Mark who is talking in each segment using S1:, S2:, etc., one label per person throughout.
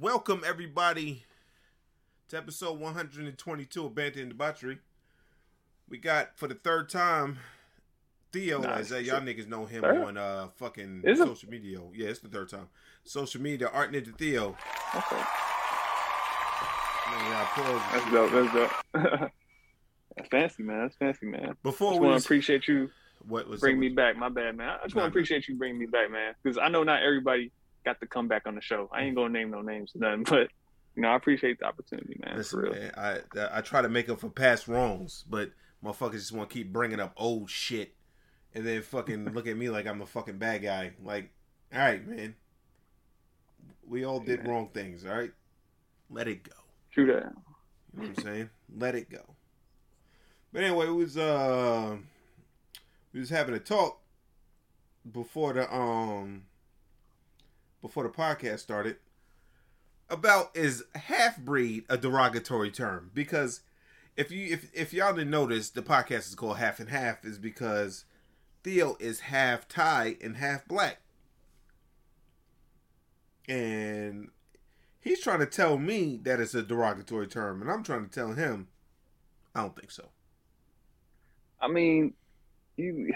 S1: Welcome everybody to episode 122 of Banter and Debauchery. We got for the third time Theo,
S2: Nice.
S1: as uh, y'all niggas know him
S2: Third?
S1: on uh fucking
S2: Is it?
S1: social media. Yeah, it's the third time. Social media, Art Ninja Theo.
S2: Okay.
S1: Man, y'all.
S2: That's dope. That's dope. That's fancy, man. That's fancy, man.
S1: Before
S2: just
S1: we
S2: want to appreciate you
S1: what was
S2: bringing me back. My bad, man. I just
S1: Nah,
S2: want to appreciate you bringing me back, man. Because I know not everybody got to come back on the show. I ain't gonna name no names nothing, but you know I appreciate the opportunity, man.
S1: Listen,
S2: real.
S1: man, I I try to make up for past wrongs, but motherfuckers just want to keep bringing up old shit, and then fucking look at me like I'm the fucking bad guy. Like, all right, man, we all did
S2: man.
S1: wrong things. All right, let it go.
S2: True that.
S1: You know what I'm saying? Let it go. But anyway, it was uh, we was having a talk before the um before the podcast started about is half breed a derogatory term? Because if you if if y'all didn't notice the podcast is called half and half is because Theo is half Thai and half black. And he's trying to tell me that it's a derogatory term and I'm trying to tell him I don't think so.
S2: I mean, you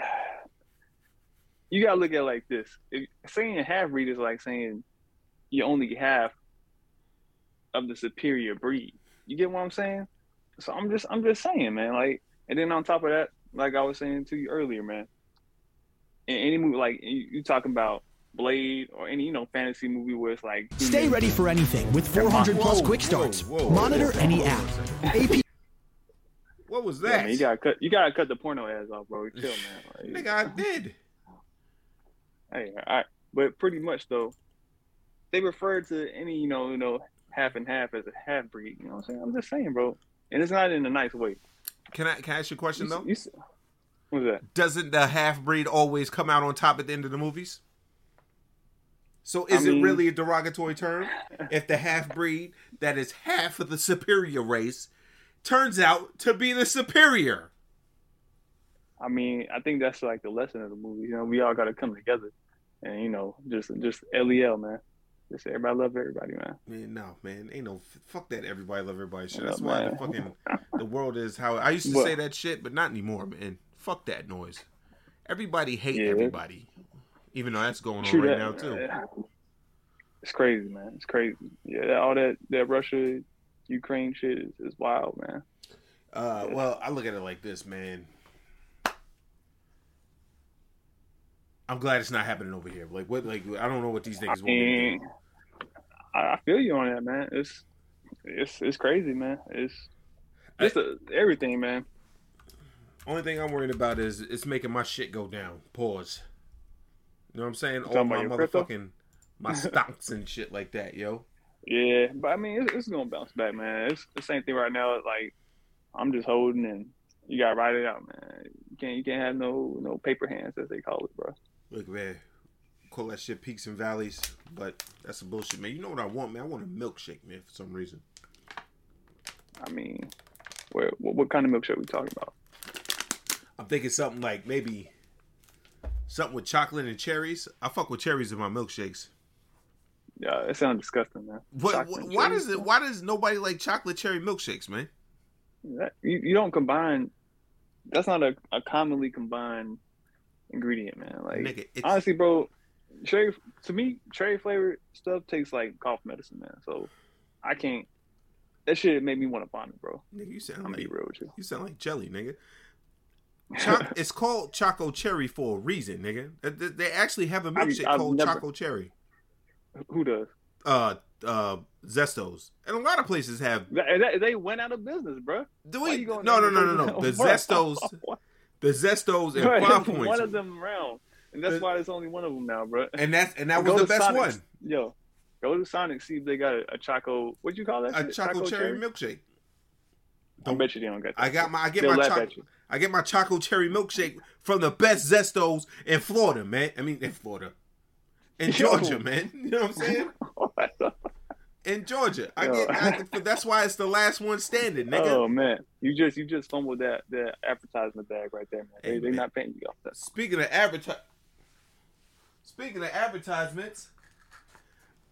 S2: you gotta look at it like this. If, saying half breed is like saying you only half of the superior breed. You get what I'm saying? So I'm just I'm just saying, man. Like, and then on top of that, like I was saying to you earlier, man. In any movie, like you, you talking about Blade or any you know fantasy movie where it's like
S3: Stay ready for anything with 400 plus quick starts.
S1: whoa, whoa,
S3: Monitor
S1: whoa,
S3: any
S1: hold
S3: app. AP
S1: what was
S2: Yeah,
S1: that
S2: man, you gotta cut you gotta cut the porno ads off, bro. Chill, man. Like,
S1: nigga I did
S2: Hey, all right. But pretty much though, they refer to any, you know, you know, half and half as a half breed. You know what I'm saying? I'm just saying, bro. And it's not in a nice way.
S1: can I can I ask you a question
S2: You,
S1: though
S2: you, what's that?
S1: doesn't the half breed always come out on top at the end of the movies? So is
S2: I
S1: it really a derogatory term if the half breed that is half of the superior race turns out to be the superior?
S2: I mean, I think that's like the lesson of the movie. You know, we all got to come together, and you know, just just lel, man. Just everybody love everybody, man.
S1: Man, no, man, ain't no fuck that. Everybody love everybody shit.
S2: Yeah,
S1: That's why the fucking the world is how I used to
S2: But-
S1: say that shit, but not anymore, man. Fuck that noise. Everybody hate
S2: Yeah.
S1: everybody, even though that's going on right
S2: that.
S1: now too.
S2: Yeah. It's crazy, man. It's crazy. Yeah, that- all that that Russia, Ukraine shit is, is wild, man.
S1: Uh, well, I look at it like this, man. I'm glad it's not happening over here. Like what? Like I don't know what these
S2: I
S1: niggas want
S2: mean,
S1: do.
S2: I, I feel you on that, man. It's it's it's crazy, man. It's just uh everything, man.
S1: Only thing I'm worried about is it's making my shit go down. Pause. You know what I'm saying? All my
S2: your crypto?
S1: motherfucking my stocks and shit like that, yo.
S2: Yeah, but I mean, it's, it's gonna bounce back, man. It's the same thing right now. Like I'm just holding, and you gotta ride it out, man. You can't you can't have no no paper hands as they call it, bro.
S1: Look, man, call that shit peaks and valleys, but that's some bullshit, man. You know what I want, man? I want a milkshake, man, for some reason.
S2: I mean, what what, what kind of milkshake we talking about?
S1: I'm thinking something like maybe something with chocolate and cherries. I fuck with cherries in my milkshakes.
S2: Yeah, it sounds disgusting, man.
S1: What, what why does it why does nobody like chocolate cherry milkshakes, man?
S2: That, you, you don't combine. That's not a, a commonly combined ingredient, man. Like
S1: Nigga,
S2: honestly, bro, cherry to me, cherry flavored stuff tastes like cough medicine, man. So I can't. That shit made me want to vomit, bro.
S1: nigga, you
S2: I'm
S1: sound
S2: be
S1: like
S2: real with you.
S1: you sound like jelly, nigga. Choc- it's called Choco Cherry for a reason, nigga. They- They actually have a milkshake
S2: I've
S1: called
S2: never-
S1: Choco Cherry.
S2: Who does?
S1: Uh, uh, Zestos, and a lot of places have.
S2: That- they went out of business, bro.
S1: Do we? No, no, no, no, no. The? Zestos, the Zestos, and Five points.
S2: one of them around, and that's
S1: The-
S2: why there's only one of them now, bro.
S1: and that's and that
S2: Go
S1: was the best
S2: Sonic's.
S1: one.
S2: Yo, go to Sonic, see if they got a, a choco. What'd you call that?
S1: A
S2: shit?
S1: Choco Cherry milkshake.
S2: I bet you they don't got that.
S1: I got my I get
S2: They'll
S1: my choco. I get my Choco Cherry milkshake from the best Zestos in Florida, man. I mean in Florida. In. Georgia, man. You know what I'm saying? In Georgia. I get I, that's why it's the last one standing, nigga.
S2: Oh man, you just you just fumbled that that advertisement bag right there, man.
S1: Hey,
S2: they
S1: man.
S2: not paying you off that.
S1: Speaking of advertise Speaking of advertisements,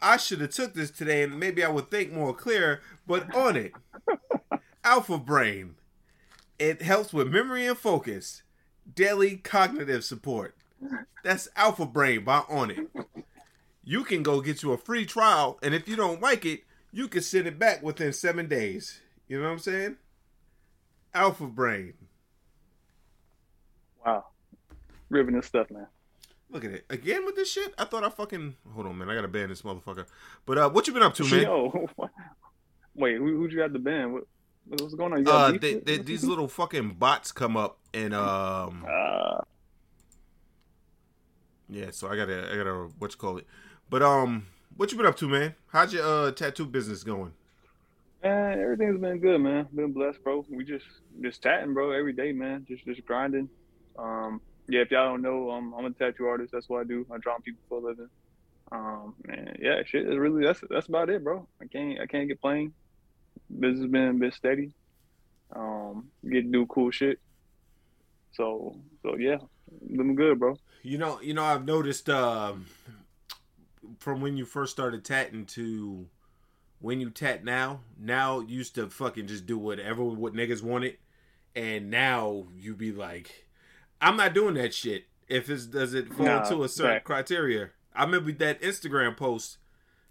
S1: I should have took this today and maybe I would think more clear, but on it. Alpha Brain. It helps with memory and focus. Daily cognitive support. That's Alpha Brain by Onnit. You can go get you a free trial, and if you don't like it, you can send it back within seven days. You know what I'm saying? Alpha Brain.
S2: Wow. Riveting stuff, man.
S1: Look at it again with this shit. I thought I fucking hold on, man. I gotta ban this motherfucker. But uh, what you been up to, man?
S2: Yo, wait, who who'd you have to ban? What, what's going on?
S1: Uh, they, they, these little fucking bots come up and um,
S2: Uh,
S1: yeah. So I gotta, I gotta, what you call it? But um, what you been up to, man? How's your uh tattoo business going?
S2: man, everything's been good, man. Been blessed, bro. We just just chatting, bro, every day, man. Just just grinding. Um, yeah, if y'all don't know, um, I'm a tattoo artist. That's what I do. I draw people for a living. Um, and yeah, shit is really that's that's about it, bro. I can't I can't get playing. Business been a bit steady. Um, get to do cool shit. So so yeah, doing good, bro.
S1: You know, you know, I've noticed um, from when you first started tatting to when you tat now. Now you used to fucking just do whatever what niggas wanted, and now you be like, I'm not doing that shit. If it does it fall
S2: Nah,
S1: to a certain
S2: fact.
S1: criteria. I remember that Instagram post.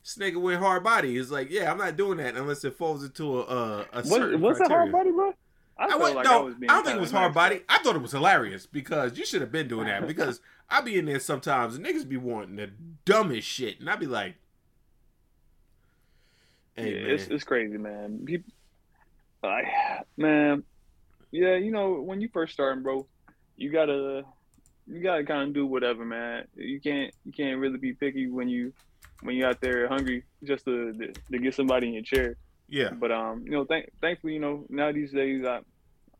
S1: This nigga went hard body. He's like, yeah, I'm not doing that unless it falls into a a, a certain
S2: What, what's a hard body, bro?
S1: I,
S2: felt
S1: went,
S2: like
S1: no, I,
S2: being
S1: don't think it was hard body. I thought it was hilarious because you should have been doing that because I be in there sometimes and niggas be wanting the dumbest shit and I be like, hey
S2: yeah,
S1: man,
S2: it's it's crazy, man. People, like, man, yeah, you know, when you first starting, bro, you gotta you gotta kind of do whatever, man. You can't you can't really be picky when you when you out there hungry just to to, to get somebody in your chair.
S1: yeah,
S2: But um, you know, thank thankfully, you know, now these days I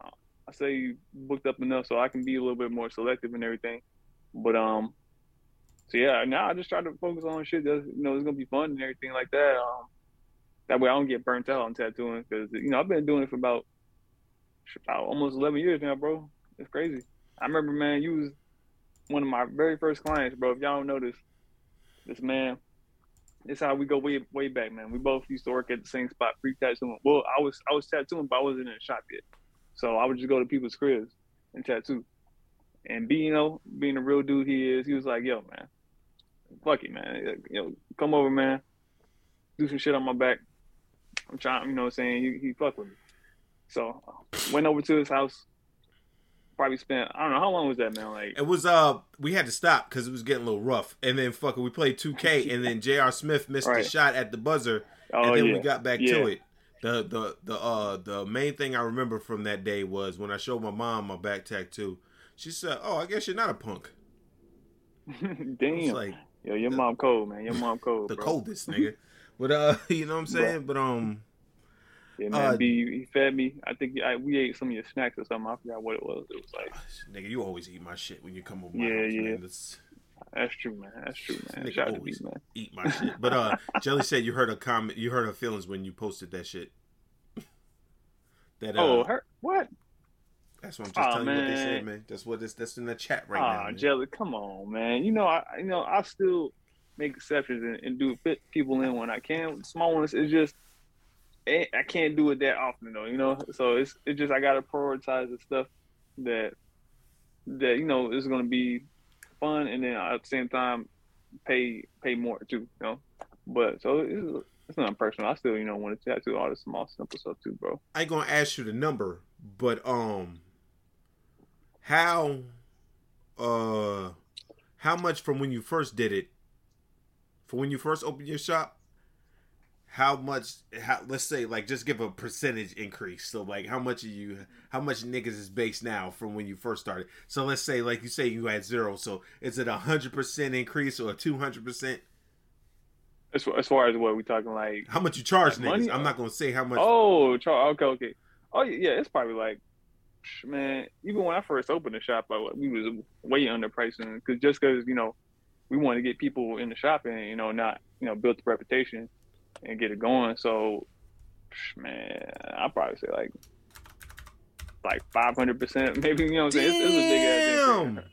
S2: I say booked up enough so I can be a little bit more selective and everything. But um, so yeah, now I just try to focus on shit that's you know it's gonna be fun and everything like that. Um, that way I don't get burnt out on tattooing because you know I've been doing it for about, about almost eleven years now, bro. It's crazy. I remember, man, you was one of my very first clients, bro. If y'all don't know this, this man, this how we go way way back, man. We both used to work at the same spot, pre tattooing. Well, I was I was tattooing, but I wasn't in a shop yet, so I would just go to people's cribs and tattoo. And know being the real dude he is, he was like, "Yo, man, fuck it, man. You know, come over, man. Do some shit on my back. I'm trying, you know, what I'm saying he he fuck with me. So went over to his house. Probably spent I don't know how long was that, man. Like
S1: it was uh we had to stop because it was getting a little rough and then fucking we played 2K and then J.R. Smith missed
S2: Right.
S1: the shot at the buzzer
S2: oh
S1: and then
S2: yeah,
S1: we got back
S2: Yeah.
S1: to it. The the the uh the main thing I remember from that day was when I showed my mom my back tattoo. She said, "Oh, I guess you're not a punk."
S2: Damn,
S1: like
S2: yo, your mom cold, man. Your mom cold,
S1: the
S2: bro.
S1: coldest nigga. But uh, you know what I'm saying? But um,
S2: Yeah, man.
S1: Uh,
S2: B, he fed me. I think I, we ate some of your snacks or something. I forgot what it was. It was like
S1: nigga, you always eat my shit when you come over my
S2: Yeah,
S1: house,
S2: yeah.
S1: man. That's,
S2: that's true, man. That's true, man.
S1: Nigga
S2: Shout out to B,
S1: always
S2: man.
S1: eat my shit. But uh, Jelly said you heard her comment. You heard her feelings when you posted that shit. That uh,
S2: Oh, her what?
S1: That's what I'm just
S2: Aw,
S1: telling you what they said, man. That's what this that's in the chat right
S2: Ah,
S1: now. man.
S2: Jelly, come on, man. You know, I you know I still make exceptions and, and do fit people in when I can. Small ones, it's just eh, I can't do it that often, though. You know, so it's it's just I gotta prioritize the stuff that that you know is gonna be fun, and then at the same time pay pay more too. You know, but so it's, it's not personal. I still you know want to tattoo all the small simple stuff too, bro.
S1: I ain't gonna ask you the number, but um, how, uh, how much from when you first did it, for when you first opened your shop, how much? How let's say like just give a percentage increase. So like how much are you? How much niggas is based now from when you first started? So let's say like you say you had zero. So is it a hundred percent increase or a two hundred percent?
S2: As far, as far as what we talking like
S1: How much you charge
S2: Like
S1: niggas?
S2: money
S1: I'm not gonna say how much.
S2: Oh, Char- okay, okay. Oh yeah, it's probably like, man. Even when I first opened the shop, I, we was way underpricing because just because you know we wanted to get people in the shop and you know not you know build the reputation and get it going. So, man, I probably say like like five hundred percent, maybe. You know what I'm saying? It's, it's a big ass
S1: Damn,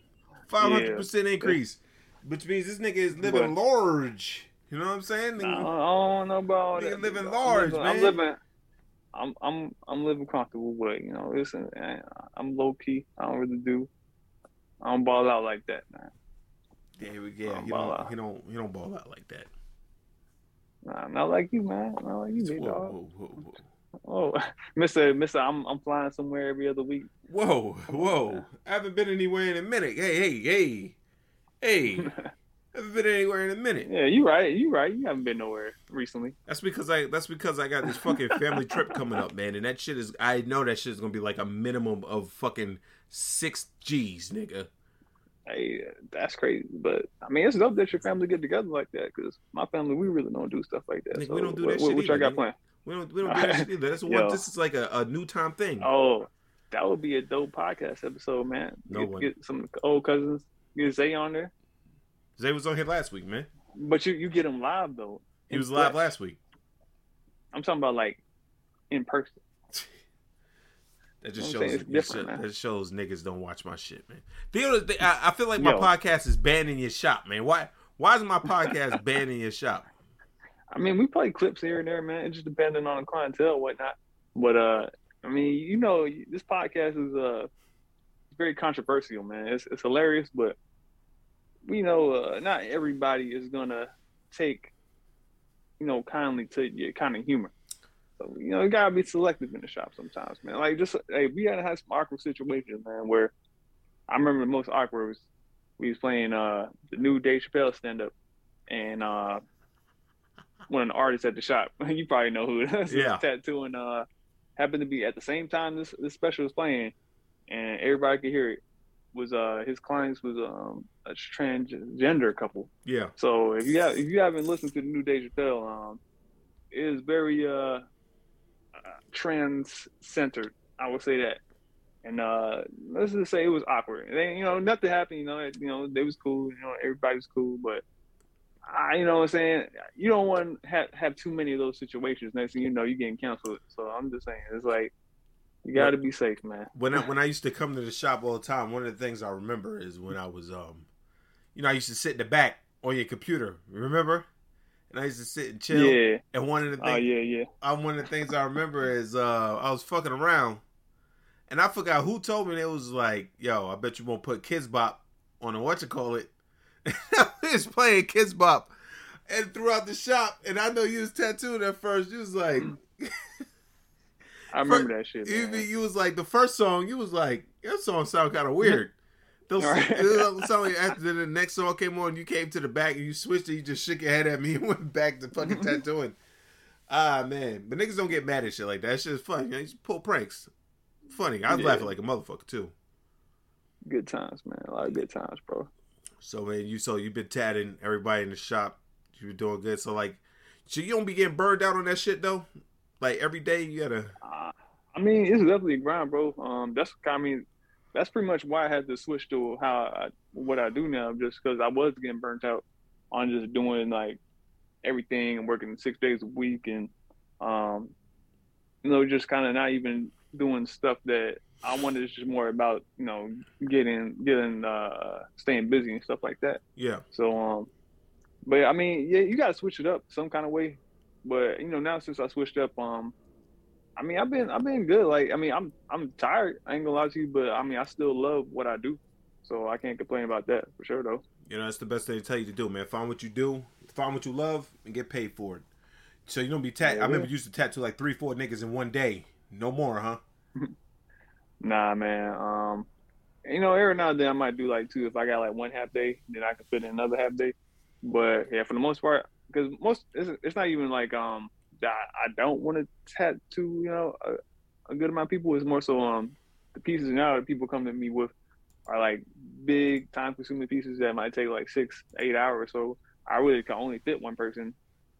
S1: five hundred percent increase, which means this nigga is living
S2: But-
S1: large. You know what I'm saying?
S2: I don't, I don't know about all
S1: Nigga
S2: that.
S1: living
S2: I'm
S1: large,
S2: living,
S1: man.
S2: I'm living. I'm I'm I'm living comfortable, but you know, listen, man, I'm low key. I don't really do. I don't ball out like that, man.
S1: Yeah, we- yeah. He don't,
S2: out.
S1: he don't. He don't ball out like that.
S2: Nah, not like you, man. Not like you, big
S1: Whoa,
S2: dog.
S1: whoa, whoa, whoa.
S2: Oh, Mister, Mister, I'm I'm flying somewhere every other week.
S1: Whoa, whoa. I haven't been anywhere in a minute. Hey, hey, hey. Hey. I haven't been anywhere in a minute.
S2: yeah, you right. You right. You haven't been nowhere recently.
S1: That's because I that's because I got this fucking family trip coming up, man. And that shit is I know that shit is gonna be like a minimum of fucking six G's, nigga.
S2: Hey, that's crazy. But I mean, it's dope that your family get together like that. Because my family, we really don't do stuff like that.
S1: Nigga,
S2: so
S1: we don't do
S2: what,
S1: that
S2: what,
S1: shit
S2: What y'all got
S1: nigga.
S2: planned?
S1: We don't we don't do that shit either. That's
S2: Yo.
S1: this is like a, a new time thing.
S2: Oh, that would be a dope podcast episode, man.
S1: No
S2: get,
S1: one.
S2: get some old cousins. Get Zay on there,
S1: Zay was on here last week, man.
S2: but you you get him live though.
S1: He was live last week.
S2: I'm talking about like in person.
S1: That just shows
S2: different,
S1: that
S2: man.
S1: that shows niggas don't watch my shit, man. The other I, I feel like my
S2: Yo.
S1: podcast is banning your shop, man. Why why is my podcast banning your shop?
S2: I mean, we play clips here and there, man. It's just depending on the clientele, whatnot. But uh, I mean, you know, this podcast is uh very controversial, man. It's it's hilarious, but we know uh, not everybody is gonna take you know kindly to your kind of humor. So you know, you gotta be selective in the shop sometimes, man. Like just hey, we had to have some awkward situations, man. Where I remember the most awkward was we was playing uh the new Dave Chappelle stand up, and uh one of the artists at the shop. you probably know who it is.
S1: Yeah.
S2: Tattooing uh happened to be at the same time this this special was playing and everybody could hear it. Was uh his clients was um a transgender couple.
S1: Yeah.
S2: So if you have if you haven't listened to the new Dave Chappelle, um it is very uh, uh trans centered, I would say that. And uh let's just say it was awkward. And then, you know, nothing happened, you know, it- you know, they was cool, you know, everybody was cool, but I, you know what I'm saying? You don't want to have, have too many of those situations. Next thing you know, you're getting canceled. So I'm just saying, it's like, you got to be safe, man.
S1: When I, when I used to come to the shop all the time, one of the things I remember is when I was um, you know, I used to sit in the back on your computer. Remember? And I used to sit and chill.
S2: Yeah.
S1: And one of the things,
S2: Oh, yeah, yeah.
S1: uh, one of the things I remember is uh, I was fucking around, and I forgot who told me it was like, "Yo, I bet you won't put Kidz Bop on a what you call it." I was playing Kidz Bop, and throughout the shop, and I know you was tattooed at first. You was like,
S2: I remember that shit.
S1: you,
S2: Man.
S1: you was like the first song. You was like, that song sound kind of weird. Those
S2: Right.
S1: like after the next song came on, you came to the back and you switched it. You just shook your head at me and went back to fucking tattooing. Ah man, but niggas don't get mad at shit like that. That shit is funny. You, know, you just pull pranks. Funny. I was
S2: Yeah.
S1: laughing like a motherfucker too.
S2: Good times, man. A lot of good times, bro.
S1: So man, you so you've been tatting everybody in the shop. You been doing good. So like, so you don't be getting burned out on that shit though. Like every day you gotta.
S2: Uh, I mean, it's definitely a grind, bro. Um, that's I mean, that's pretty much why I had to switch to how I, what I do now, just because I was getting burnt out on just doing like everything and working six days a week, and um, you know, just kind of not even doing stuff that I wanted. It's just more about you know getting getting uh staying busy and stuff like that.
S1: Yeah.
S2: So um, but I mean, yeah, you gotta switch it up some kind of way. But you know, now since I switched up, um, I mean, I've been I've been good. Like, I mean, I'm I'm tired. I ain't gonna lie to you, but I mean, I still love what I do, so I can't complain about that for sure, though.
S1: You know, that's the best thing to tell you to do, man. Find what you do, find what you love, and get paid for it. So you don't be tat.
S2: Yeah,
S1: I remember
S2: yeah.
S1: you used to tattoo like three, four niggas in one day. No more, huh?
S2: Nah, man. Um, you know, every now and then I might do like two. If I got like one half day, then I can fit in another half day. But yeah, for the most part, because most it's, it's not even like um that I don't want to tattoo. You know, a, a good amount of people. It's more so um the pieces now that people come to me with are like big time consuming pieces that might take like six, eight hours. So I really can only fit one person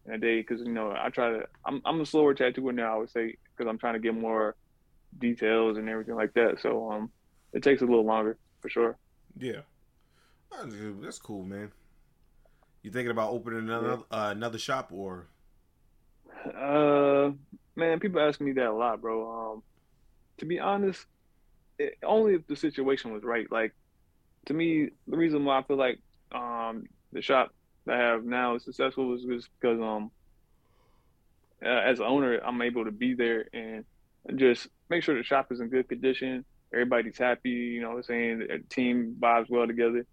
S2: in a day because you know I try to. I'm I'm a slower tattooer now. I would say because I'm trying to get more details and everything like that. So um, it takes a little longer for sure.
S1: Yeah. That's cool, man. You thinking about opening another uh, another shop or?
S2: Uh, man, people ask me that a lot, bro. Um, to be honest, it, only if the situation was right. Like, to me, the reason why I feel like um the shop that I have now is successful is just because um uh, as an owner I'm able to be there and just make sure the shop is in good condition. Everybody's happy, you know what I'm saying? The team vibes well together.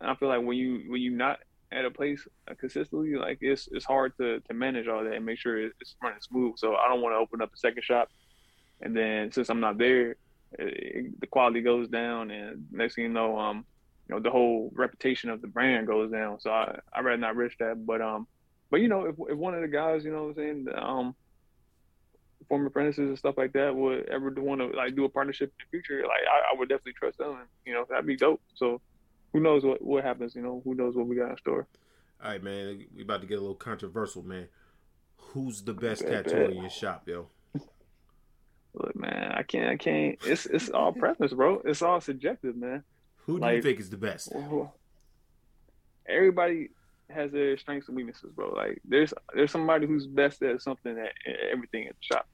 S2: I feel like when you when you not at a place consistently, like it's it's hard to to manage all that and make sure it's running smooth. So I don't want to open up a second shop, and then since I'm not there, it, the quality goes down, and next thing you know, um, you know the whole reputation of the brand goes down. So I I rather not risk that. But um, but you know if if one of the guys, you know what I'm saying, um, former apprentices and stuff like that would ever want to like do a partnership in the future, like I, I would definitely trust them, and you know that'd be dope. So who knows what what happens? You know, who knows what we got in store.
S1: All right, man. We about to get a little controversial, man. Who's the best
S2: Bet,
S1: tattooer
S2: bet.
S1: in your shop, yo?
S2: Look, man, I can't, I can't. It's it's all preference, bro. It's all subjective, man.
S1: Who do you think is the best?
S2: Everybody has their strengths and weaknesses, bro. Like there's there's somebody who's best at something at, everything at the shop.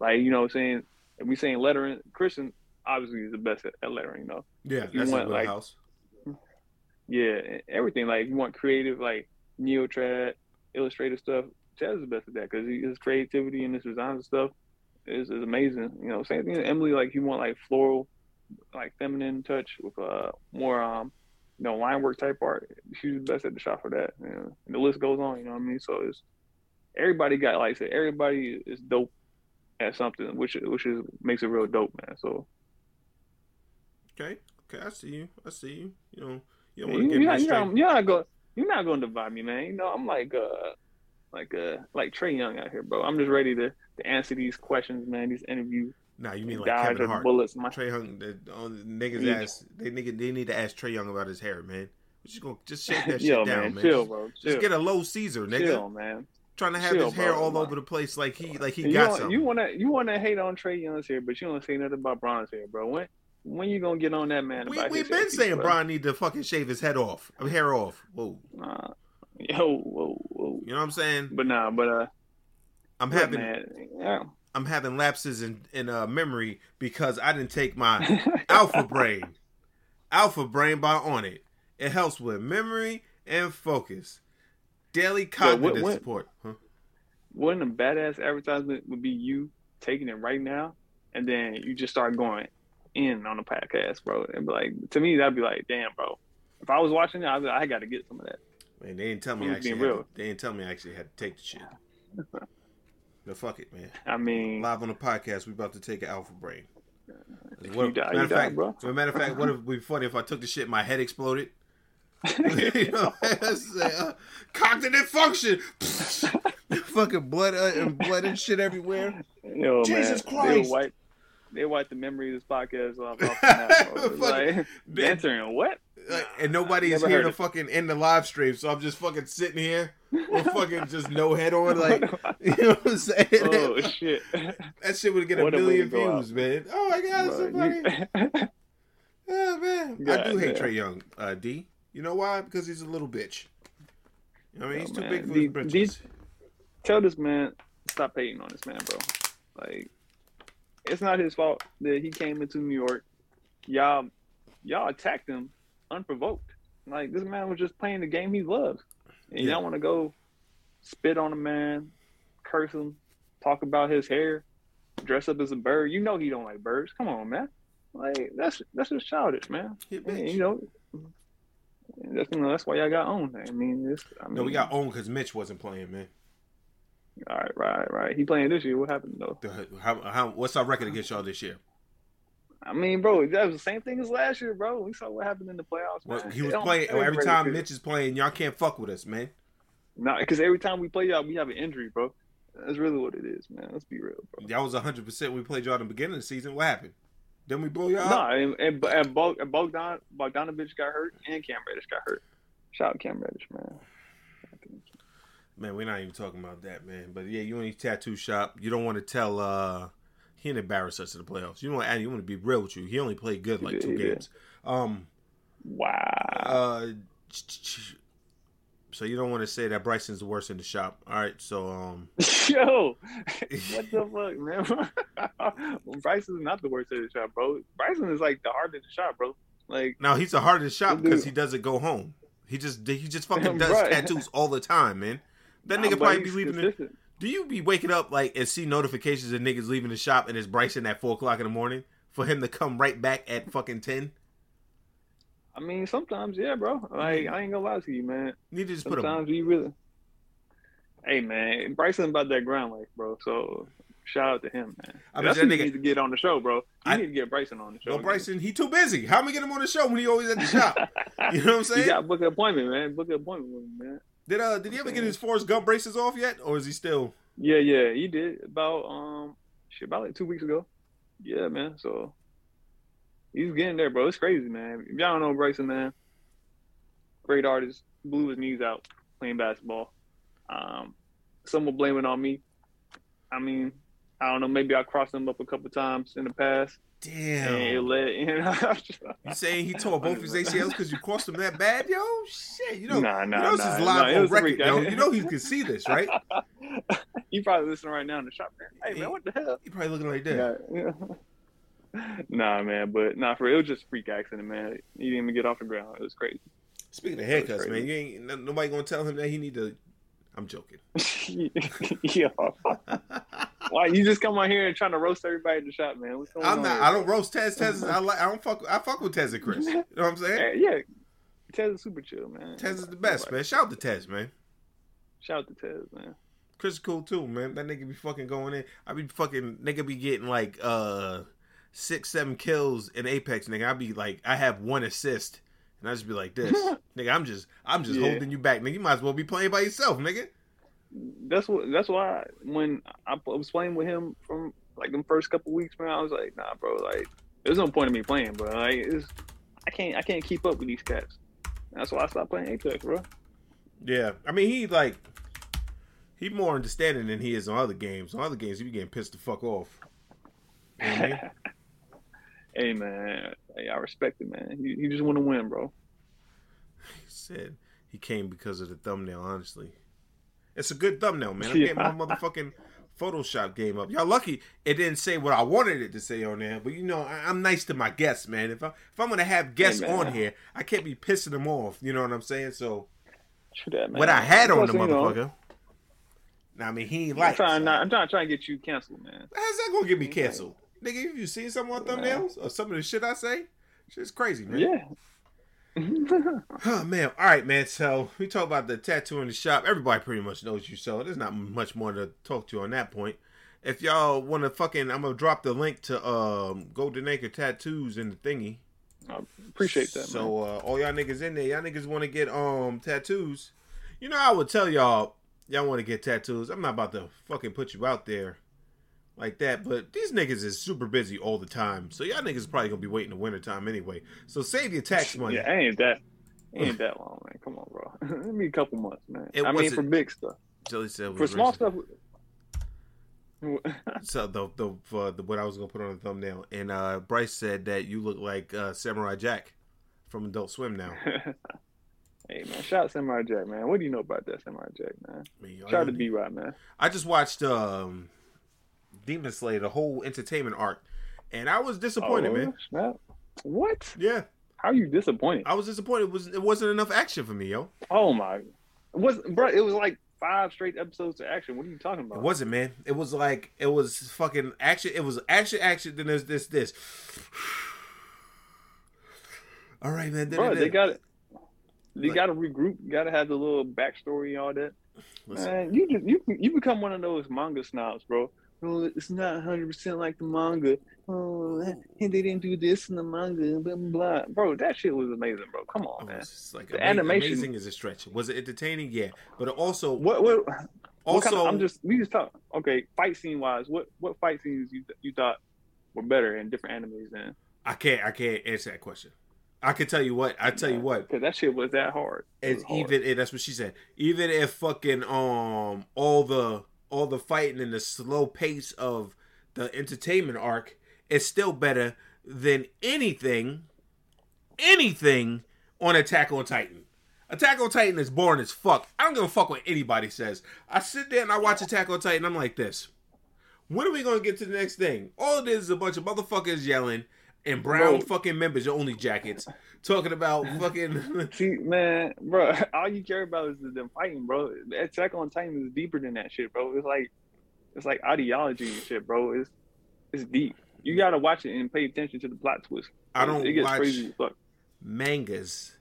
S2: Like you know, what I'm saying if we saying lettering, Christian obviously is the best at, at lettering. You know,
S1: Yeah,
S2: you
S1: that's
S2: want, like-
S1: wheelhouse.
S2: Yeah, everything. Like you want creative, like Neotrad, illustrative stuff. Chaz is the best at that because his creativity and his designs and stuff is, is amazing. You know, same thing. with Emily, like you want like floral, like feminine touch with uh more um you know line work type art. She's the best at the shop for that. You know? And the list goes on. You know what I mean? So it's everybody got like I said, everybody is dope at something, which which is makes it real dope, man. So
S1: Okay, okay, I see you. I see you. You know, you don't want to get
S2: you're, not, you're, not, you're not going you're not going to divide me, man. You know, I'm like uh like uh like Trae Young out here, bro. I'm just ready to, to answer these questions, man. These interviews,
S1: Nah, you mean like
S2: dodge
S1: Kevin Hart?
S2: bullets. My
S1: Trae Young, the, on the niggas
S2: Yeah.
S1: ask they nigga they need to ask Trae Young about his hair, man. We just gonna just shake that shit
S2: yo,
S1: down,
S2: man, chill,
S1: just,
S2: bro.
S1: just get a low Caesar, nigga.
S2: chill, man.
S1: Trying to have
S2: chill,
S1: his hair
S2: bro.
S1: all over the place like he like he
S2: you
S1: got something.
S2: you want to you want to hate on Trae Young's hair, but you don't say nothing about Bron's hair, bro. When when you gonna get on that man? about
S1: we
S2: his
S1: been saying
S2: bro?
S1: Brian need to fucking shave his head off, hair off. Whoa,
S2: Nah, yo, whoa, whoa.
S1: you know what I'm saying?
S2: But nah, but uh,
S1: I'm having
S2: yeah.
S1: I'm having lapses in in uh, memory because I didn't take my Alpha Brain, Alpha Brain by Onnit. It helps with memory and focus. Daily cognitive
S2: what-
S1: support. Huh?
S2: Wouldn't a badass advertisement would be you taking it right now, and then you just start going in on the podcast, bro? And be like, to me, that'd be like, damn, bro. If I was watching it, I'd like, I got to get some of that.
S1: Man, they didn't tell me actually.
S2: being real.
S1: to, they didn't tell me I actually had to take the shit. but fuck it, man.
S2: I mean,
S1: Live on the podcast, we about to take an Alpha Brain. What-
S2: you die,
S1: matter of
S2: die,
S1: fact,
S2: bro.
S1: As a matter of fact, what if would be funny if I took the shit, my head exploded? you know, uh, cognitive function. Fucking blood uh, and blood and shit everywhere.
S2: Yo,
S1: Jesus
S2: man,
S1: Christ.
S2: They wipe, they wipe the memory of this podcast off. off the map, bro. It's
S1: Fuck.
S2: like, answering what?
S1: Like, and nobody is here to
S2: it.
S1: fucking end the live stream, so I'm just fucking sitting here with fucking just no head on, like you know what I'm saying?
S2: oh shit!
S1: that shit would get a
S2: What a
S1: million views, man. Oh my god, it's so funny.
S2: you-
S1: Oh man, I do hate
S2: damn.
S1: Trae Young, uh, D. You know why? Because he's a little bitch. You know what I mean,
S2: Yo,
S1: he's too
S2: man,
S1: big for
S2: D-
S1: his britches.
S2: Tell this man stop hating on this man, bro. Like, it's not his fault that he came into New York. Y'all, y'all attacked him unprovoked. Like this man was just playing the game he loves, and
S1: Yeah.
S2: y'all want to go spit on a man, curse him, talk about his hair, dress up as a bird. You know he don't like birds. Come on, man. Like that's that's just childish, man.
S1: He a
S2: And, you know, that's you know, that's why y'all got owned. I mean, it's, I mean,
S1: no, we got owned because Mitch wasn't playing, man.
S2: All right, right, right. He playing this year. What happened though?
S1: How, how, what's our record against y'all this year?
S2: I mean, bro, that was the same thing as last year, bro. We saw what happened in the playoffs.
S1: Well, he was playing every time Mitch is playing. Y'all can't fuck with us, man.
S2: Nah, because every time we play y'all, we have an injury, bro. That's really what it is, man. Let's be real, bro.
S1: Y'all was hundred percent. We played y'all in the beginning of the season. What happened? Then we blew y'all.
S2: Nah,
S1: out?
S2: and, and, and, Bog, and Bogdan, Bogdanovic got hurt, and Cam Reddish got hurt. Shout out Cam Reddish, man.
S1: Man, we're not even talking about that, man. But yeah, you in his tattoo shop. You don't want to tell. uh He didn't embarrass us in the playoffs. You know what? You want to be real with you. He only played good like two games. Um.
S2: Wow.
S1: Uh. So you don't want to say that Bryson's the worst in the shop. All right. So um.
S2: Yo, what the fuck, man? Bryson's not the worst in the shop, bro. Bryson is like the hardest shop, bro. Like,
S1: Now he's the hardest shop because he doesn't go home. He just he just fucking does tattoos all the time, man. That nigga probably be leaving. The, do you be waking up like and see notifications of niggas leaving the shop and it's Bryson at four o'clock in the morning for him to come right back at fucking ten?
S2: I mean, sometimes, yeah, bro. Like, I ain't gonna lie to you, man.
S1: Need to just put a
S2: Sometimes you really. Hey, man, Bryson about that grind life, bro. So shout out to him, man.
S1: I bet
S2: That's
S1: that
S2: you
S1: nigga-
S2: need to get on the show, bro. You
S1: I-
S2: need to get Bryson on the show.
S1: Well,
S2: man.
S1: Bryson, he too busy. How am I get him on the show when he always at the shop? You know what I'm saying?
S2: You got book an appointment, man. Book an appointment with him, man.
S1: Did uh did he ever get his Forrest Gump braces off yet, or is he still?
S2: Yeah, yeah, he did about um shit about like two weeks ago. Yeah, man. So he's getting there, bro. It's crazy, man. If y'all don't know Bryson, man, great artist, blew his knees out playing basketball. Um, some will blame it on me. I mean, I don't know. Maybe I crossed him up a couple times in the past,
S1: Damn.
S2: You know,
S1: You saying he tore both his ACLs because you crossed him that bad, yo? Shit, you know,
S2: Nah, nah,
S1: you know this
S2: nah,
S1: is live
S2: nah,
S1: on record, yo. You know he can see this, right?
S2: you probably listening right now in the shop, man. Hey, man, what the hell?
S1: You probably looking like that.
S2: Yeah. nah, man, but nah, for real, it was just a freak accident, man. He didn't even get off the ground. It was crazy.
S1: Speaking of haircuts, man, you ain't nobody gonna tell him that he need to. I'm joking.
S2: yeah. Why you just come on here and trying to roast everybody in the shop, man? What's going
S1: I'm
S2: on
S1: not.
S2: here,
S1: I don't roast Tez. Tez. I like. I don't fuck. I fuck with Tez and Chris. You know what I'm saying?
S2: Yeah, Tez is super chill, man.
S1: Tez is the best, man. Shout out to Tez, man.
S2: Shout out to Tez, man.
S1: Chris is cool too, man. That nigga be fucking going in. I be fucking nigga be getting like uh six, seven kills in Apex, nigga. I be like, I have one assist, and I just be like this, nigga. I'm just, I'm just
S2: Yeah.
S1: holding you back, nigga. You might as well be playing by yourself, nigga.
S2: That's what. That's why when I was playing with him from like the first couple weeks, man, I was like, nah, bro. Like, there's no point in me playing, bro. Like, I can't. I can't keep up with these cats. That's why I stopped playing Apex, bro.
S1: Yeah, I mean he like he more understanding than he is on other games. On other games, he be getting pissed the fuck off. You know I mean?
S2: hey man, hey, I respect it, man. You, you just want to win, bro.
S1: He said he came because of the thumbnail. Honestly, it's a good thumbnail, man. I'm
S2: Yeah.
S1: getting my motherfucking Photoshop game up. Y'all lucky it didn't say what I wanted it to say on there. But you know, I, I'm nice to my guests, man. If I if I'm gonna have guests
S2: man.
S1: on here, I can't be pissing them off. You know what I'm saying? So
S2: that,
S1: what I had on the
S2: you know,
S1: motherfucker. Now I mean he ain't
S2: I'm
S1: like.
S2: trying not. I'm trying, trying to get you canceled, man.
S1: How's that gonna get me canceled? Nigga, have you seen some on
S2: Yeah.
S1: thumbnails or some of the shit I say? Shit's crazy, man.
S2: Yeah.
S1: Oh man, all right, man. So we talk about the tattoo in the shop. Everybody pretty much knows you, so there's not much more to talk to on that point. If y'all want to fucking, I'm gonna drop the link to um Golden Acre Tattoos in the thingy.
S2: I appreciate that, man.
S1: So uh, all y'all niggas in there, y'all niggas want to get um tattoos. You know, I would tell y'all, y'all want to get tattoos. I'm not about to fucking put you out there like that, but these niggas is super busy all the time. So y'all niggas probably gonna be waiting the winter time anyway. So save your tax money.
S2: Yeah, I ain't that ain't that long, man. Come on, bro. Let me a couple months, man. I mean, for big stuff,
S1: Jelly said
S2: for small stuff.
S1: So the the for the what I was gonna put on the thumbnail, and uh Bryce said that you look like uh, Samurai Jack from Adult Swim now.
S2: hey, man, shout out Samurai Jack, man. What do you know about that Samurai Jack, man?
S1: I, mean,
S2: Shout out to B Rod, man.
S1: I just watched um Demon Slayer, the whole entertainment arc, and I was disappointed,
S2: Oh,
S1: man.
S2: snap. What?
S1: Yeah,
S2: How are you disappointed?
S1: I was disappointed. It was it wasn't enough action for me, yo.
S2: Oh my, it was bro? It was like five straight episodes of action. What are you talking about?
S1: It wasn't, man. It was like it was fucking action. It was action, action. Then there's this, this. All right, man.
S2: bro, they got it. They
S1: Like-
S2: got to regroup. Got to have the little backstory and all that.
S1: Listen,
S2: Man, you just you you become one of those manga snobs, bro. Oh, it's not 100 percent like the manga. Oh, and they didn't do this in the manga. Blah blah. blah. Bro, that shit was amazing, bro. Come on, man.
S1: was just like
S2: The
S1: ama-
S2: animation-
S1: amazing is a stretch. Was it entertaining? Yeah, but also
S2: What what? what
S1: also
S2: kind of, I'm just we just talk. Okay, fight scene wise, what what fight scenes you you thought were better in different animes than?
S1: I can't I can't answer that question. I can tell you what I tell you what.
S2: because that shit was that hard. It
S1: It's
S2: was hard.
S1: even and that's what she said. Even if fucking um all the all the fighting and the slow pace of the entertainment arc is still better than anything anything on Attack on Titan. Attack on Titan is boring as fuck. I don't give a fuck what anybody says. I sit there and I watch Attack on Titan. I'm like this. When are we gonna get to the next thing? All it is is a bunch of motherfuckers yelling and brown
S2: Bro.
S1: fucking members in only jackets, talking about fucking.
S2: See, man, bro, all you care about is them fighting, bro. Attack on Titan is deeper than that shit, bro. It's like, it's like ideology and shit, bro. It's, it's deep. You gotta watch it and pay attention to the plot twist.
S1: I don't
S2: It gets
S1: watch
S2: crazy as fuck.
S1: mangas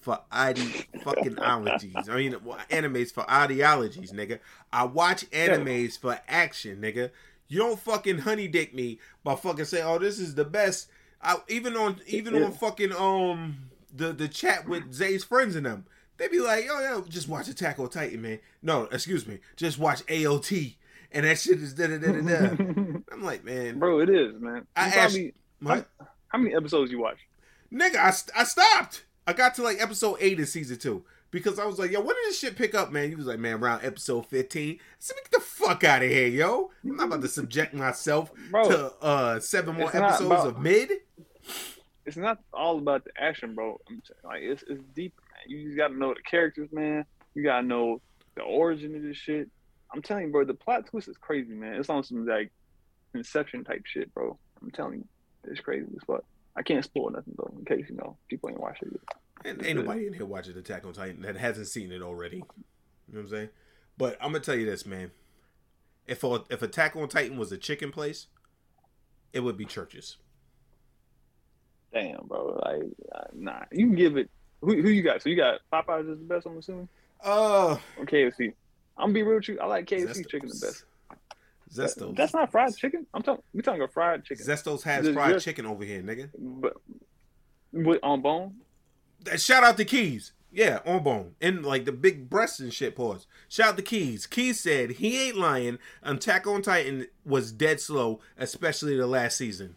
S1: for ide fucking ologies. I mean, well, animes for ideologies, nigga. I watch animes for action, nigga. You don't fucking honey dick me by fucking saying, "Oh, this is the best." I, even on even
S2: Yeah.
S1: on fucking um the the chat with Zay's friends and them, they be like, "Oh yeah, just watch Attack on Titan, man." No, excuse me, just watch AOT, and that shit is da da da da da. I'm like, man,
S2: bro, it is, man. You
S1: I asked- what?
S2: how many episodes you watch?
S1: Nigga, I, I stopped. I got to like episode eight of season two because I was like, yo, when did this shit pick up, man? He was like, man, around episode 15. I said, get the fuck out of here, yo. I'm not about to subject myself
S2: Bro,
S1: to uh seven more episodes
S2: about-
S1: of mid.
S2: It's not all about the action, bro. I'm saying, like it's it's deeper, man. You just gotta know the characters, man. You gotta know the origin of this shit. I'm telling you, bro, the plot twist is crazy, man. It's on some like Inception type shit, bro. I'm telling you, it's crazy as fuck. I can't spoil nothing though, in case you know people ain't watching it.
S1: And ain't nobody in here watching Attack on Titan that hasn't seen it already. You know what I'm saying? But I'm gonna tell you this, man. If a, if Attack on Titan was a chicken place, it would be Church's.
S2: Damn, bro. Like, uh, nah, you can give it. Who, who you got? So you got Popeyes is the best, I'm assuming,
S1: Uh,
S2: or KFC. I'm gonna be real with you. I like KFC
S1: Zestos.
S2: chicken the best.
S1: Zestos.
S2: That's not fried chicken. I'm talking. We talking about fried chicken,
S1: Zestos has
S2: Just-
S1: fried
S2: just-
S1: chicken over here, nigga.
S2: but with on bone.
S1: Shout out to Keys. Yeah, on bone. And like the big breasts and shit pause. Shout out to Keys. Keys said he ain't lying. Attack on Titan was dead slow, especially the last season.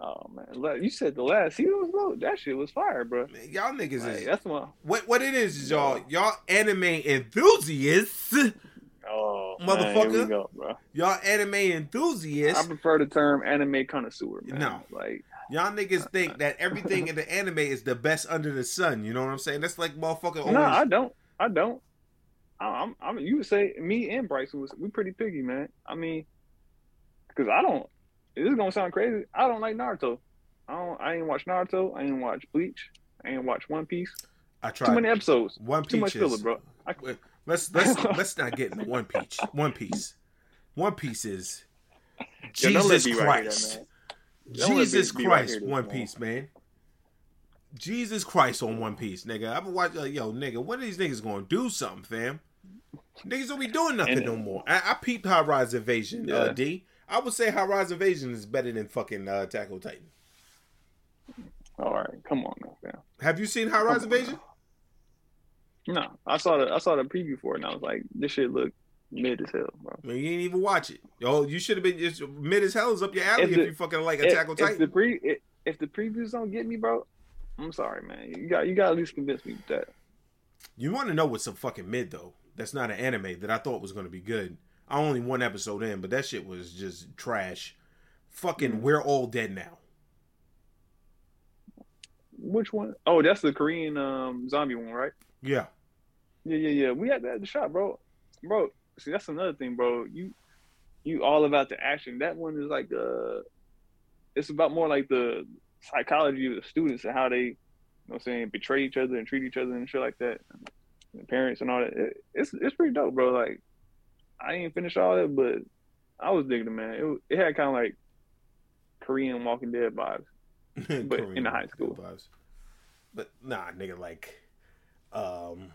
S2: Oh man, you said the last season was low. That shit was fire, bro.
S1: Man, y'all niggas
S2: Like,
S1: is
S2: that's one.
S1: what what it is is y'all y'all anime enthusiasts.
S2: Oh,
S1: Motherfucker.
S2: Man, go, bro.
S1: Y'all anime enthusiasts.
S2: I prefer the term anime connoisseur, man.
S1: No.
S2: like
S1: Y'all niggas uh, think uh. that everything in the anime is the best under the sun. You know what I'm saying? That's like motherfucker
S2: no, I don't. I don't. I'm. I'm. You would say me and Bryce was we pretty picky, man. I mean, because I don't. This is gonna sound crazy. I don't like Naruto. I don't. I ain't watch Naruto. I ain't watch Bleach. I ain't watch One Piece.
S1: I tried Too
S2: many episodes.
S1: One Piece.
S2: Too much filler, bro. I,
S1: Let's let's let's not get into One Piece. One Piece. One Piece is
S2: Yo,
S1: Jesus
S2: me right here,
S1: Christ. Jesus
S2: right
S1: Christ,
S2: here,
S1: One
S2: man.
S1: Piece, man. Jesus Christ on One Piece, nigga. I've been watching, like, yo, nigga, when are these niggas gonna do something, fam? Niggas don't be doing nothing
S2: And-
S1: no more. I, I peeped High Rise Invasion, uh, D. I would say High Rise Invasion is better than fucking uh, Attack on Titan.
S2: All right, come on, now, fam.
S1: Have you seen High Rise Invasion?
S2: No, I saw the I saw the preview for it, and I was like, this shit look mid as hell, bro.
S1: I mean, you didn't even watch it. Yo, you should have been just mid as hell is up your alley
S2: If
S1: if,
S2: the-
S1: you fucking like
S2: a
S1: Attack on
S2: if
S1: Titan.
S2: the pre if, if the previews don't get me, bro, I'm sorry, man. You got you got to at least convince me that.
S1: You want to know what's some fucking mid though? That's not an anime that I thought was going to be good. I only one episode in, but that shit was just trash. Fucking,
S2: Mm.
S1: we're all dead now.
S2: Which one? Oh, that's the Korean um zombie one, right?
S1: Yeah,
S2: Yeah, yeah, yeah. We had that at the shop, bro. Bro, see, that's another thing, bro. You you all about the action. That one is like uh, it's about more like the psychology of the students and how they, you know, what I'm saying betray each other and treat each other and shit like that. And parents and all that. It, it's it's pretty dope, bro. Like I ain't finish all that, but I was digging it, man. It it had kind of like Korean Walking Dead vibes. But in the high school.
S1: vibes. But nah, nigga, like, um,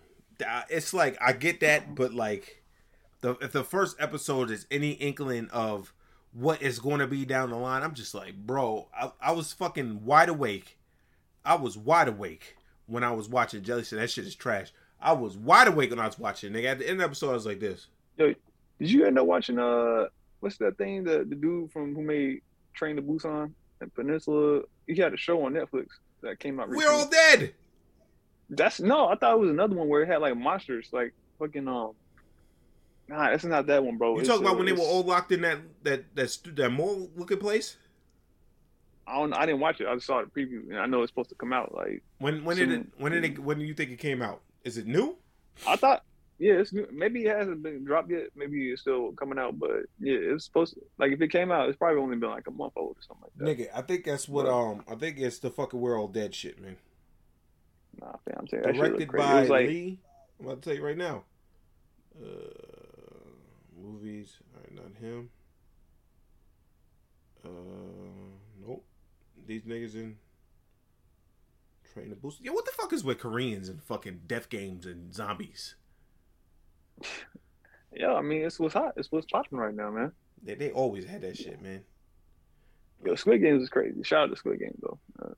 S1: it's like I get that, but like, the if the first episode is any inkling of what is going to be down the line, I'm just like, bro, I, I was fucking wide awake. I was wide awake when I was watching Jelly said that shit is trash. I was wide awake when I was watching. Nigga, at the end of the episode, I was like this.
S2: Did you end up watching uh what's that thing the the dude from who made Train to Busan and Peninsula? He had a show on Netflix that came out. Recently.
S1: We're all dead.
S2: That's no, I thought it was another one where it had like monsters, like fucking um. Nah, that's not that one, bro.
S1: You
S2: It's,
S1: talking about when they were all locked in that that that that mall looking place?
S2: I don't. I didn't watch it. I just saw the preview, and I know it's supposed to come out. Like
S1: When when did it when did it when do you think it came out? Is it new?
S2: I thought, yeah, it's new. maybe it hasn't been dropped yet. Maybe it's still coming out, but yeah, it's supposed to. Like if it came out, it's probably only been like a month old or something like that.
S1: Nigga, I think that's what um I think it's the fucking we're all dead shit, man.
S2: Nah, fam, I'm saying
S1: Directed by
S2: like,
S1: Lee. I'm about to tell you right now. Uh, movies. All right, not him. Uh, nope. These niggas in Train to Boost. Yeah, what the fuck is with Koreans and fucking death games and zombies?
S2: Yeah, I mean, it's what's hot. It's what's popping right now, man.
S1: They, they always had that shit, man.
S2: Yo, Squid Games is crazy. Shout out to Squid Games though. Uh,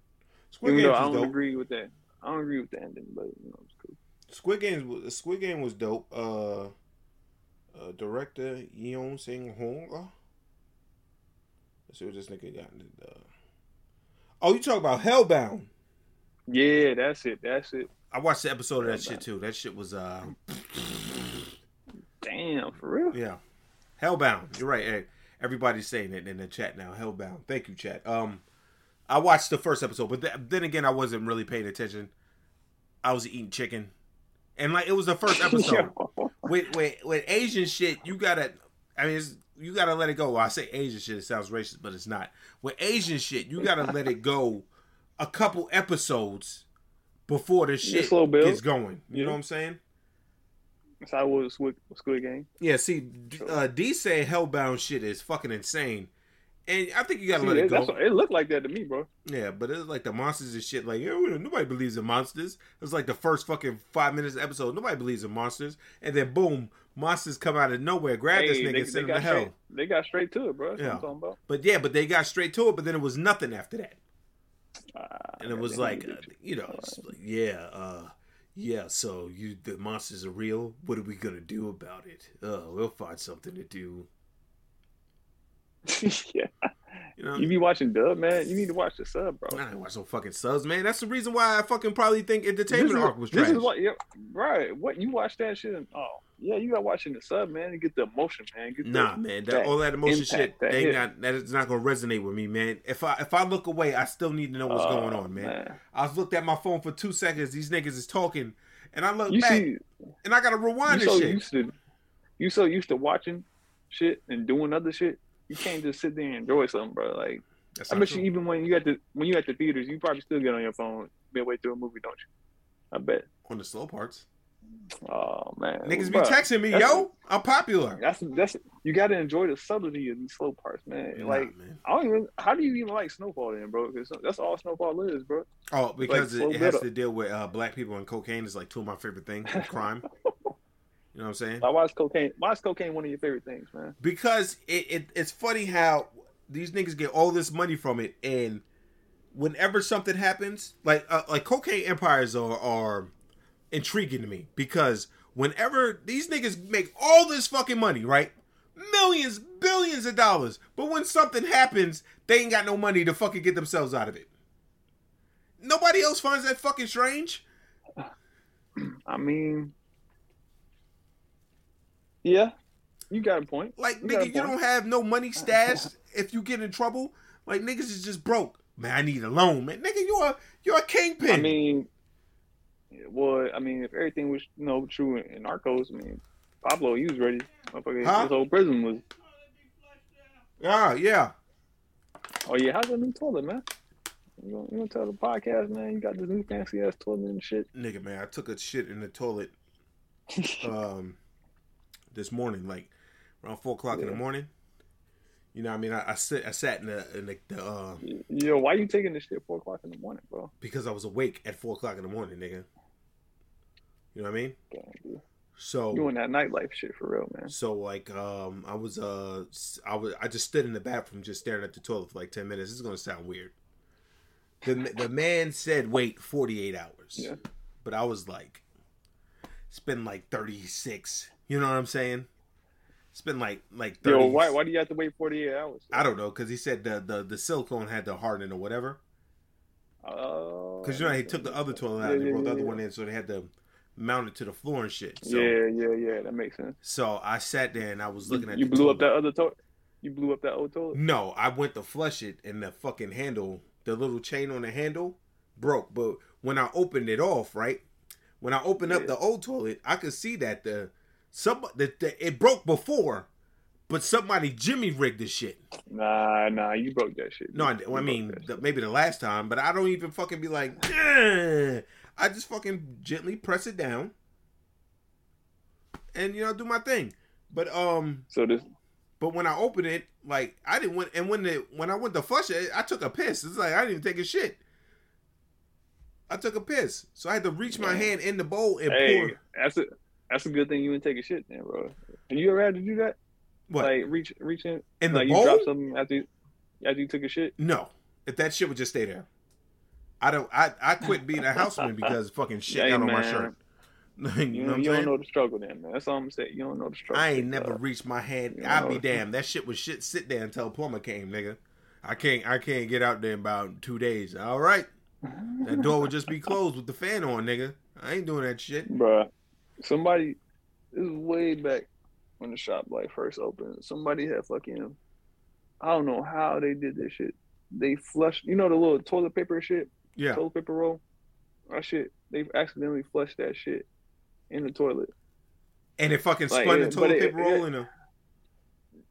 S1: Squid
S2: even
S1: Games
S2: I don't
S1: dope.
S2: agree with that. I don't agree with the ending, but you know, it's cool.
S1: Squid Games was Squid Game was dope. Uh, uh director Yeon Sing Hong. Uh, let's see what this nigga got. in the- Uh, oh, you talk about Hellbound?
S2: Yeah, that's it. That's it.
S1: I watched the episode of that
S2: Hellbound.
S1: shit too. That shit was uh,
S2: Damn, for real.
S1: yeah, Hellbound. You're right. Hey, everybody's saying it in the chat now. Hellbound. Thank you, chat. Um, I watched the first episode, but th- then again, I wasn't really paying attention. I was eating chicken, and like it was the first episode. with with with Asian shit, you gotta. I mean, it's, you gotta let it go. Well, I say Asian shit, it sounds racist, but it's not. With Asian shit, you gotta let it go a couple episodes before the shit gets going. You
S2: Yeah.
S1: know what I'm saying?
S2: How it was Squid, Squid Game.
S1: Yeah. See, D- uh, D say Hellbound shit is fucking insane, and I think you gotta
S2: See,
S1: let it
S2: it,
S1: go.
S2: what, it looked like that to me, bro.
S1: Yeah, but it's like the monsters and shit. Like, nobody believes in monsters. It's like the first fucking five minutes of the episode. Nobody believes in monsters, and then boom, monsters come out of nowhere, grab this nigga,
S2: they,
S1: and
S2: they
S1: send him
S2: got
S1: to hell.
S2: straight. They got straight to it, bro. That's
S1: Yeah.
S2: what I'm talking about.
S1: But yeah, but they got straight to it. But then it was nothing after that,
S2: Ah,
S1: and it was like,
S2: you
S1: uh, you know, like, yeah, uh, yeah. So you, the monsters are real. What are we gonna do about it? Uh, we'll find something to do.
S2: yeah.
S1: You know,
S2: You be watching dub, man. You need to watch the sub, bro.
S1: I ain't watch no fucking subs, man. That's the reason why I fucking probably think entertainment arc was
S2: this is what, yeah, right? What you watch that shit? And, oh, yeah, you got watching the sub, man, You get the emotion, man. Get the,
S1: Nah, man, that,
S2: that
S1: all that emotion
S2: impact,
S1: shit
S2: that
S1: ain't
S2: hit.
S1: got that is not gonna resonate with me, man. If I if I look away, I still need to know what's
S2: Oh,
S1: going on, man. I looked at my phone for two seconds. These niggas is talking, and I look
S2: You
S1: back,
S2: see,
S1: and I gotta rewind this
S2: so
S1: shit.
S2: used to, you so used to watching shit and doing other shit. You can't just sit there and enjoy something, bro. Like
S1: That's
S2: I bet you, even when you at the when you at the theaters, you probably still get on your phone midway through a movie, don't you? I bet.
S1: on the slow parts.
S2: Oh man,
S1: Niggas be
S2: Bruh,
S1: texting me, yo, I'm popular.
S2: That's that's you got to enjoy the subtlety of these slow parts, man. Like
S1: man.
S2: I don't even. How do you even like Snowfall then, bro? Because that's all Snowfall is, bro.
S1: Oh, because
S2: slow
S1: it, it has
S2: build-up.
S1: to deal with uh, black people and cocaine is like two of my favorite things. crime. you know what I'm saying?
S2: Why is cocaine? Why is cocaine one of your favorite things, man?
S1: because it, it it's funny how these niggas get all this money from it and whenever something happens like uh, like cocaine empires are are intriguing to me because whenever these niggas make all this fucking money right millions billions of dollars but when something happens they ain't got no money to fucking get themselves out of it nobody else finds that fucking strange
S2: I mean, yeah, you got a point.
S1: Like,
S2: You
S1: nigga, you
S2: point.
S1: don't have no money stashed if you get in trouble. Like, niggas is just broke. Man, I need a loan, man. Nigga, you're a, you're a kingpin.
S2: I mean, well, I mean, if everything was you know true in, in Narcos, I mean, Pablo, he was ready. Motherfucker,
S1: Huh?
S2: His whole prison was.
S1: ah, yeah.
S2: Oh yeah, how's that new toilet, man? You gonna, you gonna tell the podcast, man? You got this new fancy ass toilet and shit.
S1: Nigga, man, I took a shit in the toilet um this morning, like around four o'clock in the morning. You know, what I mean, I, I sit, I sat in the, in the, the uh,
S2: Yo, why you taking this shit at four o'clock in the morning, bro?
S1: because I was awake at four o'clock in the morning, nigga. You know what I mean?
S2: Damn.
S1: So
S2: Doing that nightlife shit for real, man.
S1: So like um I was uh I was I just stood in the bathroom just staring at the toilet for like 10 minutes. This is going to sound weird. The the man said wait 48 hours.
S2: Yeah.
S1: But I was like it's been like 36. You know what I'm saying? It's been like like 30.
S2: Yo, why why do you have to wait forty eight hours?
S1: I don't know cuz he said the, the the silicone had to harden or whatever.
S2: Uh,
S1: Cuz you know he took the other toilet out and they
S2: Yeah,
S1: brought the other
S2: yeah.
S1: one in so they had to mount it to the floor and shit. So
S2: yeah, yeah, yeah. That makes sense.
S1: so I sat there and I was looking
S2: You,
S1: at
S2: you
S1: the
S2: blew up that other toilet. You blew up that old toilet.
S1: No, I went to flush it and the fucking handle, the little chain on the handle broke. But when I opened it off, right? When I opened up the old toilet, I could see that the some it broke before, but somebody Jimmy rigged the shit.
S2: Nah, nah, you broke that shit.
S1: No, I, well, I mean the, maybe the last time, but I don't even fucking be like. I just fucking gently press it down, and you know do my thing. But um,
S2: so this
S1: but when I opened it, like I didn't want, and when the when I went to flush it, I took a piss. It's like I didn't even take a shit. I took a piss, so I had to reach my hand in the bowl and
S2: hey,
S1: pour.
S2: that's a that's a good thing you didn't take a shit then, bro. Have you ever had to do that?
S1: What
S2: Like reach reach in
S1: the
S2: like you drop something after you after you took a shit?
S1: No, if that shit would just stay there. I don't. I I quit being a houseman because fucking shit
S2: Hey,
S1: got on my shirt.
S2: You,
S1: you know
S2: know,
S1: what I'm
S2: you don't know the struggle then, man. That's all I'm gonna. You don't know the struggle.
S1: I ain't never
S2: dog.
S1: reached my hand. I'd be damned. That shit was shit. Sit there until plumber came, nigga. I can't. I can't get out there in about two days. All right, that door would just be closed with the fan on, nigga. I ain't doing that shit.
S2: Bruh, somebody this is way back when the shop like first opened. Somebody had fucking I don't know how they did this shit. They flushed you know the little toilet paper shit,
S1: Yeah.
S2: toilet paper roll. That shit. They accidentally flushed that shit in the toilet.
S1: And it fucking
S2: Like,
S1: spun
S2: yeah,
S1: the toilet
S2: but it-
S1: paper roll in them.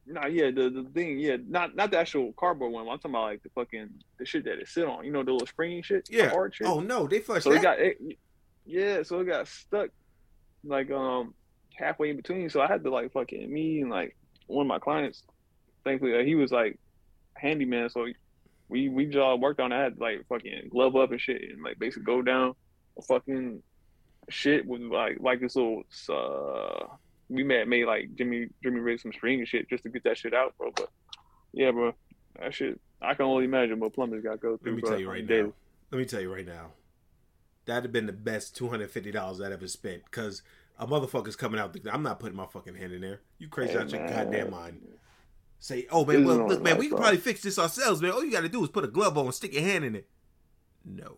S2: Nah, yeah, the, the thing, yeah, not not the actual cardboard one. I'm talking about like the fucking the shit that it sit on. You know the little springy shit,
S1: Yeah.
S2: hard shit.
S1: Oh no, they flushed
S2: so
S1: that.
S2: it got it, yeah, so it got stuck like um halfway in between. So I had to like fucking me and like one of my clients. Thankfully, uh, he was like handyman, so we we just all worked on that. I had to, like fucking glove up and shit, and like basically go down a fucking shit with like like this little uh we made made like Jimmy Jimmy rigged some string and shit just to get that shit out, bro. But yeah, bro, that shit I can only imagine what plumbers got to go through.
S1: Let me
S2: bro,
S1: tell you right
S2: the daily.
S1: now. Let me tell you right now. That'd have been the best two hundred fifty dollars I'd ever spent because a motherfucker's coming out. The, I'm not putting my fucking hand in there. You crazy
S2: Hey,
S1: out your goddamn mind. Say, oh man, well look, man,
S2: my
S1: we can probably fix this ourselves, man. All you got to do is put a glove on, and stick your hand in it. No,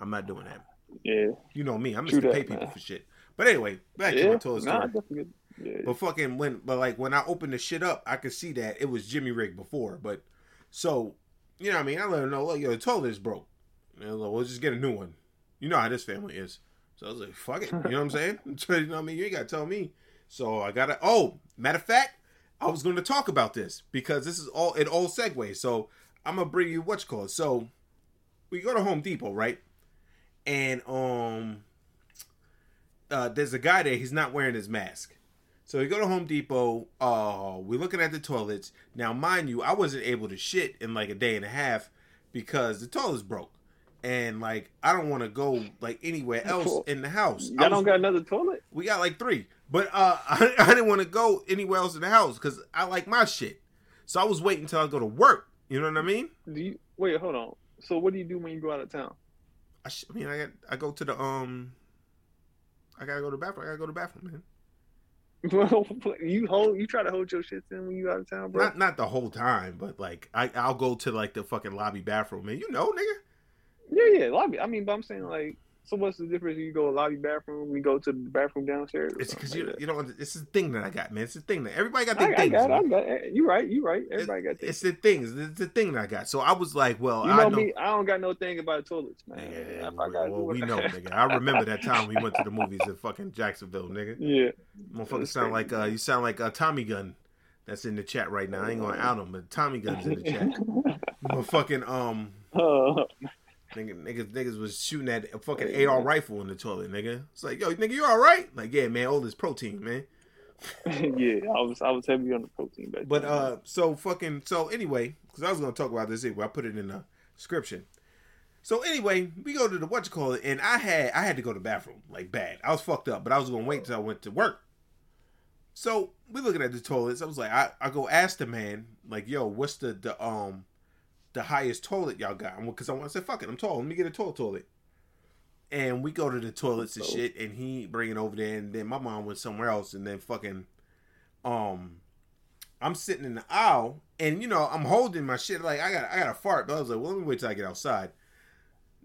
S1: I'm not doing that.
S2: Yeah,
S1: You know me. I'm just to pay people
S2: man.
S1: for shit. But anyway, back to
S2: yeah,
S1: my toilet
S2: nah,
S1: story.
S2: good. Yeah,
S1: But fucking when, but like when I opened the shit up, I could see that it was Jimmy Rig before. But so, you know what I mean? I let him know, like, yo, the toilet is broke. And like, well, just get a new one. You know how this family is. So I was like, fuck it. You know what I'm saying? you know what I mean? You ain't got to tell me. So I got to, oh, matter of fact, I was going to talk about this because this is all, it all segues. So I'm going to bring you what you call. So we go to Home Depot, right? And, um, uh, there's a guy there. He's not wearing his mask. So we go to Home Depot. Uh, we're looking at the toilets. Now, mind you, I wasn't able to shit in like a day and a half because the toilet's broke, and like I don't want to go like anywhere else in the house. I
S2: don't got another toilet.
S1: we got like three, but uh, I, I didn't want to go anywhere else in the house because I like my shit. So I was waiting until I go to work. You know what I mean?
S2: Do you wait? Hold on. So what do you do when you go out of town?
S1: I, sh- I mean, I got I go to the um, I gotta go to the bathroom. I gotta go to the bathroom, man.
S2: you hold, you try to hold your shit in when you out of town, bro.
S1: Not not the whole time, but like I I'll go to like the fucking lobby bathroom, man. You know, nigga.
S2: Yeah, yeah, lobby. I mean, but I'm saying like, so what's the difference? You go to lobby bathroom, we go to the bathroom downstairs.
S1: It's because you
S2: like
S1: you know it's the thing that I got, man. It's the thing that everybody got their
S2: I, I got, it, I got. You right, you right. Everybody got
S1: It's the things. It's the thing that I got. So I was like, well,
S2: You
S1: I
S2: know
S1: know.
S2: me. I don't got no thing about toilets, man.
S1: Yeah,
S2: I gotta
S1: well, we know, nigga. I remember that time we went to the movies in fucking Jacksonville, nigga.
S2: Yeah.
S1: Motherfucker sound like uh, you sound like uh, Tommy Gun. That's in the chat right now. I ain't gonna out him, but Tommy Gun's in the chat. But fucking um,
S2: Uh,
S1: nigga, niggas, niggas was shooting at a fucking AR rifle in the toilet, nigga. It's like, yo, nigga, you all right? Like, yeah, man, all this protein, man.
S2: yeah, I was I was heavy on the protein back
S1: But
S2: then.
S1: uh, so fucking so anyway, because I was gonna talk about this anyway, I put it in the description. So anyway, we go to the what you call it, and I had I had to go to the bathroom like bad. I was fucked up, but I was gonna wait till I went to work. So we looking at the toilets. I was like, I, I go ask the man like, yo, what's the the um the highest toilet y'all got? Because I want to say, fuck it, I'm tall. Let me get a tall toilet. And we go to the toilets and
S2: So-
S1: shit, and he bring it over there, and then my mom went somewhere else, and then fucking, um, I'm sitting in the aisle, and you know I'm holding my shit like I got I got a fart, but I was like, well, let me wait till I get outside,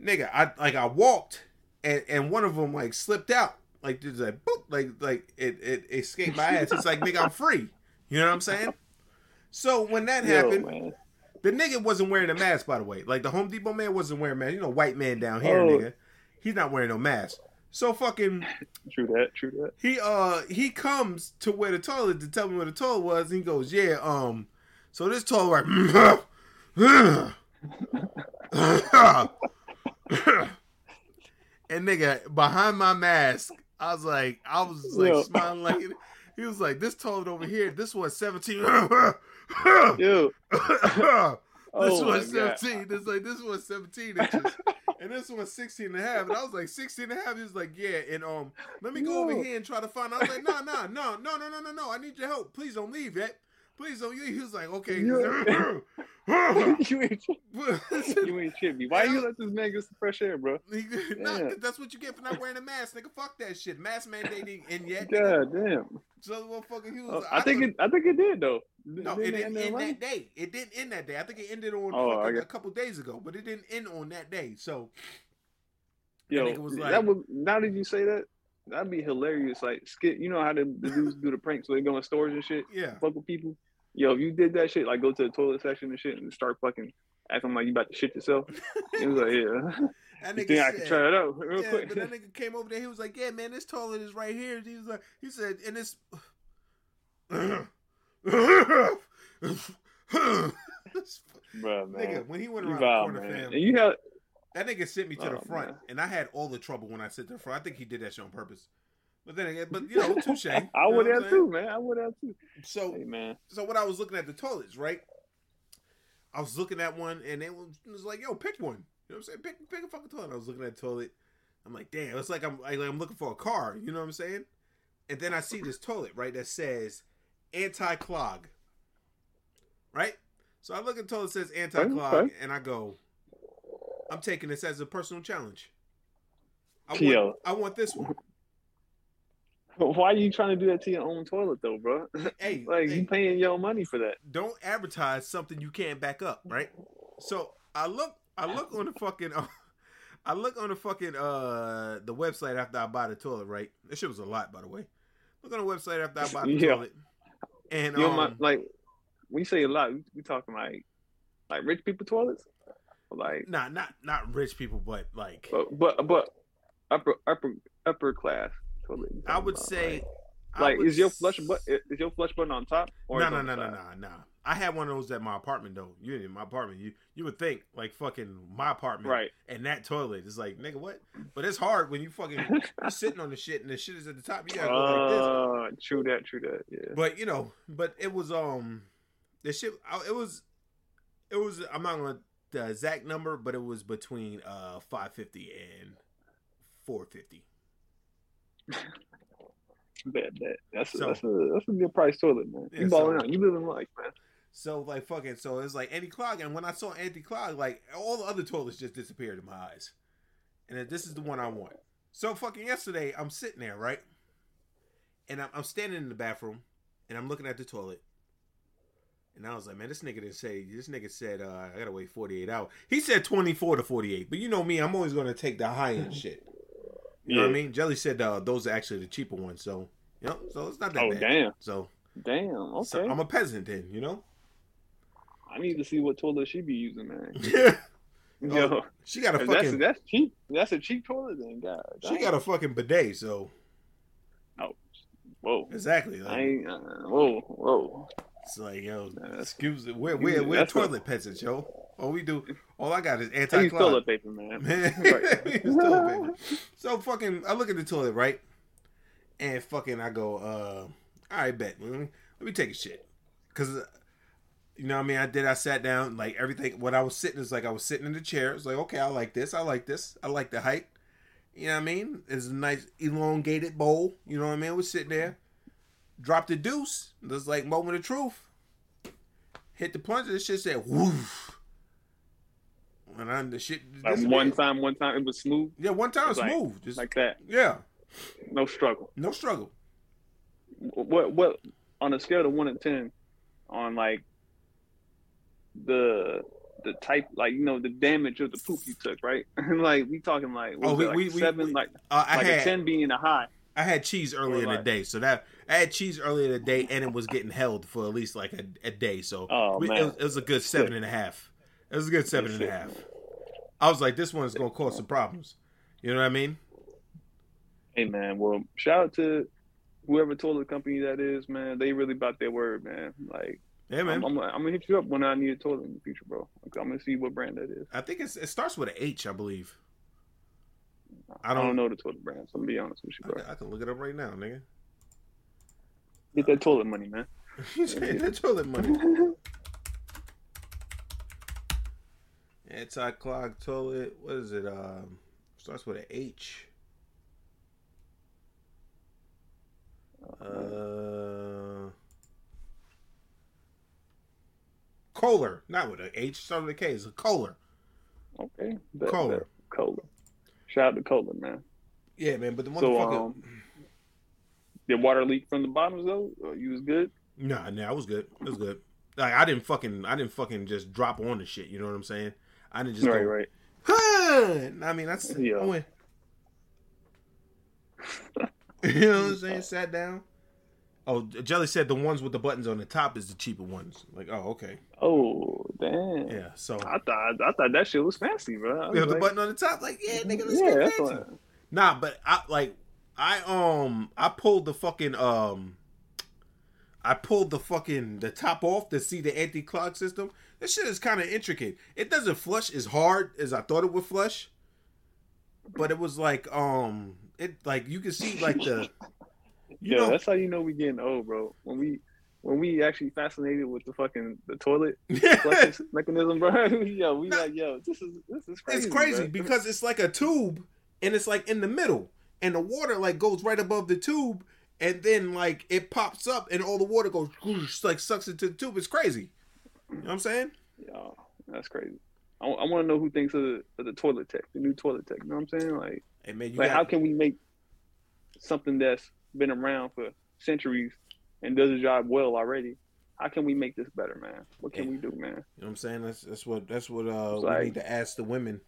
S1: nigga. I like I walked, and and one of them like slipped out, like just like boop, like like it it escaped my ass. It's like nigga, I'm free. You know what I'm saying? So when that
S2: Yo,
S1: happened,
S2: man.
S1: The nigga wasn't wearing a mask, by the way. Like the Home Depot man wasn't wearing a mask. You know, white man down here,
S2: Oh.
S1: nigga. he's not wearing no mask. So fucking
S2: True that. True that.
S1: he uh he comes to where the toilet to tell me where the toilet was. And he goes, yeah, um, so this toilet right, and nigga behind my mask, I was like, I was like
S2: Yo.
S1: smiling like he was like, this toilet over here, this one's seventeen.
S2: Yo.
S1: This
S2: Oh
S1: one's
S2: God.
S1: 17. This like this one's 17 inches. and this one's 16 and a half. And I was like, 16 and a half? He was like, yeah. And um, let me go over here and try to find I was like, no, no, no, no, no, no, no, no. I need your help. Please don't leave yet. Please don't leave. He was like, okay.
S2: You- ain't
S1: He-
S2: you ain't chippy. Why you let this man get some fresh air, bro?
S1: nah, that's what you get for not wearing a mask, nigga. Fuck that shit. Mask mandating and yet. nigga.
S2: God damn.
S1: So motherfucker, he was.
S2: Oh, I think it. I think it did though.
S1: No,
S2: Didn't
S1: it didn't end that day. It didn't end that day. I think it ended on
S2: Oh,
S1: fucking
S2: I
S1: a couple days ago, but it didn't end on that day. So
S2: Yo,
S1: nigga was like-
S2: that would. Now did you say that, that'd be hilarious. Like skit. You know how the, the dudes do the pranks where they go in stores and shit,
S1: yeah,
S2: fuck with people. Yo, if you did that shit, like go to the toilet section and shit, and start fucking acting like you about to shit yourself. It was like, yeah,
S1: that nigga
S2: think I could try it out real
S1: yeah,
S2: quick?
S1: but that nigga came over there. He was like, "Yeah, man, this toilet is right here." He was like, he said, and it's.
S2: Bro, man,
S1: nigga, when he went
S2: you
S1: around the corner,
S2: man.
S1: fam,
S2: And you had
S1: that nigga sent me to the
S2: Oh,
S1: front,
S2: man.
S1: and I had all the trouble when I sit to the front. I think he did that shit on purpose. But then again, but you know, touche.
S2: I
S1: You
S2: would have too, man. I would have too.
S1: So
S2: Hey, man.
S1: so when I was looking at the toilets, right? I was looking at one and it was, it was like, yo, pick one. You know what I'm saying? Pick pick a fucking toilet. I was looking at the toilet. I'm like, damn, it's like I'm like I'm looking for a car. You know what I'm saying? And then I see this toilet, right, that says anti clog. Right? So I look at the toilet that says anti clog and I go, I'm taking this as a personal challenge. I want, I want this one.
S2: Why are you trying to do that to your own toilet though, bro?
S1: Hey,
S2: like
S1: hey,
S2: you paying your money for that.
S1: don't advertise something you can't back up, right? So I look, I look on the fucking, I look on the fucking uh the website after I buy the toilet, right? This shit was a lot, by the way. Look on the website after I buy the
S2: Yeah.
S1: toilet, and
S2: You know,
S1: um,
S2: my, like when you say a lot, we, talking like like rich people toilets, like
S1: not not not rich people, but like
S2: but but, but upper upper upper class
S1: I would
S2: about,
S1: say,
S2: like, like
S1: would
S2: is your flush button is your flush button on top or
S1: No, no, no, no, no, no. I had one of those at my apartment though. You in my apartment, you you would think like fucking my apartment,
S2: Right.
S1: And that toilet is like nigga, what? But it's hard when you fucking you're sitting on the shit and the shit is at the top. You gotta go like this.
S2: Uh, true that, true that. Yeah.
S1: But you know, but it was um, the shit. It was, it was. I'm not gonna the exact number, but it was between uh 550 and 450.
S2: That's a, that's a that's a good price toilet, man.
S1: Yeah,
S2: you balling
S1: so-
S2: out. You living life, man.
S1: So like fucking, so it's like anti clog, and when I saw anti clog, like all the other toilets just disappeared in my eyes, and this is the one I want. So fucking yesterday, I'm sitting there right, and I'm, I'm standing in the bathroom, and I'm looking at the toilet, and I was like, man, this nigga didn't say. This nigga said uh, I gotta wait 48 hours. He said 24 to 48, but you know me, I'm always gonna take the high end shit. You know what I mean? Jelly said uh, those are actually the cheaper ones, so you know, so it's not that
S2: Oh
S1: bad.
S2: damn,
S1: So,
S2: damn. Okay,
S1: so I'm a peasant then, you know.
S2: I need to see what toilet she be using, man.
S1: Yeah.
S2: Yo,
S1: She got a fucking
S2: that's that's cheap. That's a cheap toilet, then. God,
S1: she got a fucking bidet, so Oh,
S2: whoa.
S1: exactly.
S2: I ain't. Uh, whoa, whoa.
S1: it's like yo,
S2: Nah,
S1: excuse me, we're we're, we're toilet peasants, yo. All we do, all I got is anti clog.
S2: toilet paper, man.
S1: Man,
S2: Right.
S1: Paper. So fucking, I look at the toilet right, and fucking, I go, uh, all right, bet. Let me, let me take a shit, cause. uh, You know what I mean? I did. I sat down, like everything. What I was sitting, is like I was sitting in the chair. It's like, okay, I like this. I like this. I like the height. You know what I mean? It's a nice elongated bowl. You know what I mean? We're sitting there. Drop the deuce. There's like moment of truth. Hit the plunger. This shit said woof. And I the shit.
S2: Like one time, one time it was smooth,
S1: Yeah, one time it's
S2: Like-
S1: smooth. Just
S2: like that.
S1: yeah,
S2: No struggle.
S1: no struggle.
S2: What what on a scale of one to ten, on like the the type like you know the damage of the poop you took, right? like we talking like
S1: Oh, we-
S2: it, like
S1: we-
S2: seven,
S1: we-
S2: like
S1: Uh,
S2: like
S1: had
S2: a ten being a high.
S1: I had cheese earlier in the day, so that I had cheese earlier in the day, and it was getting held for at least like a, a day. So
S2: Oh,
S1: we- It, was, it was a good seven and a half. It was a good seven and a
S2: shit.
S1: half. I was like, this one's gonna cause some problems. You know what I mean?
S2: Hey man, well, shout out to whoever toilet company that is, man. They really bought their word, man. Like,
S1: Yeah, man.
S2: I'm, I'm, I'm gonna hit you up when I need a toilet in the future, bro. I'm gonna see what brand that is.
S1: I think it's, it starts with an H, I believe.
S2: I
S1: I
S2: don't,
S1: don't-
S2: know the toilet brand. So I'm gonna be honest with you, bro.
S1: can- I can look it up right now, nigga.
S2: Get that toilet money, man.
S1: Said the toilet money. Anti-clog toilet. What is it? Um, starts with an H. Uh, Kohler, not with an H. Starts with a K. It's a Kohler.
S2: Okay, bet,
S1: Kohler.
S2: bet. Kohler. Shout out to Kohler, man.
S1: Yeah, man. But the
S2: So,
S1: motherfucker.
S2: um, Did water leak from the bottoms though? Or you was good?
S1: Nah, nah, it was good. It was good. Like I didn't fucking, I didn't fucking just drop on the shit. You know what I'm saying? I didn't just
S2: right,
S1: go,
S2: right.
S1: Huh! I mean, that's
S2: Yeah.
S1: I went. you know what I'm saying? Sat down. Oh, Jelly said the ones with the buttons on the top is the cheaper ones. Like, oh, okay,
S2: Oh, damn.
S1: yeah. So
S2: I thought I thought that shit was fancy, bro. Was
S1: yeah, the
S2: like,
S1: button on the top, like, yeah, nigga, let's
S2: yeah,
S1: get fancy. Nah, but I like, I um, I pulled the fucking um, I pulled the fucking the top off to see the anti-clog system. This shit is kind of intricate. It doesn't flush as hard as I thought it would flush, but it was like um, it like you can see like the, you
S2: yeah,
S1: know,
S2: that's how you know we getting old, bro. When we when we actually fascinated with the fucking the toilet mechanism, bro. yo, we like, yo, this is this is crazy.
S1: it's crazy
S2: bro.
S1: because it's like a tube and it's like in the middle and the water like goes right above the tube and then like it pops up and all the water goes like sucks into the tube it's crazy you know what i'm saying
S2: Yo, that's crazy. I, I want to know who thinks of the, of the toilet tech, the new toilet tech. You know what I'm saying? Like,
S1: hey man you
S2: like
S1: got,
S2: how can we make something that's been around for centuries and does the job well already? How can we make this better, man? What can
S1: Yeah.
S2: we do, man?
S1: you know what i'm saying that's that's what that's what uh
S2: It's
S1: we
S2: like-
S1: need to ask the women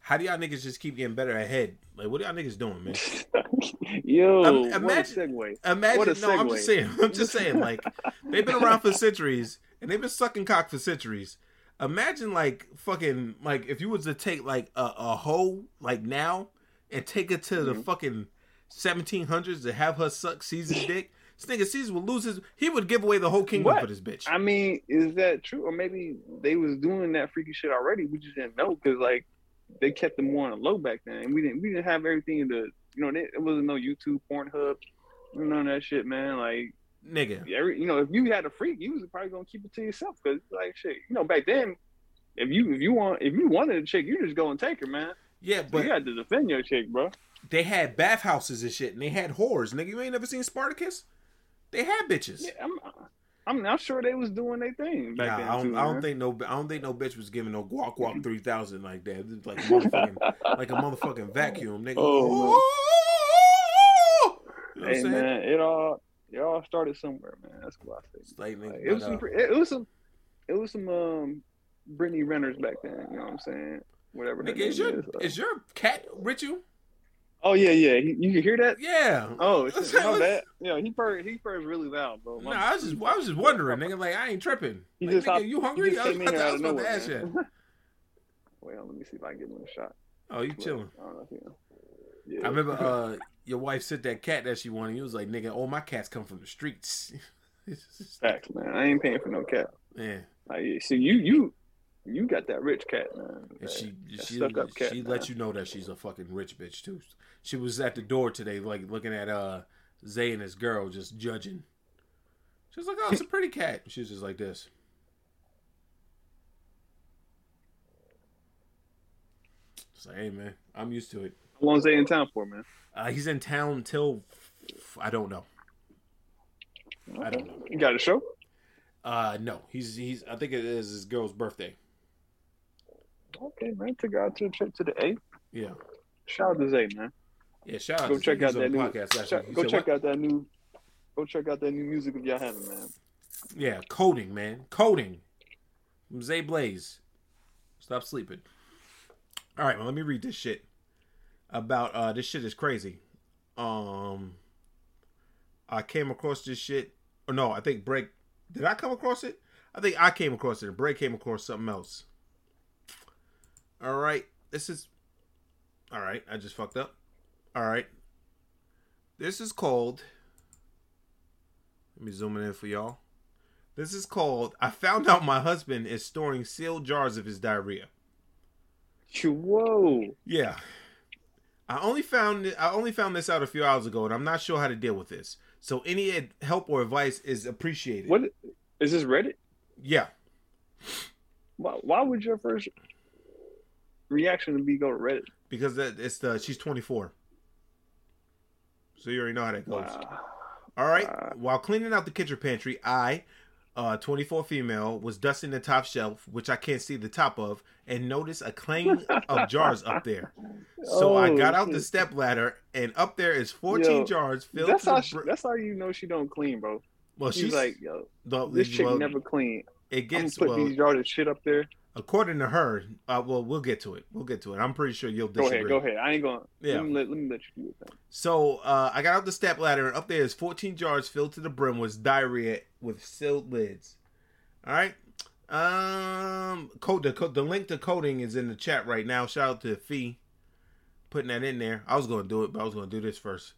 S1: how do y'all niggas just keep getting better ahead like what are y'all niggas doing man
S2: Yo,
S1: Um,
S2: what a segue.
S1: Imagine,
S2: What a
S1: no, I'm just saying, I'm just saying, like they've been around for centuries and they've been sucking cock for centuries. Imagine like fucking like if you was to take like a, a hoe like now and take it to the
S2: Mhm.
S1: fucking 1700s to have her suck Caesar's dick. This nigga Caesar would lose his. He would give away the whole kingdom
S2: What?
S1: for this bitch.
S2: I mean, is that true? Or maybe they was doing that freaky shit already. We just didn't know because like they kept them more on the low back then, and we didn't we didn't have everything in the you know there wasn't no YouTube, Pornhub, none of that shit, man. Like
S1: nigga.
S2: every you know if you had a freak, you was probably gonna keep it to yourself because like shit, you know back then. If you if you want if you wanted a chick, you just go and take her, man.
S1: Yeah,
S2: But
S1: but
S2: you had to defend your chick, bro.
S1: they had bathhouses and shit, and they had whores. Nigga, you ain't never seen Spartacus? They had bitches.
S2: Yeah, I'm I'm not sure they was doing their thing back
S1: Nah,
S2: then.
S1: I don't,
S2: too,
S1: I don't think no, I don't think no bitch was giving no guac guac three thousand like that. Like a motherfucking, like a motherfucking vacuum, nigga.
S2: Oh,
S1: You know what
S2: Hey
S1: I'm saying?
S2: man, it all it all started somewhere, man. That's what I think.
S1: It's like,
S2: it was some it was some it was some um Brittany Renners back then. You know what I'm saying? Whatever.
S1: nigga, is your
S2: is, uh.
S1: is your cat ritual?
S2: Oh yeah, yeah. You can hear that?
S1: Yeah.
S2: Oh, shit, no, that. Yeah, he purred. He purrs really loud, bro.
S1: No, I was just, I was just wondering, nigga. Like, I ain't tripping.
S2: He
S1: Like,
S2: just
S1: nigga,
S2: hopped-
S1: you hungry?
S2: just
S1: I was about to, I was about to
S2: nowhere.
S1: ask you.
S2: man. Well, let me see if I can give him a shot.
S1: Oh, you chilling?
S2: I don't know if. Yeah.
S1: I remember uh, your wife said that cat that she wanted. You was like, nigga, all my cats come from the streets.
S2: Facts, man. I ain't paying for no cat.
S1: yeah.
S2: Like, see, you you you got that rich cat, man.
S1: And she
S2: that
S1: she
S2: cat,
S1: she
S2: man.
S1: let you know that she's a fucking rich bitch too. She was at the door today, like looking at uh Zay and his girl, just judging. She was like, "Oh, it's a pretty cat." She was just like this. It's like, hey man, I'm used to it.
S2: How long's they in town for, man?
S1: Uh, he's in town till I don't know. I don't know.
S2: You got a show?
S1: Uh, no, he's he's. I think it is his girl's birthday.
S2: Okay, man. Took out to a trip to the A.
S1: Yeah,
S2: Shout out to Zay, man.
S1: yeah. Shout out.
S2: Go
S1: to
S2: check out that new.
S1: podcast. last
S2: check-
S1: week. You
S2: go check
S1: what?
S2: out that new. Go check out that new music of y'all having, man.
S1: Yeah, coding, man. Coding. From Zay Blaze. Stop sleeping. All right, well, let me read this shit. About uh this shit is crazy. Um I came across this shit. Or no, I think Brett did I come across it? I think I came across it and Brett came across something else. All right. This is All right, I just fucked up. All right. This is called. Let me zoom in for y'all. This is called. I found out my husband is storing sealed jars of his diarrhea.
S2: Whoa.
S1: Yeah. I only found I only found this out a few hours ago, and I'm not sure how to deal with this. So any ad- help or advice is appreciated.
S2: What is this Reddit?
S1: Yeah.
S2: Why, why would your first reaction be go to Reddit?
S1: Because that it's the she's 24. So you already know how that goes.
S2: Wow.
S1: All right.
S2: Wow.
S1: While cleaning out the kitchen pantry, I, uh, 24 female, was dusting the top shelf, which I can't see the top of, and noticed a clang of jars up there. So I
S2: Oh,
S1: got out the step ladder, and up there is 14
S2: Yo,
S1: jars filled
S2: That's
S1: to
S2: how
S1: br-
S2: that's how you know she don't clean, bro.
S1: Well,
S2: She's,
S1: she's
S2: like, yo,
S1: the,
S2: this chick
S1: well,
S2: never clean.
S1: It
S2: I'm
S1: gets
S2: put
S1: well,
S2: these jars of shit up there.
S1: according to her. Uh, well, we'll get to it. We'll get to it. I'm pretty sure you'll
S2: Go
S1: disagree.
S2: ahead, go ahead. I ain't going.
S1: Yeah.
S2: Let me let, let me let you do it. Then.
S1: So uh, I got out the step ladder, and up there is 14 jars filled to the brim with diarrhea with sealed lids. All right. Um, code the the link to coding is in the chat right now. Shout out to Fee putting that in there. I was to do it, but I was to do this first.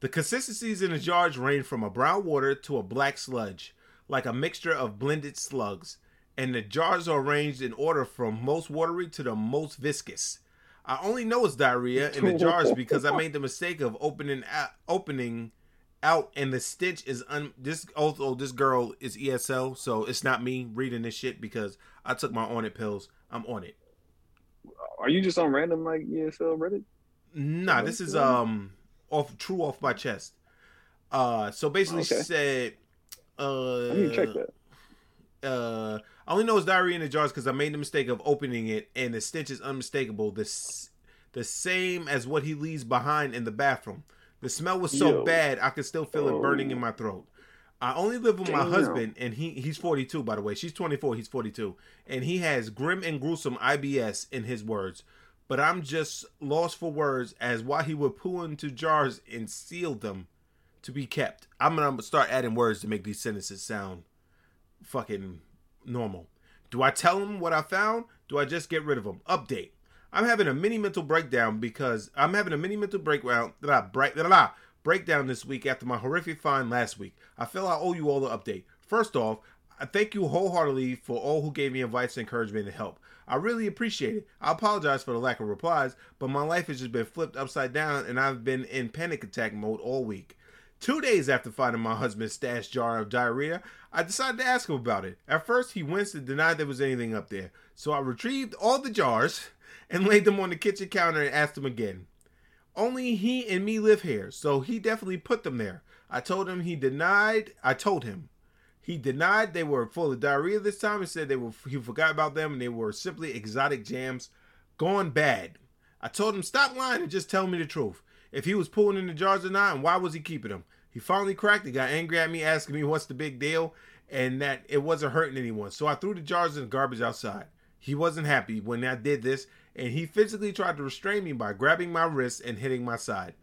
S1: The consistencies in the jars range from a brown water to a black sludge, like a mixture of blended slugs, and the jars are arranged in order from most watery to the most viscous. I only know it's diarrhea in the jars because I made the mistake of opening opening out, and the stench is un. This also this girl is ESL, so it's not me reading this shit because I took my Onnit pills. I'm on it.
S2: Are you just on random like ESL Reddit?
S1: Nah, this is um off true off my chest. Uh, so basically she
S2: Okay.
S1: said, uh,
S2: I need to check that.
S1: uh, I only know it's diarrhea in the jars because I made the mistake of opening it, and the stench is unmistakable. The s- the same as what he leaves behind in the bathroom. The smell was so
S2: Yo.
S1: bad I could still feel it burning
S2: Oh.
S1: in my throat. I only live with my
S2: Damn.
S1: husband, and he he's 42 by the way. She's 24, he's 42, and he has grim and gruesome IBS in his words. But I'm just lost for words as why he would poo into jars and seal them to be kept. I'm gonna start adding words to make these sentences sound fucking normal. Do I tell him what I found? Do I just get rid of him? Update. I'm having a mini mental breakdown because I'm having a mini mental breakdown that I break that I breakdown this week after my horrific find last week. I feel I owe you all the update. First off, I thank you wholeheartedly for all who gave me advice, encouragement, and help. I really appreciate it. I apologize for the lack of replies, but my life has just been flipped upside down and I've been in panic attack mode all week. Two days after finding my husband's stash jar of diarrhea, I decided to ask him about it. At first, he winced and denied there was anything up there. So I retrieved all the jars and laid them on the kitchen counter and asked him again. Only he and me live here, so he definitely put them there. I told him he denied. I told him he denied they were full of diarrhea this time and said they were he forgot about them and they were simply exotic jams gone bad. I told him stop lying and just tell me the truth. If he was pulling in the jars or not, and why was he keeping them? He finally cracked and got angry at me, asking me what's the big deal, and that it wasn't hurting anyone. So I threw the jars in the garbage outside. He wasn't happy when I did this, and he physically tried to restrain me by grabbing my wrist and hitting my side.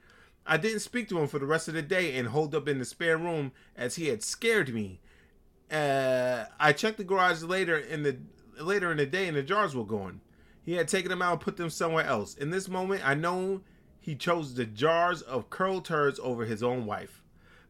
S1: I didn't speak to him for the rest of the day and holed up in the spare room as he had scared me. Uh, I checked the garage later in the later in the day, and the jars were gone. He had taken them out and put them somewhere else. In this moment, I know he chose the jars of curl turds over his own wife.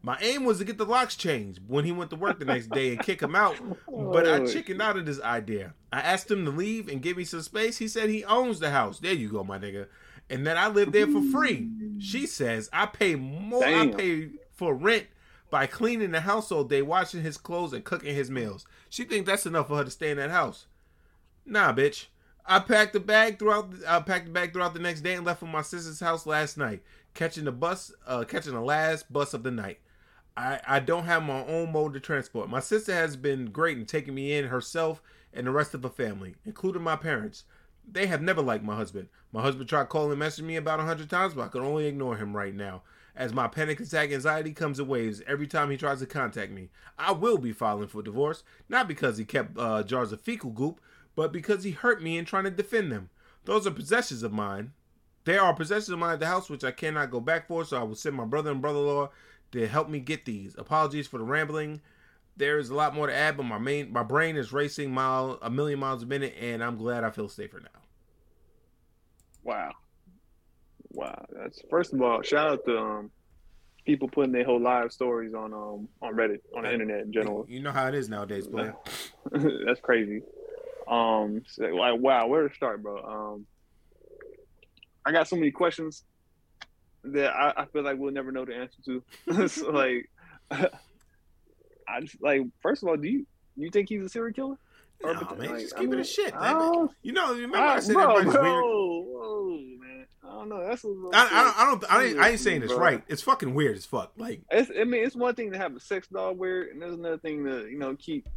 S1: My aim was to get the locks changed when he went to work the next day and kick him out, but I
S2: Oh,
S1: chickened out of this idea. I asked him to leave and give me some space. He said he owns the house. There you go, my nigga. And that I live there for free. She says I pay more.
S2: Damn.
S1: I pay for rent by cleaning the house all day, washing his clothes, and cooking his meals. She thinks that's enough for her to stay in that house. Nah, bitch. I packed the bag throughout. I packed the bag throughout the next day and left for my sister's house last night, catching the bus, uh, catching the last bus of the night. I, I don't have my own mode of transport. My sister has been great in taking me in herself and the rest of her family, including my parents. They have never liked my husband. My husband tried calling and messaging me about a hundred times, but I can only ignore him right now. As my panic attack anxiety comes in waves every time he tries to contact me. I will be filing for divorce, not because he kept uh, jars of fecal goop, but because he hurt me in trying to defend them. Those are possessions of mine. They are possessions of mine at the house, which I cannot go back for, so I will send my brother and brother in law to help me get these. Apologies for the rambling. There is a lot more to add, but my main my brain is racing mile a million miles a minute, and I'm glad I feel safer now.
S2: Wow. Wow, that's first of all, shout out to um people putting their whole live stories on um on Reddit on the internet in general.
S1: You know how it is nowadays, player.
S2: that's crazy. Um, so, like wow, where to start, bro? Um, I got so many questions that I, I feel like we'll never know the answer to. so like, I just like first of all, do you you think he's a serial killer?
S1: No,
S2: but,
S1: man,
S2: like,
S1: just
S2: I
S1: keep it a shit, man. You know, remember
S2: I,
S1: I said
S2: bro,
S1: everybody's
S2: bro,
S1: weird.
S2: whoa, man. I don't know. That's a little
S1: I, I don't, I don't, I ain't, I ain't saying it's
S2: bro.
S1: right. It's fucking weird as fuck. Like,
S2: It's, I mean, it's one thing to have a sex doll weird, and there's another thing to you know keep.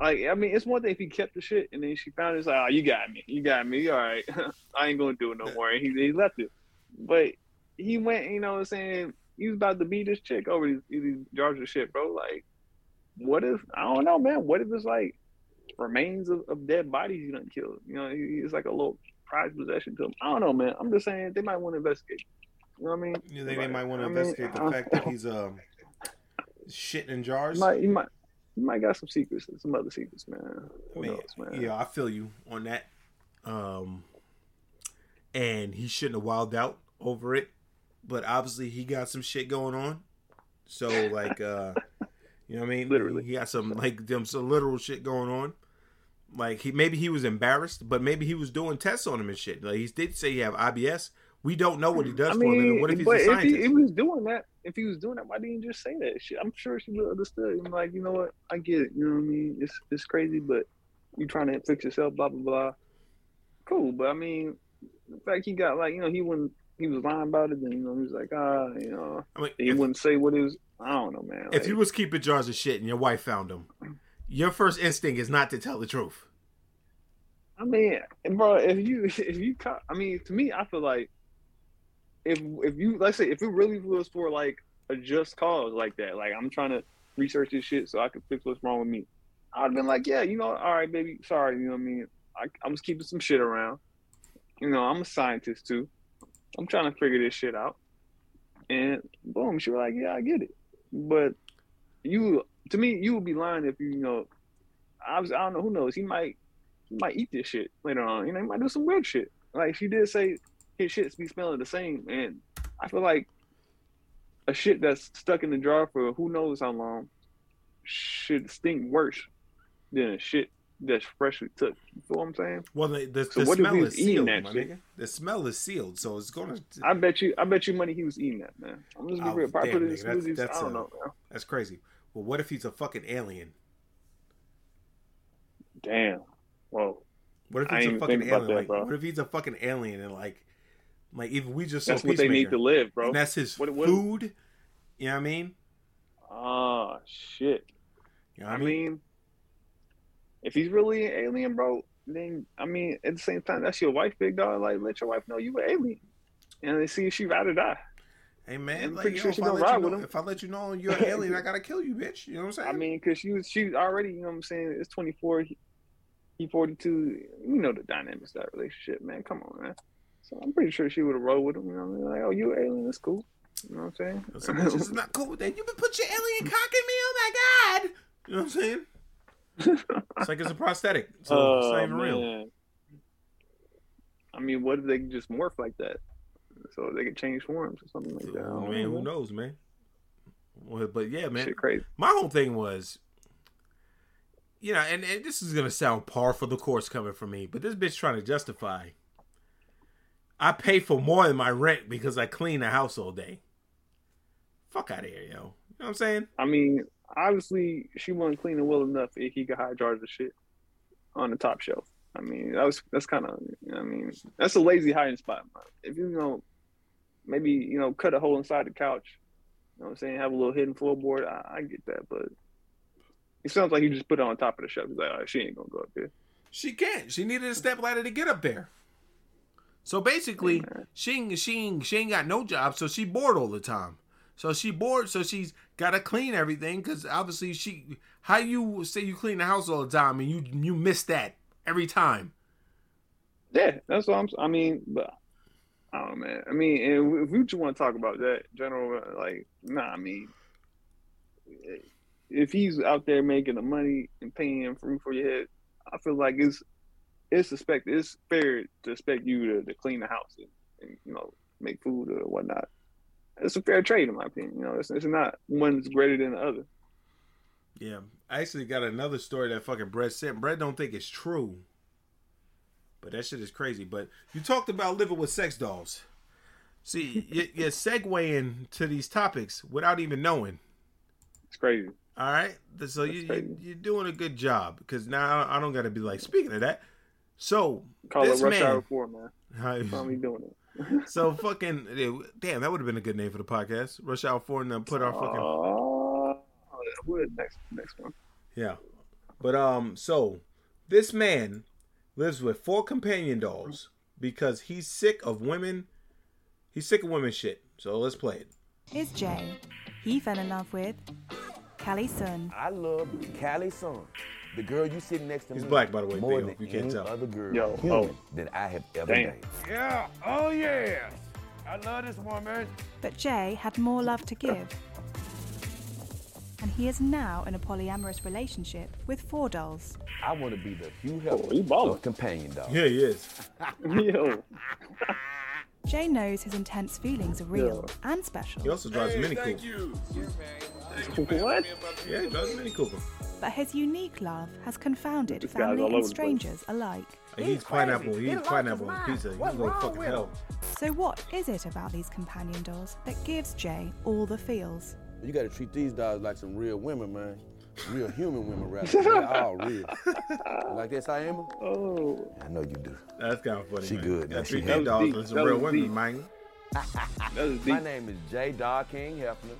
S2: Like, I mean, it's one thing if he kept the shit, and then she found it. It's like, oh, you got me, you got me. All right, I ain't gonna do it no more. And he, he left it, but he went. You know, what I'm saying he was about to beat this chick over these, these jars of shit, bro. Like, what if I don't know, man? What if it's like remains of, of dead bodies you done killed? You know, it's like a little prized possession to him. I don't know, man. I'm just saying they might want to investigate. You know what I mean?
S1: you think they might want to
S2: I mean,
S1: investigate the fact that he's um shitting in jars?
S2: He might, he might, he might got some secrets, some other secrets, man. Who
S1: mean,
S2: knows, man?
S1: yeah, I feel you on that. Um, and he shouldn't have wilded out over it, but obviously he got some shit going on. So like, uh, you know what I mean?
S2: Literally.
S1: he got some like them some literal shit going on. Like he maybe he was embarrassed, but maybe he was doing tests on him and shit. Like he did say he have IBS. We don't know what he does
S2: I
S1: for a living.
S2: mean,
S1: What if he's
S2: but
S1: a
S2: if
S1: scientist?
S2: he, if he was doing that, if he was doing that, why didn't you just say that shit? I'm sure she would have understood. I'm like, you know what? I get it. You know what I mean? It's it's crazy, but you trying to fix yourself, blah blah blah. Cool, but I mean, the fact he got like, you know, he wouldn't. He was lying about it, then you know he was like, ah, you know,
S1: I mean,
S2: he
S1: if-
S2: wouldn't say what it was. I don't know, man.
S1: if
S2: Like,
S1: you was keeping jars of shit and your wife found them, your first instinct is not to tell the truth.
S2: I mean, bro, if you if you caught, I mean, to me, I feel like if if you let's say if it really was for like a just cause like that, like I'm trying to research this shit so I can fix what's wrong with me, I'd have been like, yeah, you know, all right, baby, sorry, you know what I mean. I, I was keeping some shit around. You know, I'm a scientist too. I'm trying to figure this shit out. And boom, she was like, yeah, I get it. But you, to me, you would be lying if you, you know, I was, I don't know, who knows? He might he might eat this shit later on. You know, he might do some weird shit. Like she did say his shits be smelling the same. And I feel like a shit that's stuck in the jar for who knows how long should stink worse than a shit that's freshly took. You feel what I'm saying?
S1: Well, the, the,
S2: So
S1: the
S2: what
S1: smell is sealed, my
S2: shit?
S1: nigga. The smell is sealed, so it's gonna.
S2: I bet you I bet you money he was eating that, man. I'm just be
S1: Oh,
S2: real. Probably
S1: damn,
S2: put
S1: nigga, that's-
S2: smoothies.
S1: that's
S2: I don't
S1: a-
S2: know, man.
S1: That's crazy. Well, what if he's a fucking alien?
S2: Damn. Whoa.
S1: What if he's
S2: ain't
S1: a fucking alien?
S2: that,
S1: like, what if he's a fucking alien and like, like even we just saw
S2: That's what they need to live, bro.
S1: and that's his
S2: What- what-
S1: food. You know what I mean?
S2: Ah, shit.
S1: You know what
S2: I mean, if he's really an alien, bro, then I mean, at the same time, that's your wife, big dog. Like, let your wife know you an alien, and then see if she ride or die.
S1: hey man,
S2: I'm
S1: like,
S2: pretty
S1: yo,
S2: sure
S1: if, I
S2: gonna
S1: let you
S2: ride with
S1: know,
S2: him.
S1: if I let you know you're an alien, I gotta kill you, bitch. You know what I'm saying?
S2: I mean, because she was she already, you know, what I'm saying, it's 24, he, he 42. You know the dynamics of that relationship, man. Come on, man. So I'm pretty sure she would have rolled with him. You know, what I mean? like, oh, you an alien? That's cool. You know what I'm saying?
S1: bitches is not cool with that. You been put your alien cock in me? Oh my god! You know what I'm saying? It's like it's a prosthetic, so it's not
S2: Oh,
S1: even real.
S2: I mean, what if they just morph like that? So they could change forms or something like that. I
S1: Oh, man,
S2: know,
S1: who knows, man? Well, but yeah, man.
S2: Shit crazy.
S1: my whole thing was, you know, and, and this is gonna sound par for the course coming from me, but this bitch trying to justify. I pay for more than my rent because I clean the house all day. Fuck out of here, yo. You know what I'm saying?
S2: I mean, obviously, she wasn't cleaning well enough if he could hide jars of shit on the top shelf. I mean, that was that's kind of, I mean, that's a lazy hiding spot. If you, you know, maybe you know, cut a hole inside the couch. You know what I'm saying? Have a little hidden floorboard. I, I get that, but it sounds like he just put it on top of the shelf. He's like, all right, she ain't gonna go up there.
S1: She can't. She needed a step ladder to get up there. So basically, she ain't, she ain't, she ain't got no job, so she bored all the time. So she bored, so she's got to clean everything because obviously she. How you say you clean the house all the time and you you miss that every time?
S2: Yeah, that's what I'm. I mean, but I don't know, man. I mean, if we just want to talk about that general, like, nah. I mean, if he's out there making the money and paying for for your head, I feel like it's it's expected. it's fair to expect you to, to clean the house and, and you know make food or whatnot. It's a fair trade, in my opinion. You know, it's, it's not one's greater than the other.
S1: Yeah, I actually got another story that fucking Brett sent. Brett don't think it's true, but that shit is crazy. But you talked about living with sex dolls. See, you- you're segueing to these topics without even knowing.
S2: It's crazy.
S1: All right, so you, you
S2: crazy.
S1: you're doing a good job because now I don't got to be like speaking of that. So
S2: Call
S1: this
S2: it Rush
S1: man,
S2: Hour Four, man. Why we doing it?
S1: So fucking damn, that would have been a good name for the podcast. Rush Hour Four and then put our fucking
S2: what next? Next one.
S1: Yeah. But um so this man lives with four companion dolls because he's sick of women. He's sick of women shit. So let's play it.
S4: is Jay. He fell in love with Callie Sun.
S5: I love Callie Sun, the girl you sitting next to
S1: He's
S5: me.
S1: black, by the way,
S5: more
S1: Theo,
S5: than
S1: if you can't
S5: any
S1: tell.
S5: other girl
S2: Yo,
S5: human
S2: oh.
S5: that I have ever
S2: Damn.
S5: dated.
S6: Yeah, oh yeah. I love this woman.
S4: But Jay had more love to give. And he is now in a polyamorous relationship with four dolls.
S5: I want to be the Hugh
S2: Oh, he
S5: Hefner
S2: ballin'.
S5: of companion doll.
S1: Yeah, he is.
S2: Yo,
S4: Jay knows his intense feelings are real and special,
S1: He also drives a Mini Cooper.
S2: what?
S1: Yeah, he drives a Mini Cooper.
S4: but his unique love has confounded
S2: This guy's all
S4: family
S2: over
S4: and
S2: the place.
S4: strangers alike.
S1: He eats pineapple. He eats pineapple on pizza. He can go to fucking hell.
S4: So, what is it about these companion dolls that gives Jay all the feels?
S7: You gotta treat these dogs like some real women, man. Real human women, rather. They're all real. like this, I am.
S2: Oh,
S5: I know you do.
S1: That's kind of funny.
S5: She
S1: man.
S5: good,
S1: Got
S5: man.
S1: three
S5: She
S1: big
S2: hella
S1: dogs
S2: deep.
S1: and some
S2: That
S1: real
S2: was
S1: women,
S2: deep.
S1: man.
S2: that was
S5: My name is J. Doll King Hefner.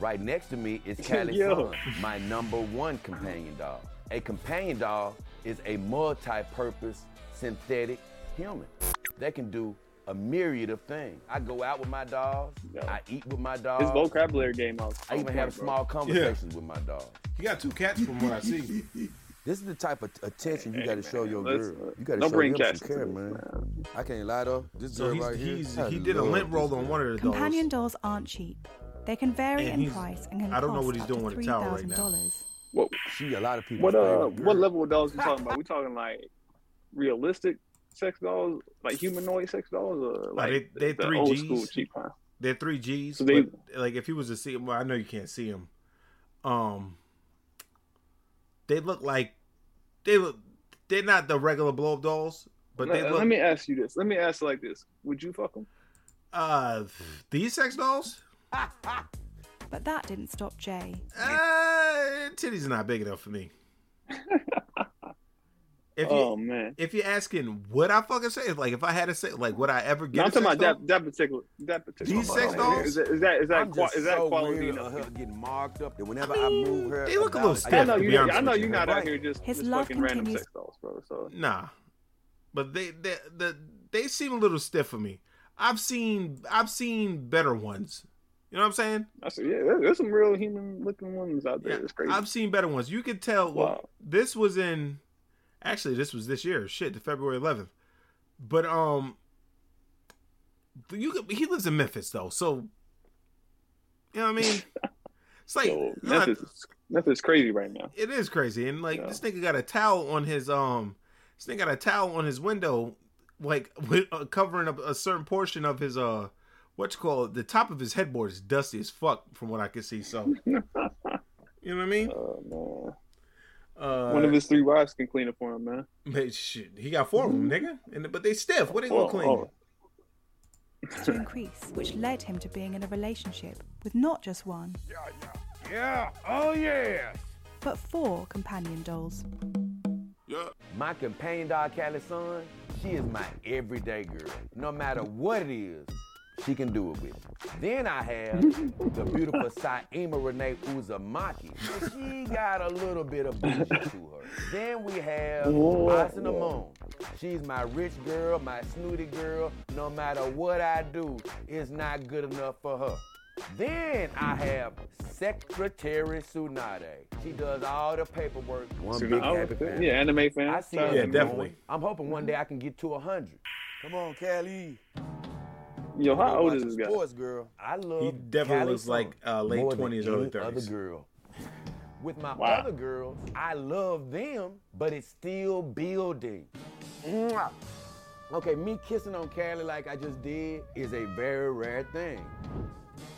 S5: Right next to me is Callie
S2: Yo.
S5: Sun, my number one companion dog. A companion dog is a multi-purpose synthetic human. They can do a myriad of things. I go out with my dogs.
S2: Yo.
S5: I eat with my dogs.
S2: His
S5: dogs.
S2: vocabulary game out.
S5: I even have
S2: bro.
S5: small conversations with my dogs.
S1: He got two cats from what I see.
S7: This is the type of attention you
S2: Hey,
S7: gotta show your
S2: let's-
S7: girl. You gotta show
S2: bring
S7: them some care, man.
S2: man.
S7: I can't lie though. This
S1: So
S7: girl
S1: he's,
S7: right here.
S1: he's
S7: I
S1: he did a lint roll on one of the dolls.
S4: Companion dolls aren't cheap. They can vary
S1: And
S4: in price and can
S1: I don't know
S4: cost
S1: what he's
S4: up
S1: doing
S4: to
S1: with the towel right now.
S4: $3,000.
S2: What?
S7: She a lot of people.
S2: What? Uh, what level of dolls we talking about? We talking like realistic sex dolls, like humanoid sex dolls, or like
S1: they- they
S2: the
S1: three
S2: old
S1: Gs?
S2: school cheap kind?
S1: They're three G's.
S2: So they-
S1: but, like if he was to see him, well, I know you can't see him. Um, they look like they look. They're not the regular blow up dolls, but they
S2: let,
S1: look.
S2: let me ask you this. Let me ask you like this: Would you fuck them?
S1: uh, these sex dolls.
S4: But that didn't stop Jay.
S1: Uh, titties are not big enough for me. If you
S2: oh man!
S1: if you're asking, what I fucking say? Like if I had to say, like, would I ever
S2: No,
S1: get?
S2: I'm
S1: a
S2: talking
S1: sex
S2: about
S1: doll?
S2: that, that particular that particular.
S1: These sex
S2: model.
S1: dolls?
S2: Is that is that is that,
S7: I'm
S2: qua-
S7: just
S2: is that
S7: so
S2: quality
S7: weary
S2: enough?
S7: of her getting marked up that whenever I move her,
S1: They look a little stiff.
S2: I know
S1: to
S2: you,
S1: honest
S2: I know you're not out here just,
S4: His
S2: just
S4: love
S2: fucking random
S4: continues-
S2: sex dolls, bro. So
S1: Nah, but they they the they seem a little stiff for me. I've seen I've seen better ones. You know what I'm saying?
S2: I said, yeah, there- there's some real human looking ones out there.
S1: Yeah,
S2: It's crazy.
S1: I've seen better ones. You could tell. Well,
S2: Wow.
S1: this was in actually this was this year. Shit, the February 11th. But um, you could, he lives in Memphis though, so you know what I mean. It's like not-
S2: Memphis, is- Memphis is crazy right now.
S1: it is crazy, and like
S2: Yeah.
S1: this nigga got a towel on his um, this nigga got a towel on his window, like with, uh, covering up a certain portion of his uh, what you call the top of his headboard is dusty as fuck from what I can see. So you know what I mean?
S2: Oh man.
S1: Uh,
S2: One of his three wives can clean it for him, man.
S1: man, shit, he got four of them, nigga, and but they stiff. What they gonna
S2: Oh,
S1: clean?
S2: oh.
S4: to increase, which led him to being in a relationship with not just one,
S6: Yeah, yeah, yeah, oh yeah.
S4: but four companion dolls. Yeah.
S5: My companion doll, Callie Sun, she is my everyday girl. No matter what it is, she can do it with. Then I have the beautiful Saima Renee Uzumaki. She got a little bit of bougie to her. Then we have Asuna Moon. She's my rich girl, my snooty girl. No matter what I do, it's not good enough for her. Then I have Secretary Tsunade. She does all the paperwork. One
S2: So
S5: big
S2: now-
S5: happy family.
S2: yeah, anime fan.
S5: I see
S2: Shout
S5: her
S1: Yeah, definitely.
S2: him.
S5: I'm hoping one day I can get to a hundred.
S7: Come on, Callie.
S2: Yo, how old is
S7: some
S2: this guy?
S7: Sports, girl.
S5: I love.
S1: He definitely
S5: Callie
S1: looks like, uh, late 20s, early
S5: any
S1: 30s.
S5: Other girl. With my
S2: Wow.
S5: other girls, I love them, but it's still building. Mwah. Okay, me kissing on Callie like I just did is a very rare thing.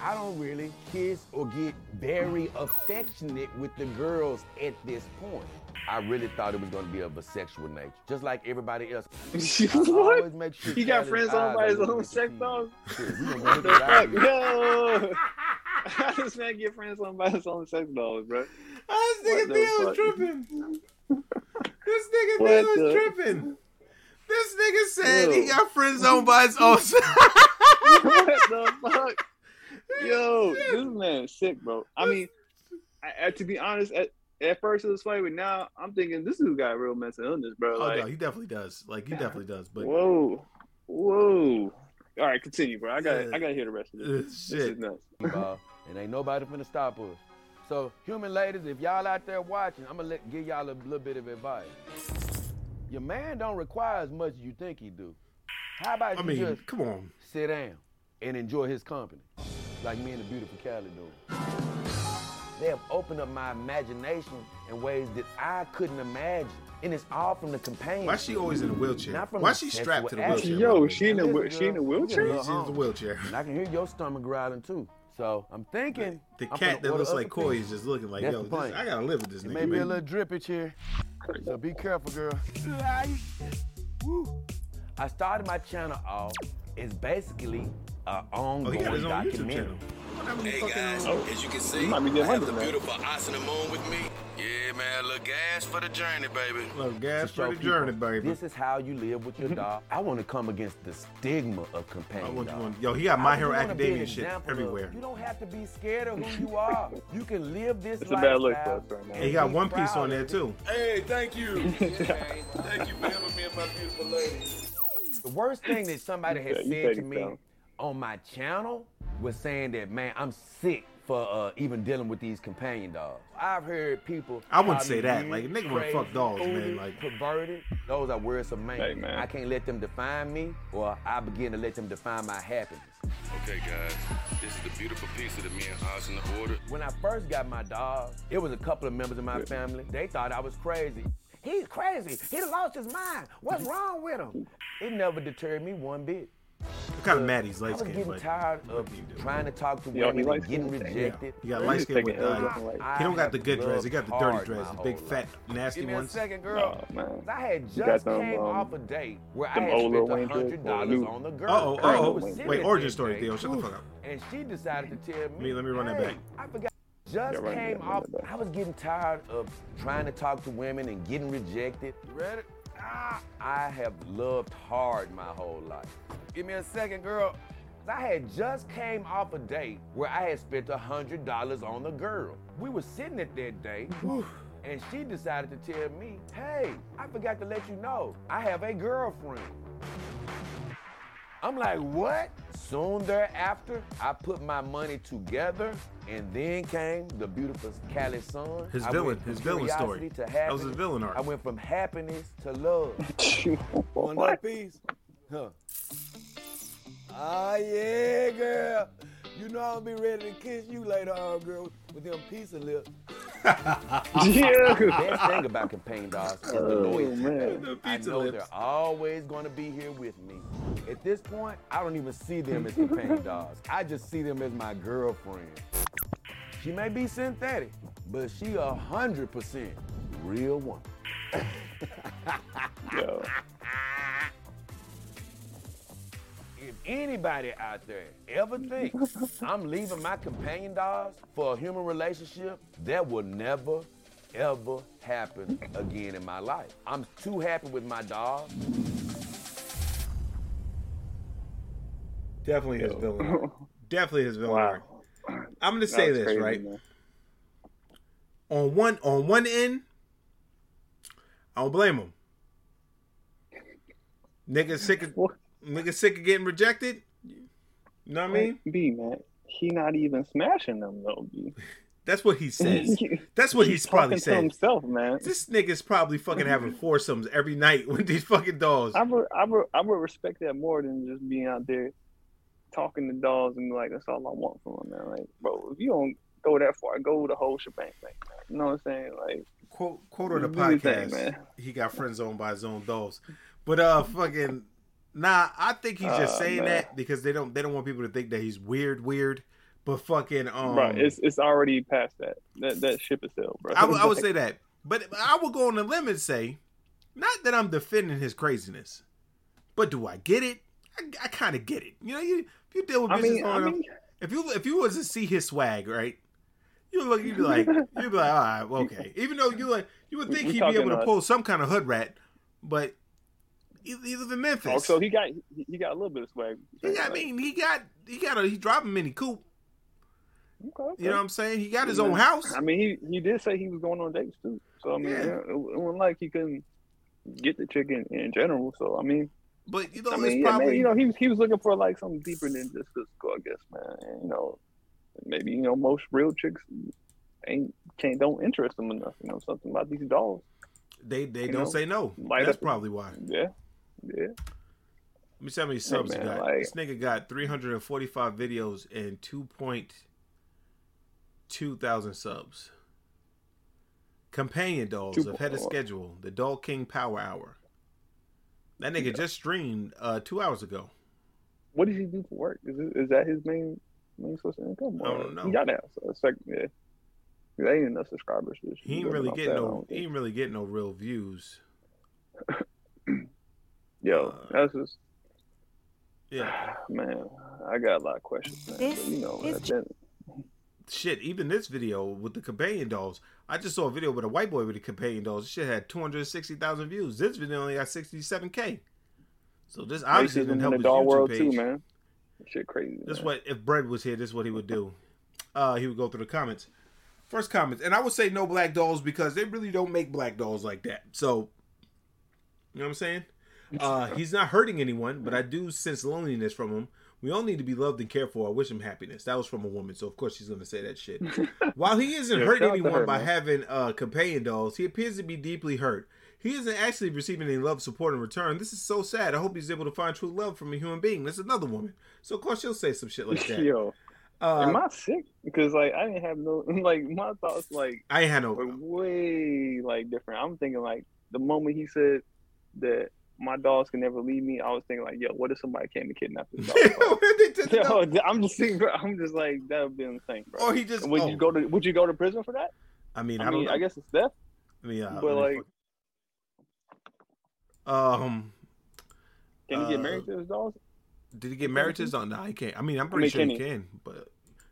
S5: I don't really kiss or get very affectionate with the girls at this point. I really thought it was gonna be of a sexual nature, just like everybody else.
S2: What?
S5: always make sure
S2: He got
S5: Callie's
S2: friends on by his own sex
S5: TV.
S2: dog?
S5: Shit, we gonna
S2: What the
S5: look it out.
S2: fuck? Yo! How does man get friends on by his own sex dogs, bro?
S1: This nigga
S2: What the
S1: Theo
S2: fuck?
S1: tripping. This nigga
S2: What
S1: Theo
S2: the-
S1: tripping. This nigga said he got friend zone by his own side.
S2: what the fuck? Yo, this man is sick, bro. I mean, I, I- to be honest, at, at first it was funny, but now I'm thinking this dude got real mental illness, bro.
S1: Oh
S2: Like,
S1: no, he definitely does. Like he definitely does. But
S2: whoa, whoa. All right, continue, bro. I got,
S1: Yeah.
S2: I got to hear the rest of
S1: uh,
S2: this. This is
S1: shit.
S2: nuts.
S5: ball, and ain't nobody finna stop us. So, human ladies, if y'all out there watching, I'm gonna let, give y'all a little bit of advice. Your man don't require as much as you think he do. How about
S1: I
S5: you
S1: mean,
S5: just
S1: come on.
S5: sit down and enjoy his company, like me and the beautiful Callie doing? They have opened up my imagination in ways that I couldn't imagine, and it's all from the companion.
S1: Why she always in a wheelchair?
S5: Not from
S1: Why
S5: the
S1: she strapped to the wheelchair?
S2: Yo,
S1: by
S2: she in a,
S5: Listen,
S2: she in a wheelchair?
S1: She's in the wheelchair.
S5: And I can hear your stomach growling too. So I'm thinking
S1: The
S5: I'm
S1: cat that looks like
S5: a
S1: Koi is just looking like,
S5: That's
S1: yo, this. I gotta live with this
S5: It
S1: nigga.
S5: may be a little drippage here, so be careful, girl. Woo. I started my channel off as basically an
S1: Oh,
S5: ongoing
S1: he got his own YouTube
S5: documentary.
S1: Channel.
S8: Hey guys,
S2: Oh.
S8: as you can
S2: You
S8: see,
S2: might be
S8: I
S2: getting
S8: have
S2: money
S8: the
S2: from that.
S8: beautiful Asuna Moon with me. Yeah, man, look gas for the journey, baby.
S1: Look, gas
S5: to
S1: for the
S5: people
S1: journey, baby.
S5: This is how you live with your dog. I want to come against the stigma of companion
S1: I want you
S5: dogs.
S1: on- yo, he got My Hero
S5: wanna be an
S1: Academia shit
S5: example of,
S1: everywhere.
S5: you don't have to be scared of who you are. You can live this
S2: It's a bad look for us right now.
S1: And he got One Piece on there too.
S8: Hey, thank you. yeah. Thank you for having me and my beautiful lady.
S5: The worst thing that somebody has
S2: you
S5: said to me
S2: down.
S5: On my channel was saying that, man, I'm sick for uh, even dealing with these companion dogs. I've heard people.
S1: I wouldn't say that. Like, a nigga wanna fuck
S5: crazy,
S1: dogs, man, like-
S5: perverted. Those are words of man.
S2: Hey, man.
S5: I can't let them define me, or I begin to let them define my happiness.
S8: Okay, guys, this is the beautiful pizza that me and Oz in the order.
S5: When I first got my dog, it was a couple of members of my family. They thought I was crazy. He's crazy. He lost his mind. What's wrong with him? It never deterred me one bit.
S1: I'm kind of mad he's
S5: I
S1: light
S5: was
S1: skinned.
S5: getting
S1: Like,
S5: tired of
S1: you
S5: trying to talk to
S2: Yo, he
S5: women and getting
S2: to- damn.
S5: rejected.
S1: he got
S2: He's
S1: light skinned with
S2: taking
S1: uh,
S2: left and right.
S1: He don't got the good dreads. He got the dirty
S5: loved
S1: dreads, the big fat
S5: whole
S1: nasty
S5: Give me
S1: ones.
S5: a second, girl.
S2: Oh, man.
S5: I had just
S2: them,
S5: came
S2: um,
S5: off a date where I
S2: them
S5: had spent a hundred dollars on the girl.
S1: Uh-oh, uh-oh.
S5: was
S1: Wait, origin story, Theo. Shut the fuck up.
S5: And she decided to tell me,
S1: Me, let me run that back.
S5: I forgot. Just
S2: Yeah,
S5: came off. I was getting tired of trying to talk to women and getting rejected. You ready? Ah, I have loved hard my whole life. Give me a second, girl. I had just came off a date where I had spent a hundred dollars on the girl. We were sitting at that date, and she decided to tell me, "Hey, I forgot to let you know, I have a girlfriend." I'm like, what? Soon thereafter, I put my money together, and then came the beautiful Cali Sun.
S1: His
S5: I
S1: villain- his villain story.
S5: curiosity To
S1: That was
S5: happiness.
S1: his villain arc.
S5: I went from happiness to love. Want
S2: What?
S5: that piece? Huh. Ah, yeah, girl. You know I'll be ready to kiss you later on, girl, with them pizza lips.
S2: yeah.
S5: Best thing about companion dogs is the
S2: Oh,
S5: loyalty.
S2: man.
S5: I know
S1: lips.
S5: they're always going to be here with me. At this point, I don't even see them as companion dogs. I just see them as my girlfriend. She may be synthetic, but she a hundred percent real one.
S2: Yo.
S5: If anybody out there ever thinks I'm leaving my companion dogs for a human relationship, that will never, ever happen again in my life. I'm too happy with my dog.
S1: Definitely his villain. Definitely his villain.
S2: Wow.
S1: I'm gonna say this
S2: crazy,
S1: right.
S2: man.
S1: On one on one end, I don't blame him. Nigga sick of
S2: What?
S1: Nigga sick of getting rejected. You know what I mean?
S2: B man, he not even smashing them though. B.
S1: That's what he says. That's what he's, probably
S2: talking to
S1: saying.
S2: himself, man.
S1: This nigga's probably fucking having foursomes every night with these fucking dolls.
S2: I would, I would, I would respect that more than just being out there talking to dolls and be like, that's all I want from them, man. Like, bro, if you don't go that far, go the whole shebang, man. You know what I'm saying? Like,
S1: quote quote on the
S2: your thing,
S1: podcast.
S2: man.
S1: he got friend zoned by his own dogs. But uh fucking Nah, I think he's just
S2: Uh,
S1: saying
S2: man.
S1: that because they don't they don't want people to think that he's weird, weird. But fucking um,
S2: right, it's it's already past that. That that ship is sailed, bro.
S1: I would- say that, but I would go on the limb and say, not that I'm defending his craziness, but do I get it? I, I kind of get it. You know, you if you deal with
S2: I
S1: business
S2: mean, I mean,
S1: if you if you was to see his swag, right? You look, you'd be like, you'd be like, all right, well, okay. Even though you like, you would think he'd be able to
S2: uh,
S1: pull some kind of hood rat, but he, he live in Memphis.
S2: oh, so he got he, got a little bit of swag.
S1: He- got, I mean, he got he got a he driving mini coupe.
S2: Okay, okay.
S1: You know what I'm saying? He got his own house.
S2: I mean, he he did say he was going on dates too. So I mean,
S1: Yeah.
S2: yeah, it, it wasn't like he couldn't get the chick in, in general. So I mean,
S1: But you know,
S2: I mean, yeah,
S1: probably
S2: man, you know, he was he was looking for like something deeper than just physical, I guess, man. And, you know, maybe you know most real chicks ain't can't don't interest them enough. You know, something about these dolls.
S1: they they
S2: you
S1: don't
S2: know,
S1: say no.
S2: light
S1: That's probably why.
S2: Yeah, yeah.
S1: Let me see how many subs he
S2: man,
S1: got.
S2: like-
S1: this nigga got 345 videos and 2.2 thousand subs. Companion dolls
S2: Two
S1: ahead of schedule. The Doll King Power Hour. That nigga just streamed uh, two hours ago.
S2: What does he do for work? Is it, is that his main main source of income?
S1: I don't know.
S2: He got that. So it's like, yeah. There ain't enough subscribers.
S1: He ain't really getting no. He ain't really getting no real views.
S2: Yo,
S1: uh,
S2: that's just
S1: Yeah,
S2: man. I got a lot of questions, man.
S4: This
S2: but, you know,
S4: is
S2: at the-
S1: shit. Even this video with the companion dolls. I just saw a video with a white boy with the companion dolls. This shit had 260,000 views. This video only got 67k. So this obviously
S2: racism
S1: didn't
S2: in
S1: help
S2: the
S1: his
S2: dog
S1: YouTube
S2: world
S1: page.
S2: too, man. Shit crazy.
S1: This
S2: man.
S1: what if Brett was here. This is what he would do. Uh, he would go through the comments. First comments, and I would say no black dolls because they really don't make black dolls like that. So, you know what I'm saying? Uh, he's not hurting anyone, but I do sense loneliness from him. We all need to be loved and cared for. I wish him happiness. That was from a woman, so of course she's going to say that shit. While he isn't
S2: Yeah,
S1: hurting
S2: shout out to
S1: anyone
S2: her,
S1: by
S2: man.
S1: having uh, companion dolls, he appears to be deeply hurt. He isn't actually receiving any love, support, in return. This is so sad. I hope he's able to find true love from a human being. That's another woman. So of course she'll say some shit like that.
S2: Yo,
S1: Uh,
S2: am I sick? Because like I didn't have no like my thoughts like
S1: I had no.
S2: were way like different. I'm thinking like the moment he said that my dogs can never leave me, I was thinking like, yo, what if somebody came and kidnapped this dog?
S1: They took it
S2: Yo. I'm just thinking, bro, I'm just like that would be insane, bro.
S1: or he just.
S2: would
S1: oh.
S2: you go to Would you go to prison for that?
S1: I mean, I,
S2: I
S1: don't
S2: mean. I guess it's theft.
S1: I mean, uh,
S2: but,
S1: let me
S2: like-
S1: um,
S2: Can he get
S1: Uh,
S2: married to his dogs?
S1: did he get married to his dog? No, he can't. I mean, I'm pretty
S2: mean,
S1: sure
S2: can
S1: he can, but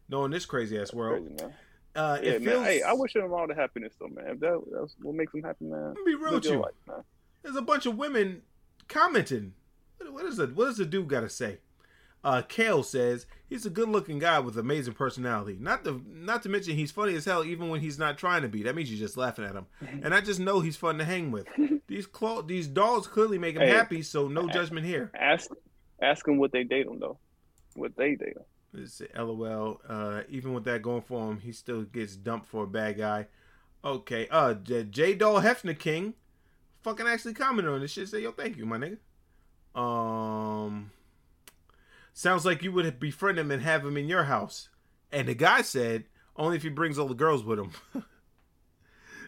S1: no, in this crazy ass world,
S2: Crazy,
S1: uh,
S2: Yeah,
S1: it
S2: man.
S1: feels.
S2: Hey, I wish him all the happiness though, man. If that, that's what makes him happy, man.
S1: Be real with you.
S2: life, man.
S1: There's a bunch of women commenting. What, what is it? What does the dude got to say? Uh, Kale says he's a good-looking guy with amazing personality. Not to not to mention he's funny as hell even when he's not trying to be. That means you're just laughing at him. And I just know he's fun to hang with. These claw these dolls clearly make him
S2: Hey.
S1: happy, so no judgment here.
S2: Ask, ask him what they date him though. What they date him.
S1: It's LOL. Uh, even with that going for him, he still gets dumped for a bad guy. Okay. Uh, J, J- Doll Hefner King, fucking actually commented on this shit. Say yo, thank you, my nigga. Um, sounds like you would befriend him and have him in your house. And the guy said only if he brings all the girls with him.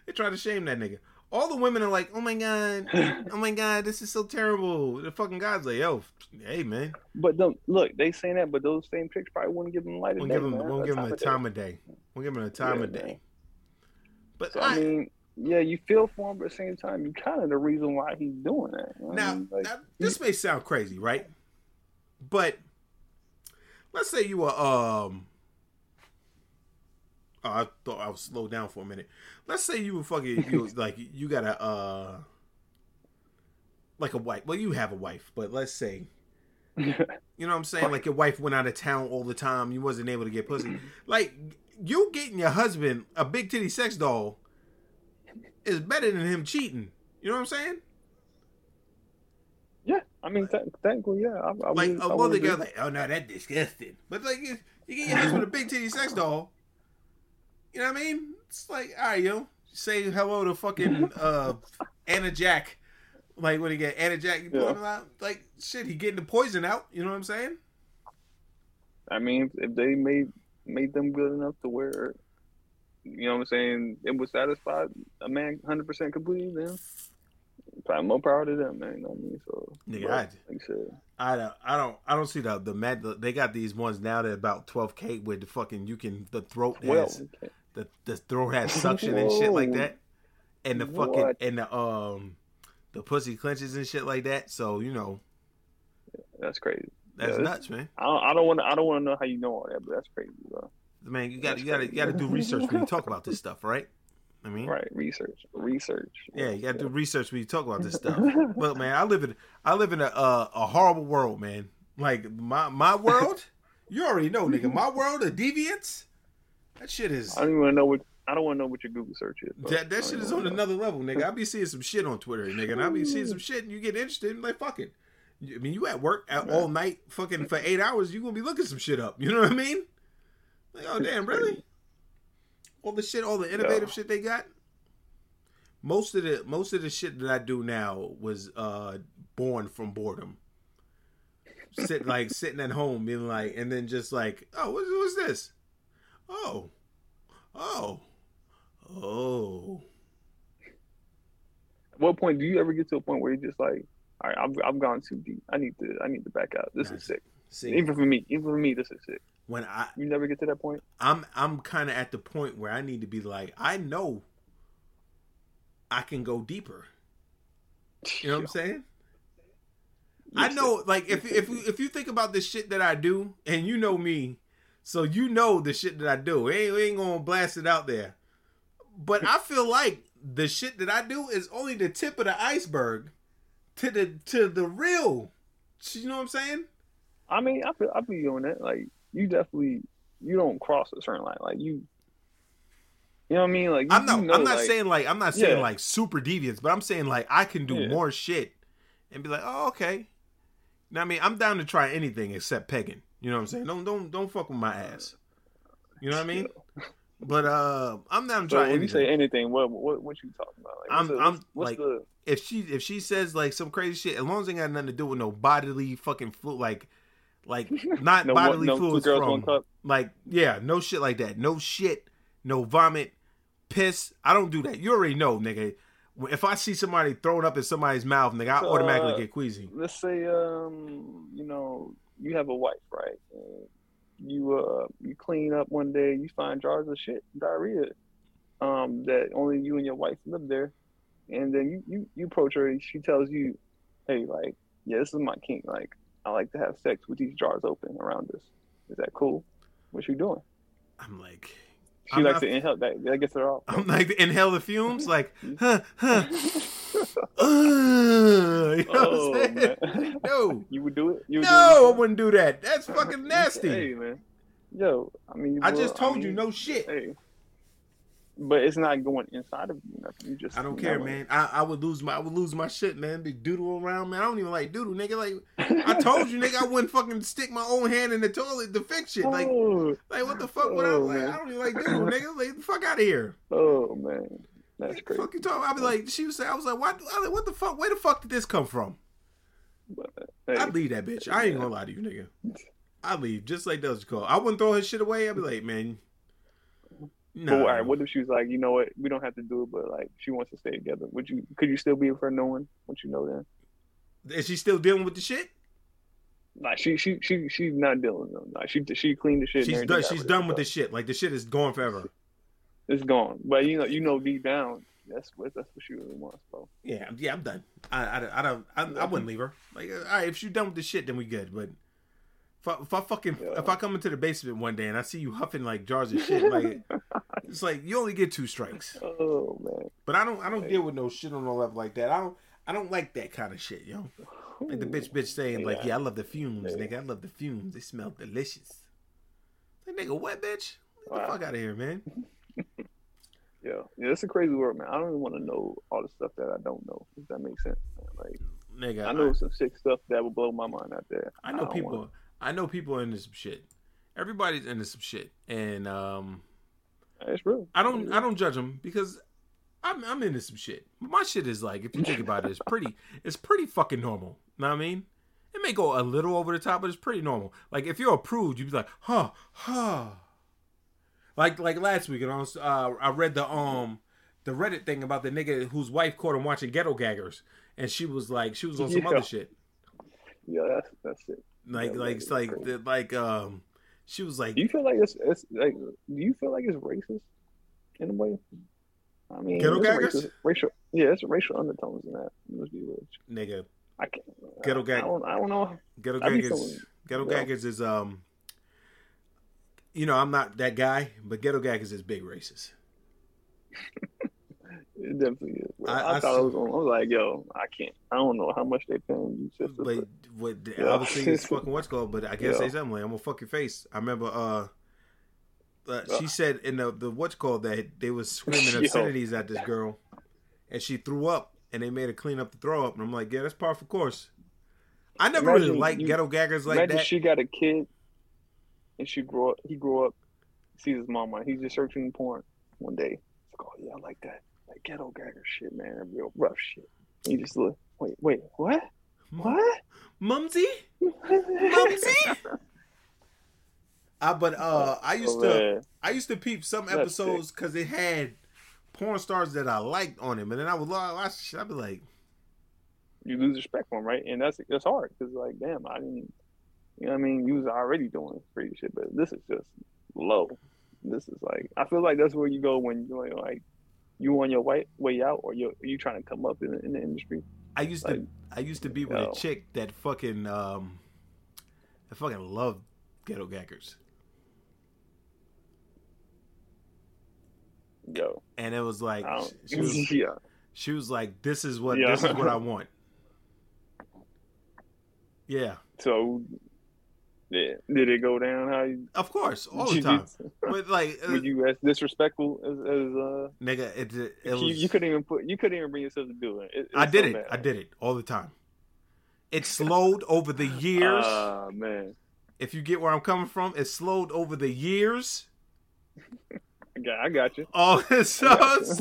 S1: they try to shame that nigga. All the women are like, "Oh my god, oh my god, this is so terrible." The fucking guy's like, "Yo, hey man,
S2: But them, look, they saying that, but those same chicks probably wouldn't give him light day,
S1: give. We'll
S2: A
S1: give him a time of day. We'll give him a time
S2: Yeah,
S1: of day.
S2: man.
S1: But
S2: So,
S1: I,
S2: I mean, yeah, you feel for him, but at the same time, you kind of the reason why he's doing that. You know what I
S1: now,
S2: mean? Like,
S1: now, this may sound crazy, right? But let's say you were um. Oh, I thought I was slow down for a minute. Let's say you were fucking you like you got a uh like a wife. Well, you have a wife, but let's say you know what I'm saying. Like your wife went out of town all the time. You wasn't able to get pussy. Like you getting your husband a big titty sex doll is better than him cheating. You know what I'm saying?
S2: yeah, I mean, th- thankfully, yeah. I, I
S1: like a mother girl, like, oh no, that's disgusting. But like, you, you get your husband a big titty sex doll. You know what I mean? It's like, all right, yo, say hello to fucking uh, Anna Jack. Like when he get Anna Jack, you
S2: Yeah.
S1: him out. Like shit, he getting the poison out. You know what I'm saying?
S2: I mean, if they made made them good enough to where, you know what I'm saying, it would satisfy a man 100% completely, then Like more power to them, man. You know what I mean? So,
S1: Nigga, I-
S2: like you said,
S1: I don't, I don't, I don't see the the mad. They got these ones now that about twelve k with the fucking you can the throat
S2: well,
S1: has the the throat has suction and shit like that, and the fucking
S2: What?
S1: and the um the pussy clenches and shit like that. So you know
S2: that's crazy.
S1: that's
S2: Yeah,
S1: nuts, man.
S2: I don't, I don't want to. I don't want to know how you know all that, but that's crazy, bro.
S1: Man, you got you got to you got to do research when you talk about this stuff, right? I mean,
S2: Right? Research, research.
S1: Yeah, you got to do research when you talk about this stuff. Look, man, I live in I live in a a, a horrible world, man. Like my my world, you already know, nigga. My world of deviants, that shit is
S2: I don't even know what. I don't want to know what your Google search is.
S1: that, that shit is on
S2: know.
S1: another level, nigga. I be seeing some shit on Twitter, nigga, and I be seeing some shit, and you get interested, and like fuck it. I mean, you at work at, all night, fucking for eight hours, you gonna be looking some shit up. You know what I mean? Like, oh damn, really? All the shit, all the innovative
S2: Yeah.
S1: shit they got. Most of the most of the shit that I do now was uh born from boredom. Sit like sitting at home, being like, and then just like, oh, what, what's this? Oh, oh, oh.
S2: At what point do you ever get to a point where you're just like, all right, I've I've gone too deep. I need to I need to back out. This
S1: Nice.
S2: is sick.
S1: See,
S2: Even for me, even for me, this is sick.
S1: When I
S2: You never get to that point.
S1: I'm I'm kind of at the point where I need to be like, I know I can go deeper. You know what I'm saying? I know, like if if you- if you think about the shit that I do, and you know me, so you know the shit that I do. We ain't, we ain't gonna blast it out there, but I feel like the shit that I do is only the tip of the iceberg to the to the real. You know what I'm saying?
S2: I mean, I feel I feel you on that. Like you definitely you don't cross a certain line. Like you, you know what I mean? Like
S1: I'm not.
S2: you know,
S1: I'm not
S2: like,
S1: saying like I'm not saying
S2: Yeah.
S1: like super deviants, but I'm saying like I can do
S2: Yeah.
S1: more shit and be like, oh okay. Now I mean, I'm down to try anything except pegging. You know what I'm saying? Don't don't don't fuck with my ass. You know what I mean? But uh, I'm down to
S2: So
S1: try
S2: when you say anything, what what what you talking about? Like,
S1: I'm-
S2: what's the,
S1: I'm, like-
S2: the
S1: if she if she says like some crazy shit, as long as it ain't got nothing to do with no bodily fucking fluid, like like not
S2: no,
S1: bodily
S2: no
S1: fluids
S2: girls
S1: from like yeah, no shit like that. No shit, no vomit, piss. I don't do that. You already know, nigga. If I see somebody throwing up in somebody's mouth, nigga, I
S2: So,
S1: automatically
S2: uh,
S1: get queasy.
S2: Let's say um you know you have a wife, right? And you uh you clean up one day, you find jars of shit, diarrhea, um that only you and your wife live there, and then you you you approach her, and she tells you, hey, like yeah, this is my king, like I like to have sex with these jars open around us. Is that cool? What you doing?
S1: I'm like,
S2: She
S1: I'm
S2: likes
S1: not-
S2: to inhale. That, that gets her off.
S1: I'm like inhale the fumes, like huh huh. Uh, you know
S2: Oh,
S1: what I'm saying?
S2: man.
S1: No,
S2: You would do it? You would do
S1: no, I wouldn't do that. That's fucking nasty.
S2: Hey man, yo, I mean,
S1: I
S2: well,
S1: just told
S2: mean,
S1: you, no shit.
S2: Hey, but it's not going inside of you. Nothing. You just.
S1: I don't care, man. I, I would lose my I would lose my shit, man. Be doodle around, man. I don't even like doodle, nigga. Like I told you, nigga, I wouldn't fucking stick my own hand in the toilet to fix shit. Like,
S2: oh,
S1: like what the fuck? What I,
S2: Oh,
S1: like,
S2: man.
S1: I don't even like doodle, nigga. Like, the fuck out of here.
S2: oh man, that's crazy.
S1: fuck you talking? I'd be like, she was saying, I was like, what? I like, what the fuck? Where the fuck did this come from?
S2: But, uh, hey,
S1: I'd leave that bitch. I ain't gonna lie to you, nigga. I'd leave just like Doja Cat. I wouldn't throw her shit away. I'd be like, man,
S2: but all right, what if she was like, you know what, we don't have to do it, but like she wants to stay together? Would you? Could you still be with her knowing what you know then?
S1: Is she still dealing with the shit?
S2: Like she, she, she, she's not dealing with them. Like she, she cleaned the shit.
S1: She's done. She's done
S2: it,
S1: with
S2: so
S1: the shit. Like the shit is gone forever.
S2: It's gone. But you know, you know, deep down, that's what that's what she really wants, bro.
S1: Yeah, yeah, I'm done. I, I, I don't, I, I wouldn't leave her. Like, all right, if she's done with the shit, then we good. But if I, if I fucking,
S2: Yeah.
S1: if I come into the basement one day and I see you huffing like jars of shit, like, it's like you only get two strikes.
S2: Oh man.
S1: But I don't, I don't deal with no shit on no level like that. I don't, I don't like that kind of shit, yo. Like the bitch, bitch saying like, yeah, I love the fumes, nigga. I love the fumes. They smell delicious. Like, nigga, what, bitch? Get the fuck out of here, man.
S2: Yeah, yeah, it's a crazy world, man. I don't even want to know all the stuff that I don't know. If that makes sense, man. Like
S1: Nigga,
S2: I know some sick stuff that would blow my mind out there.
S1: I know
S2: don't
S1: people.
S2: wanna-
S1: I know people into some shit. Everybody's into some shit, and um,
S2: It's real.
S1: I don't. I don't judge them because I'm. I'm into some shit. My shit is like, if you think about it, it's pretty. It's pretty fucking normal. Know what I mean? It may go a little over the top, but it's pretty normal. Like if you're approved, you'd be like, huh, huh. Like like last week, and I was, uh, I read the um the Reddit thing about the nigga whose wife caught him watching Ghetto Gaggers, and she was like, she was on some
S2: Yeah.
S1: other shit.
S2: Yeah, that's that's it.
S1: Like,
S2: Yeah,
S1: like, it's like, the, like, um, she was like,
S2: Do you feel like it's, it's like? Do you feel like it's racist in a way? I mean,
S1: Ghetto
S2: it's
S1: gaggers?
S2: racial. Yeah, it's racial undertones in that. Let's be real.
S1: nigga,
S2: I can't.
S1: Ghetto
S2: I,
S1: gag-
S2: I don't. I don't know.
S1: Ghetto Gaggers, Ghetto
S2: yeah.
S1: Gaggers is um, you know, I'm not that guy, but Ghetto Gaggers is big racist.
S2: It definitely is.
S1: I-
S2: I,
S1: I
S2: thought
S1: saw-
S2: I was on. I was like, yo, I can't. I don't know how much they paying you, sister.
S1: But what
S2: Yeah.
S1: obviously it's fucking what's called, but I can't
S2: Yeah.
S1: say something like I'm gonna fuck your face. I remember uh, uh she
S2: Yeah.
S1: said in the the what's called that they was screaming obscenities at this girl, and she threw up, and they made her clean up the throw up, and I'm like, yeah, that's par for course. I never really
S2: Imagine
S1: liked
S2: you-
S1: ghetto gaggers like that.
S2: she got a kid, and she grew up. He grew up, sees his mama. He's just searching porn one day. Like, oh yeah, I like that. That ghetto gagger shit, man. Real rough shit. You just look. Wait, wait, what? What?
S1: Mumsy, Mumsy. Uh, but uh, I used
S2: Oh,
S1: to. I used to peep some
S2: That's
S1: episodes because it had porn stars that I liked on it, and then I would watch. I'd be like,
S2: you lose respect for him, right? And that's that's hard because like, damn, I didn't. You know what I mean? You was already doing crazy shit, but this is just low. This is like I feel like that's where you go when you're like you on your way way out or you you trying to come up in the, in the industry.
S1: I used
S2: Like,
S1: to I used to be with
S2: yo.
S1: a chick that fucking um I fucking loved ghetto gaggers.
S2: Yo,
S1: And it was like she was,
S2: yeah.
S1: she was like, This is what
S2: Yeah.
S1: this is what I want. Yeah.
S2: So, yeah, did it go down? How you?
S1: Of course, all the time. But like uh,
S2: Were you as disrespectful as, as uh?
S1: nigga, it, it, it was
S2: you, you couldn't even put. You couldn't even bring yourself to do it. it
S1: I did
S2: so
S1: it.
S2: bad.
S1: I did it all the time. It slowed over the years.
S2: Ah man,
S1: if you get where I'm coming from, it slowed over the years.
S2: I got, I got you.
S1: Oh, so it's,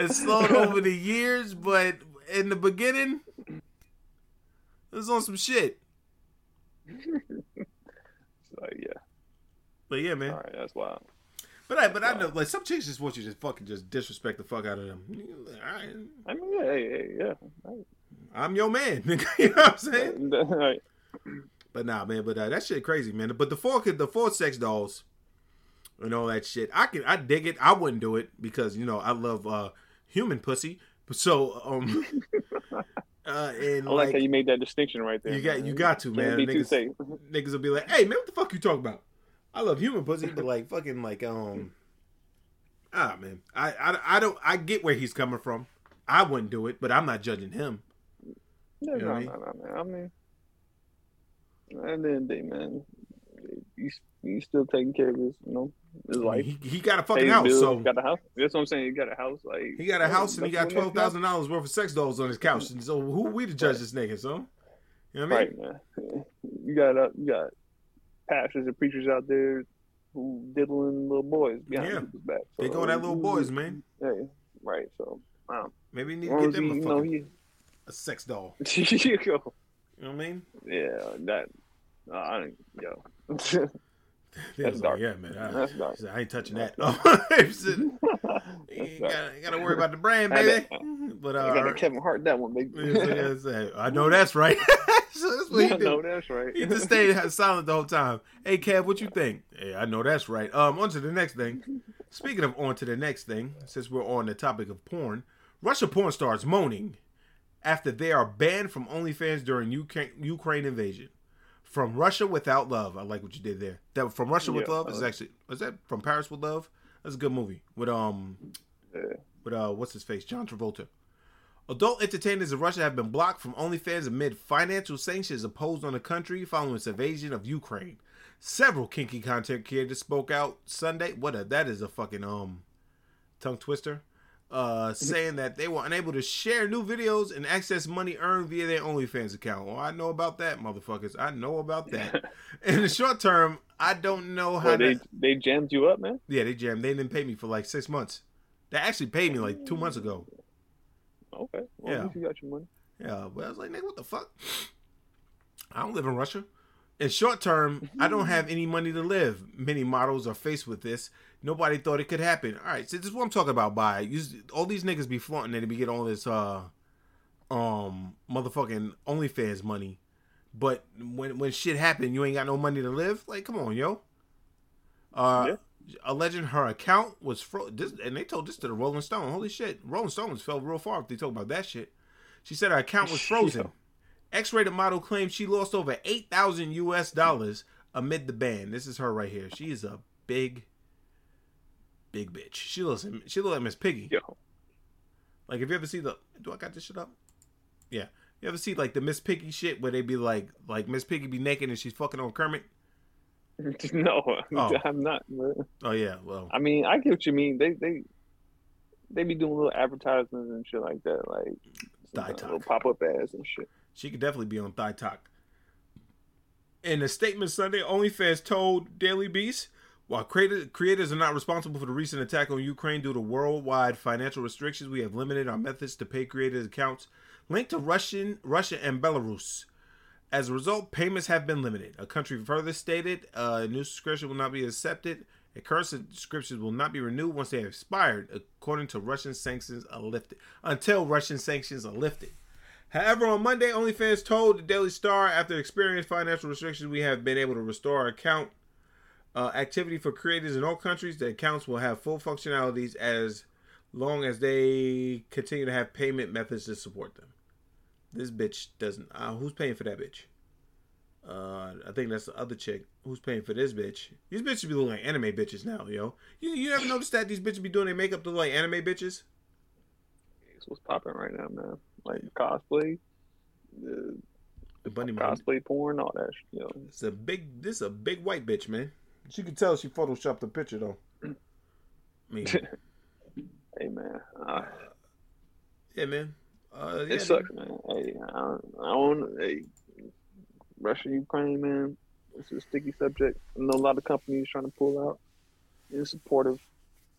S1: it slowed over the years, but in the beginning, it was on some shit.
S2: So yeah,
S1: But yeah, man.
S2: all right, that's wild.
S1: But I, but I know, like some chicks just want you to fucking just disrespect the fuck out of them. All right,
S2: I mean, yeah, hey, yeah.
S1: I'm your man. nigga. you know what I'm saying?
S2: Right.
S1: But nah, man. But uh, that shit crazy, man. But the four, the four sex dolls and all that shit, I can, I dig it. I wouldn't do it because you know I love uh human pussy. So um, uh, and
S2: I like,
S1: like
S2: how you made that distinction right there.
S1: You got
S2: man.
S1: you got to, man. Niggas, niggas will be like, "Hey, man, what the fuck you talking about?" I love human pussy, but like fucking like um, ah man, I I, I don't I get where he's coming from. I wouldn't do it, but I'm not judging him.
S2: Yeah,
S1: You know
S2: no,
S1: I
S2: no, no, man. I mean, at the end of the day, man, you you still taking care of his, you know, his life.
S1: he, he got a fucking house,
S2: bills,
S1: so
S2: got a house. That's what I'm saying. He got a house. Like
S1: he got a house and he got twelve thousand dollars worth of sex dolls on his couch. And so who we to judge this nigga? So you know what I mean?
S2: Right, man. You got uh, you got pastors and preachers out there who diddling little boys behind
S1: Yeah.
S2: people's back.
S1: They going at little boys, man.
S2: Yeah, right. So, um,
S1: Maybe you need to get them
S2: he,
S1: a, fucking,
S2: he,
S1: a sex doll.
S2: you go.
S1: You know what I mean?
S2: Yeah, that. Uh, I don't, yo. That's dark.
S1: Like, yeah, man. I,
S2: That's dark.
S1: said, I ain't touching that. You gotta, gotta worry about the brand, baby. But uh,
S2: got Kevin Hart that one, baby.
S1: Yeah, I know that's right. so that's what he
S2: I know that's right.
S1: He just stayed silent the whole time. Hey, Kev, what you think? Hey, I know that's right. Um, on to the next thing. Speaking of on to the next thing, since we're on the topic of porn, Russia porn stars moaning after they are banned from OnlyFans during Ukraine, Ukraine invasion. From Russia Without Love. I like what you did there. That from Russia with Love is actually was that from Paris with Love? That's a good movie with um
S2: Yeah.
S1: with uh what's his face John Travolta. Adult entertainers in Russia have been blocked from OnlyFans amid financial sanctions imposed on the country following its invasion of Ukraine. Several kinky content creators spoke out Sunday. What a that is a fucking um tongue twister. Uh, saying that they were unable to share new videos and access money earned via their OnlyFans account. Well, I know about that, motherfuckers. I know about that. In the short term, I don't know how
S2: Well, they
S1: to.
S2: they jammed you up, man.
S1: Yeah, they jammed. They didn't pay me for like six months. They actually paid me like two months ago.
S2: Okay, well,
S1: Yeah.
S2: you got your money.
S1: Yeah, but I was like, nigga, what the fuck? I don't live in Russia. In short term, I don't have any money to live. Many models are faced with this. Nobody thought it could happen. All right, so this is what I'm talking about. By all these niggas be flaunting that they be getting all this uh, um, motherfucking OnlyFans money, but when when shit happen, you ain't got no money to live. Like, come on, yo. Uh, alleging her account was fro- this, and they told this to the Rolling Stone. Holy shit, Rolling Stones fell real far if they talk about that shit. She said her account was frozen. X-rated model claims she lost over eight thousand U.S. dollars amid the ban. This is her right here. She is a big, big bitch. She looks she look like Miss Piggy.
S2: Yo.
S1: Like, if you ever see the, do I got this shit up? Yeah. You ever see like the Miss Piggy shit where they be like, like Miss Piggy be naked and she's fucking on Kermit?
S2: no,
S1: Oh.
S2: I'm not. Man.
S1: Oh yeah, well,
S2: I mean, I get what you mean. They they they be doing little advertisements and shit like that, like
S1: Thigh
S2: little pop up ads and shit.
S1: She could definitely be on Thigh Talk. In a statement Sunday, OnlyFans told Daily Beast, while creators are not responsible for the recent attack on Ukraine due to worldwide financial restrictions, we have limited our methods to pay creators' accounts linked to Russian, Russia and Belarus. As a result, payments have been limited. A country further stated a new subscription will not be accepted. A current subscriptions will not be renewed once they have expired, according to Russian sanctions are lifted. Until Russian sanctions are lifted. However, on Monday, OnlyFans told the Daily Star after experiencing financial restrictions, we have been able to restore our account uh, activity for creators in all countries. The accounts will have full functionalities as long as they continue to have payment methods to support them. This bitch doesn't. Uh, who's paying for that bitch? Uh, I think that's the other chick. Who's paying for this bitch? These bitches be looking like anime bitches now, yo. You you ever noticed that these bitches be doing their makeup to look like anime bitches?
S2: It's what's popping right now, man. Like cosplay, the
S1: The bunny man.
S2: cosplay porn, all that. shit, Yo,
S1: It's a big. This is a big white bitch, man. She could tell she photoshopped the picture though. I mean,
S2: hey man, uh,
S1: yeah, man. Uh,
S2: it
S1: yeah,
S2: sucks, man. Hey, I don't, I don't. Hey, Russia, Ukraine, man. It's a sticky subject. I know a lot of companies trying to pull out in support of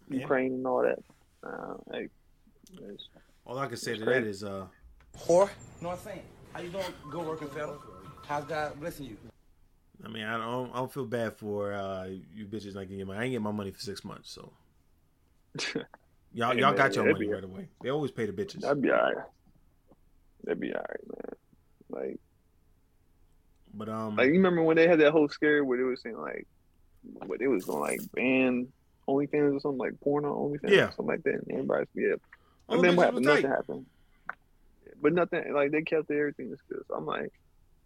S1: Yeah.
S2: Ukraine and all that. Uh, hey,
S1: All I can say to
S2: great.
S1: that is, uh,
S9: Whore. Know what I'm saying? How you doing? Good working, fella. How's God blessing you?
S1: I mean, I don't, I don't feel bad for uh, you bitches not getting your money. I ain't get my money for six months, so y'all
S2: Hey,
S1: y'all
S2: man,
S1: got your money
S2: be-
S1: right away. They always pay the bitches.
S2: that'd be alright. That'd be alright, man. Like,
S1: But um,
S2: like you remember when they had that whole scare where they was saying like, what they was gonna like ban OnlyFans or something like porn on OnlyFans
S1: Yeah.
S2: or something like that. And everybody's yeah.
S1: all
S2: And
S1: the
S2: then what happened? Nothing happened. But nothing like they kept everything was good. So I'm like,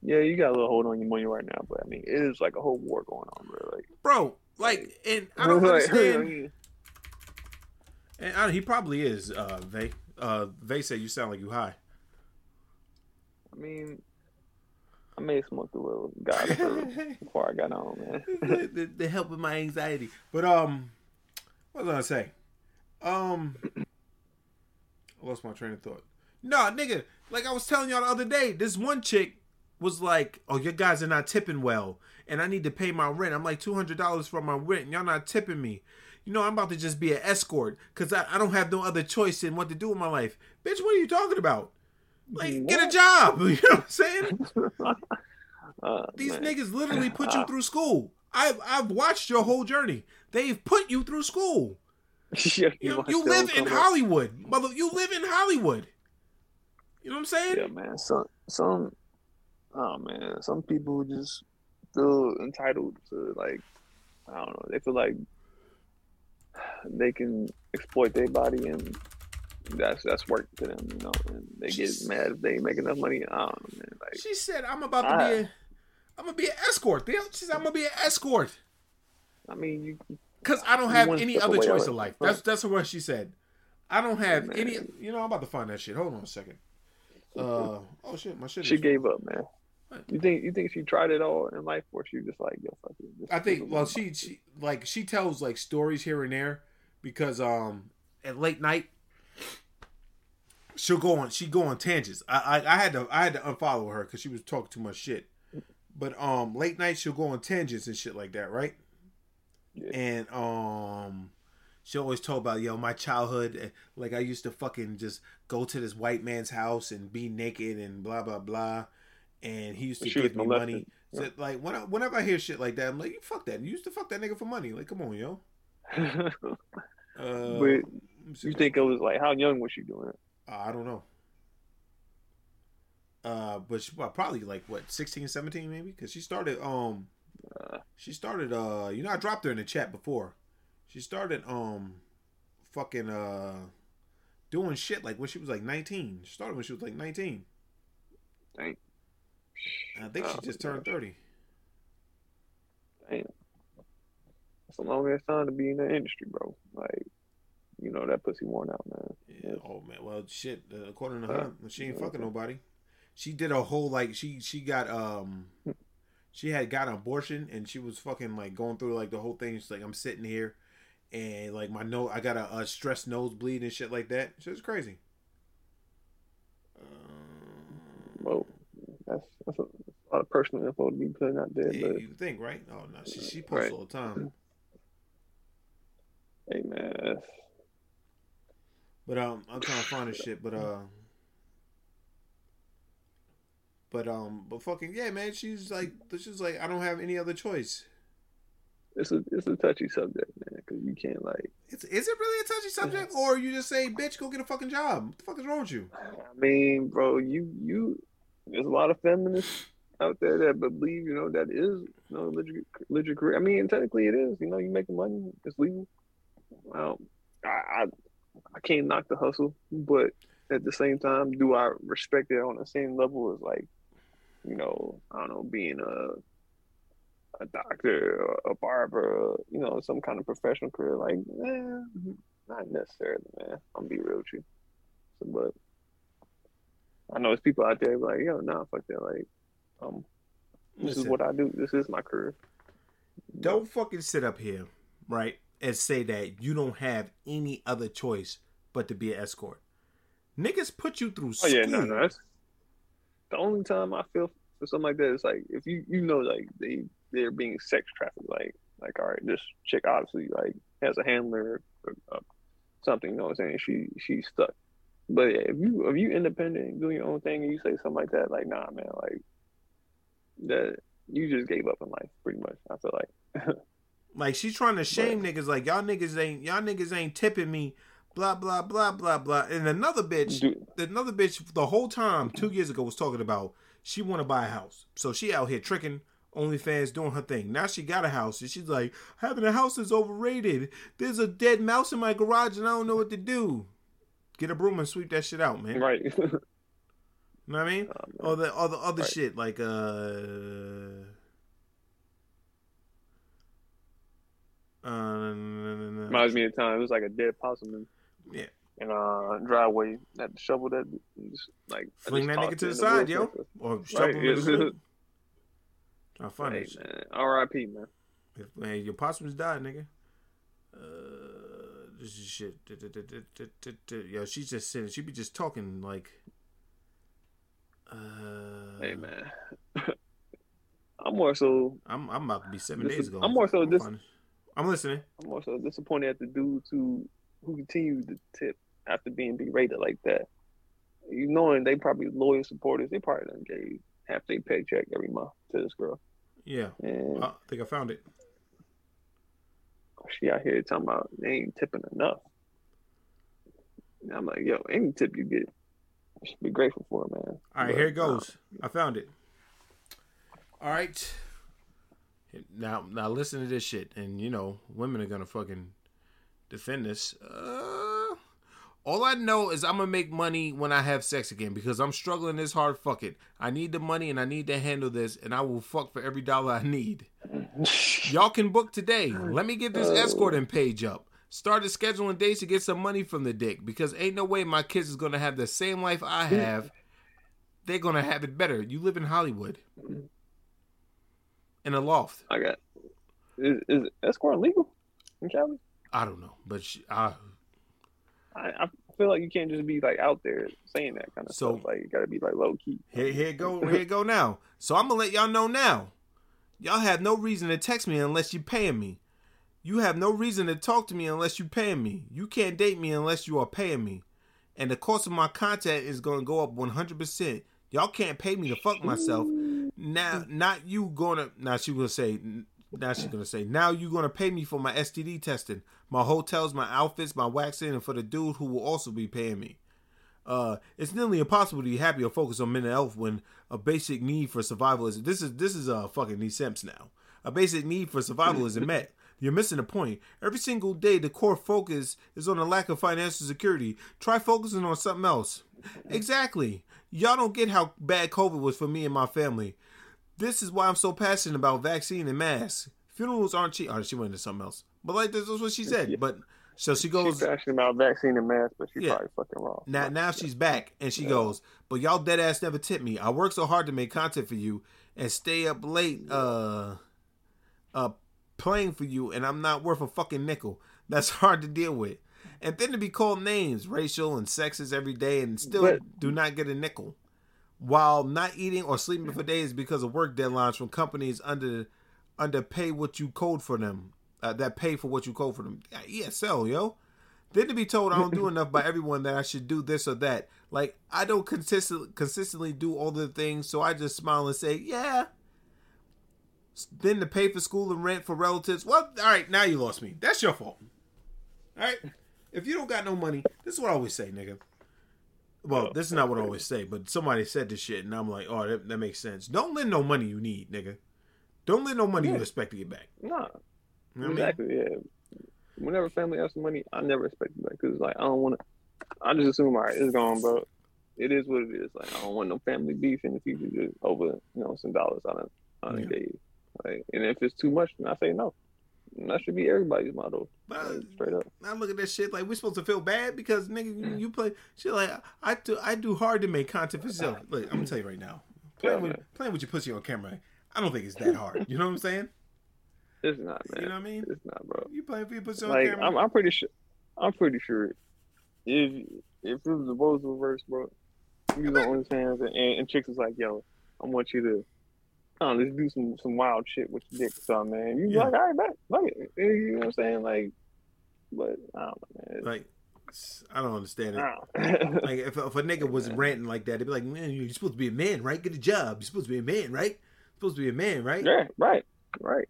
S2: yeah, you got a little hold on your money right now, but I mean, it is like a whole war going on, bro. Like,
S1: bro. Like, and I don't
S2: like,
S1: understand. And I, he probably is. Uh, Vay. Uh, Vay said you sound like you high.
S2: I mean, I may have smoked a little God before I got on, man.
S1: the, the, the help with my anxiety. But um, what was I gonna say? Um, I lost my train of thought. No, nigga, like I was telling y'all the other day, this one chick was like, "Oh, your guys are not tipping well, and I need to pay my rent. I'm like two hundred dollars for my rent, and y'all not tipping me. You know, I'm about to just be an escort because I, I don't have no other choice in what to do with my life. Bitch, what are you talking about? Like, get a job. You know what I'm saying?
S2: Uh,
S1: These
S2: man.
S1: niggas literally put you through school. I've I've watched your whole journey. They've put you through school.
S2: yeah,
S1: You, you live in Hollywood, mother. You live in Hollywood. You know what I'm saying?
S2: Yeah, man. Some some oh man, some people just feel entitled to like I don't know. They feel like they can exploit their body and that's that's work to them, you know. And they get
S1: Just-
S2: mad if they make enough money. I don't know, man. Like
S1: She said, "I'm about to
S2: I-
S1: be. A, I'm gonna be an escort." She said, "I'm gonna be an escort
S2: I mean, you
S1: because I don't have any other choice in life." That's that's what she said. I don't have
S2: Man.
S1: any. You know, I'm about to find that shit. Hold on a second. Uh oh shit, my shit.
S2: she gave up, man. You think you think she tried it all in life, or she just like yo fuck it?
S1: I think well she, she like she tells like stories here and there because um at late night she'll go on she go on tangents. I I, I had to I had to unfollow her because she was talking too much shit. But um late night she'll go on tangents and shit like that, right?
S2: Yeah.
S1: And um she always told about yo my childhood eh, like I used to fucking just go to this white man's house and be naked and blah blah blah and he used to
S2: She
S1: give me
S2: molested.
S1: money. So, like when I, whenever I hear shit like that, I'm like, you fuck that. You used to fuck that nigga for money. Like, come on, yo. Uh,
S2: but
S1: let me see.
S2: you think it was like how young was she doing it?
S1: I don't know. Uh, but she, well, probably like what 16, 17 maybe because she started um, she started uh, you know I dropped her in the chat before. She started um, fucking uh, doing shit like when she was like nineteen. She started when she was like nineteen.
S2: Dang.
S1: And I think she
S2: Oh,
S1: just turned thirty.
S2: Damn. That's a long ass time to be in the industry, bro. Like, you know that pussy worn out, man.
S1: Yeah. Oh man. Well, shit. Uh, according to her, she ain't fucking nobody. She did a whole like she she got um she had got an abortion and she was fucking like going through like the whole thing. She's like, I'm sitting here and like my nose, I got a, a stress nosebleed and shit like that. Shit was crazy.
S2: Well, that's that's a, a lot of personal info to be putting out there.
S1: Yeah,
S2: But
S1: you think right? Oh no, she she posts
S2: Right.
S1: all the time.
S2: hey, man,
S1: But um, I'm trying to find this shit. But uh, but um, but fucking yeah, man. She's like, she's like, I don't have any other choice.
S2: It's a it's a touchy subject, man, because you can't like.
S1: It's is it really a touchy subject, or you just say, bitch, go get a fucking job? What the fuck is wrong with you?
S2: I mean, bro, you you there's a lot of feminists out there that believe, you know, that is you know legit legit career. I mean, technically it is. You know, you making money, it's legal. Well, I I, I can't knock the hustle, but at the same time, do I respect it on the same level as like, you know, I don't know, being a a doctor or a barber, you know, some kind of professional career. Like, eh, not necessarily, man. I'm gonna be real with you. So, but I know there's people out there like, yo, nah, fuck that. Like, um, this is what I do. This is my career.
S1: Don't fucking sit up here, right, and say that you don't have any other choice but to be an escort. Niggas put you through
S2: Oh
S1: school.
S2: yeah, no, no. That's the only time I feel for something like that is like if you you know like they they're being sex trafficked. Like like all right, this chick obviously like has a handler or uh, something. You know what I'm saying? She she's stuck. But yeah, if you if you independent doing your own thing and you say something like that, like nah, man, like that you just gave up in life pretty much. I feel like.
S1: Like she's trying to shame niggas. Like y'all niggas ain't y'all niggas ain't tipping me. Blah blah blah blah blah. And another bitch, another bitch, the whole time two years ago was talking about she want to buy a house. So she out here tricking OnlyFans, doing her thing. Now she got a house, and she's like, having a house is overrated. There's a dead mouse in my garage, and I don't know what to do. Get a broom and sweep that shit out, man.
S2: Right.
S1: You know what I mean? all the all the other shit like uh uh
S2: Reminds me of time it was like a dead possum in,
S1: yeah.
S2: in uh driveway. To shovel that just like
S1: Fling that nigga to
S2: it
S1: the side, yo. Or shovel
S2: Right.
S1: To find
S2: Hey, man. R.I.P. Man.
S1: If, man, your possums died, nigga. Uh, this is shit. Yo, she's just sitting. She be just talking like. Uh,
S2: Hey man. I'm more so
S1: I'm I'm about to be seven
S2: This
S1: days ago.
S2: I'm more so
S1: I'll
S2: dis-.
S1: I'm listening.
S2: I'm more so disappointed at the dudes who who continue to tip after being berated like that. You knowing they probably loyal supporters, they probably done gave half their paycheck every month to this girl.
S1: Yeah,
S2: And
S1: I think I found it.
S2: she out here talking about they ain't tipping enough. And I'm like, yo, any tip you get, you should be grateful for, it, man.
S1: All right,
S2: But,
S1: here it goes. I found it. All right. Now, now listen to this shit, and you know, women are gonna fucking defend this. Uh, all I know is I'm gonna make money when I have sex again because I'm struggling this hard. Fuck it. I need the money and I need to handle this, and I will fuck for every dollar I need. Y'all can book today. Let me get this escorting page up. Started scheduling dates to get some money from the dick because ain't no way my kids is gonna have the same life I have. They're gonna have it better. You live in Hollywood. In a loft.
S2: I got. Is, is escort legal in Cali?
S1: I don't know, but she, I,
S2: I, I feel like you can't just be like out there saying that kind of
S1: So-
S2: stuff. Like you gotta be like low key.
S1: Here, here go, here go now. So I'm gonna let y'all know now. Y'all have no reason to text me unless you're paying me. You have no reason to talk to me unless you're paying me. You can't date me unless you are paying me. And the cost of my content is gonna go up 100%. Y'all can't pay me to fuck myself. Now, not you gonna. Now she gonna say. Now she's gonna say. Now you're gonna pay me for my STD testing, my hotels, my outfits, my waxing, and for the dude who will also be paying me. Uh, it's nearly impossible to be happy or focus on mental health when a basic need for survival is. This is this is a uh, fucking knee Sims now. A basic need for survival isn't met. You're missing the point. Every single day, the core focus is on the lack of financial security. Try focusing on something else. Exactly. Y'all don't get how bad COVID was for me and my family. This is why I'm so passionate about vaccine and masks. Funerals aren't cheap. Oh, she went into something else. But like this is what she said. But so she goes.
S2: She's passionate about vaccine and masks, but she's
S1: Yeah.
S2: probably fucking wrong.
S1: Now, now she's back, and she goes, "But y'all dead ass never tip me. I work so hard to make content for you and stay up late, uh, uh, playing for you, and I'm not worth a fucking nickel. That's hard to deal with. And then to be called names, racial and sexist every day, and still
S2: But-
S1: do not get a nickel, while not eating or sleeping for days because of work deadlines from companies under under pay what you code for them, uh, that pay for what you code for them. ESL, yo." Then to be told I don't do enough by everyone that I should do this or that. Like I don't consistently consistently do all the things, so I just smile and say, "Yeah." Then to pay for school and rent for relatives. Well, all right, now you lost me. That's your fault. All right, if you don't got no money, this is what I always say, nigga. Well, oh, this is not what I always say, but somebody said this shit, and I'm like, oh, that, that makes sense. Don't lend no money you need, nigga. Don't lend no money you expect to get back.
S2: Nah,
S1: You know what I mean?
S2: exactly. Yeah. Whenever family asks for money, I never expect it back because like I don't want to. I just assume all right, it's gone, bro. It is what it is. Like I don't want no family beef in the future just over you know some dollars on a on a
S1: Yeah.
S2: day. Like, and if it's too much, then I say no. That should be everybody's motto. Like, straight up.
S1: I look at that shit like we're supposed to feel bad because nigga you, you play shit like I do I do hard to make content for yourself. Look, I'm gonna tell you right now, playing
S2: Yeah,
S1: with
S2: man.
S1: playing with your pussy on camera, I don't think it's that hard. You know what I'm saying?
S2: It's not, man.
S1: You know what I mean?
S2: It's not, bro.
S1: You playing for your pussy on camera?
S2: I'm, I'm pretty sure. I'm pretty sure. If if it was the roles reversed, bro, you was on OnlyFans and, and chicks was like, "Yo, I want you to, Know, let's do some some wild shit with your dick, or something, man." You
S1: Yeah.
S2: like, "All right, bet, fuck it." You know what I'm saying? Like, but I don't know, man.
S1: like I don't understand it.
S2: Don't.
S1: Like if, if a nigga was ranting like that, they'd be like, "Man, you're supposed to be a man, right? Get a job. You're supposed to be a man, right? You're supposed to be a man, right?"
S2: yeah, right, right.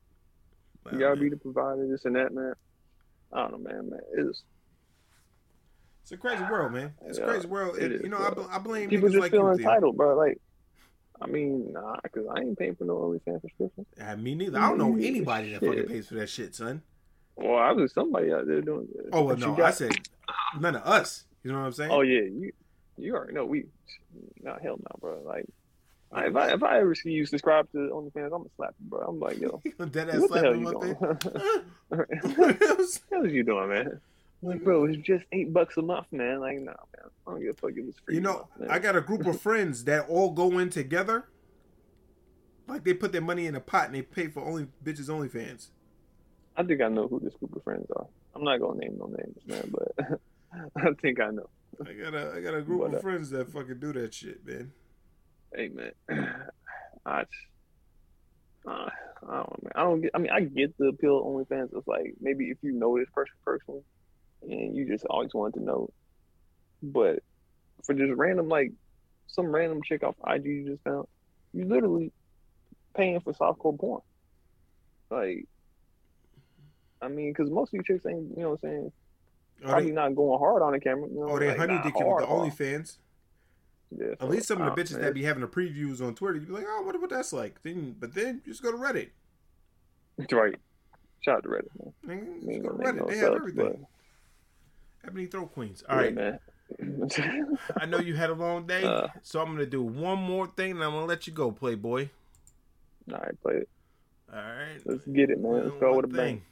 S1: Well,
S2: You gotta
S1: man,
S2: be the provider, this and that, man. I don't know, man. Man, it's
S1: It's a crazy world, man. It's a
S2: Yeah,
S1: crazy world.
S2: it
S1: It-
S2: is,
S1: you know, I,
S2: bro.
S1: I blame
S2: people just
S1: like
S2: feel entitled, bro. Like, I mean, nah, because I ain't paying for no OnlyFans subscription.
S1: Ah, me neither. I don't know
S2: Mm,
S1: anybody that fucking pays for that shit, son.
S2: Well, I was somebody out there doing. it.
S1: Oh well, no,
S2: got-
S1: I said none of us. You know what I'm saying?
S2: Oh yeah, you you already know we. Not hell no, bro. Like, I- if I if I ever see you subscribe to OnlyFans, I'm gonna slap you, bro. I'm like, yo,
S1: Dead ass
S2: what the
S1: slap
S2: hell you doing? what the hell is you doing, man? Like, bro, it's just eight bucks a month, man. Like, nah, man. I don't give a fuck if it's free.
S1: You know,
S2: month.
S1: I got a group of friends that all go in together. Like they put their money in a pot and they pay for only bitches OnlyFans.
S2: I think I know who this group of friends are. I'm not gonna name no names, man, but I think I know.
S1: I got a I got a group of friends that fucking do that shit, man.
S2: Hey, man, I, uh, I don't know, man. I don't get. I mean, I get the appeal of OnlyFans. It's like maybe if you know this person personally, and you just always wanted to know, but for just random like some random chick off IG you just found, you literally paying for softcore porn. Like, I mean, because most of you chicks ain't, you know what I'm saying,
S1: Are
S2: probably
S1: they,
S2: not going hard on the camera. You know,
S1: oh, they
S2: like,
S1: honey dick with the. OnlyFans.
S2: Yeah,
S1: At least some of the bitches
S2: man,
S1: that be having the previews on Twitter, you be like, oh, wonder what that's like. Then, but then you just go to Reddit.
S2: right. Shout out to Reddit, man.
S1: Go to Reddit.
S2: no
S1: They have everything. Ebony Throw Queens. All right,
S2: yeah, man.
S1: I know you had a long day,
S2: Uh.
S1: so I'm gonna do one more thing, and I'm gonna let you go, Playboy.
S2: All right, play it.
S1: All right.
S2: Let's get it, man. Let's go with a bang.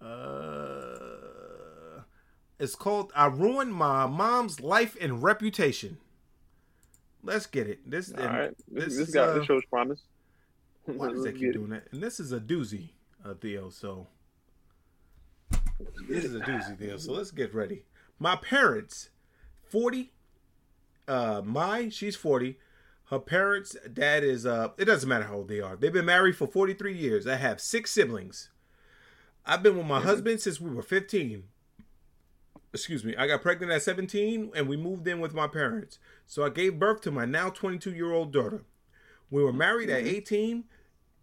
S1: Uh, it's called "I Ruined My Mom's Life and Reputation." Let's get it. This,
S2: All right, this,
S1: this
S2: this
S1: is,
S2: got
S1: uh,
S2: this shows promise.
S1: Why does
S2: Let's
S1: keep
S2: get it.
S1: that? And this is a doozy, uh, Theo. So this is a doozy, deal. So let's get ready. My parents, forty. Uh, my she's forty. Her parents, dad is uh. It doesn't matter how old they are. They've been married for forty three years. I have six siblings. I've been with my husband since we were fifteen. excuse me, I got pregnant at 17 and we moved in with my parents. So I gave birth to my now 22 year old daughter. We were married at 18.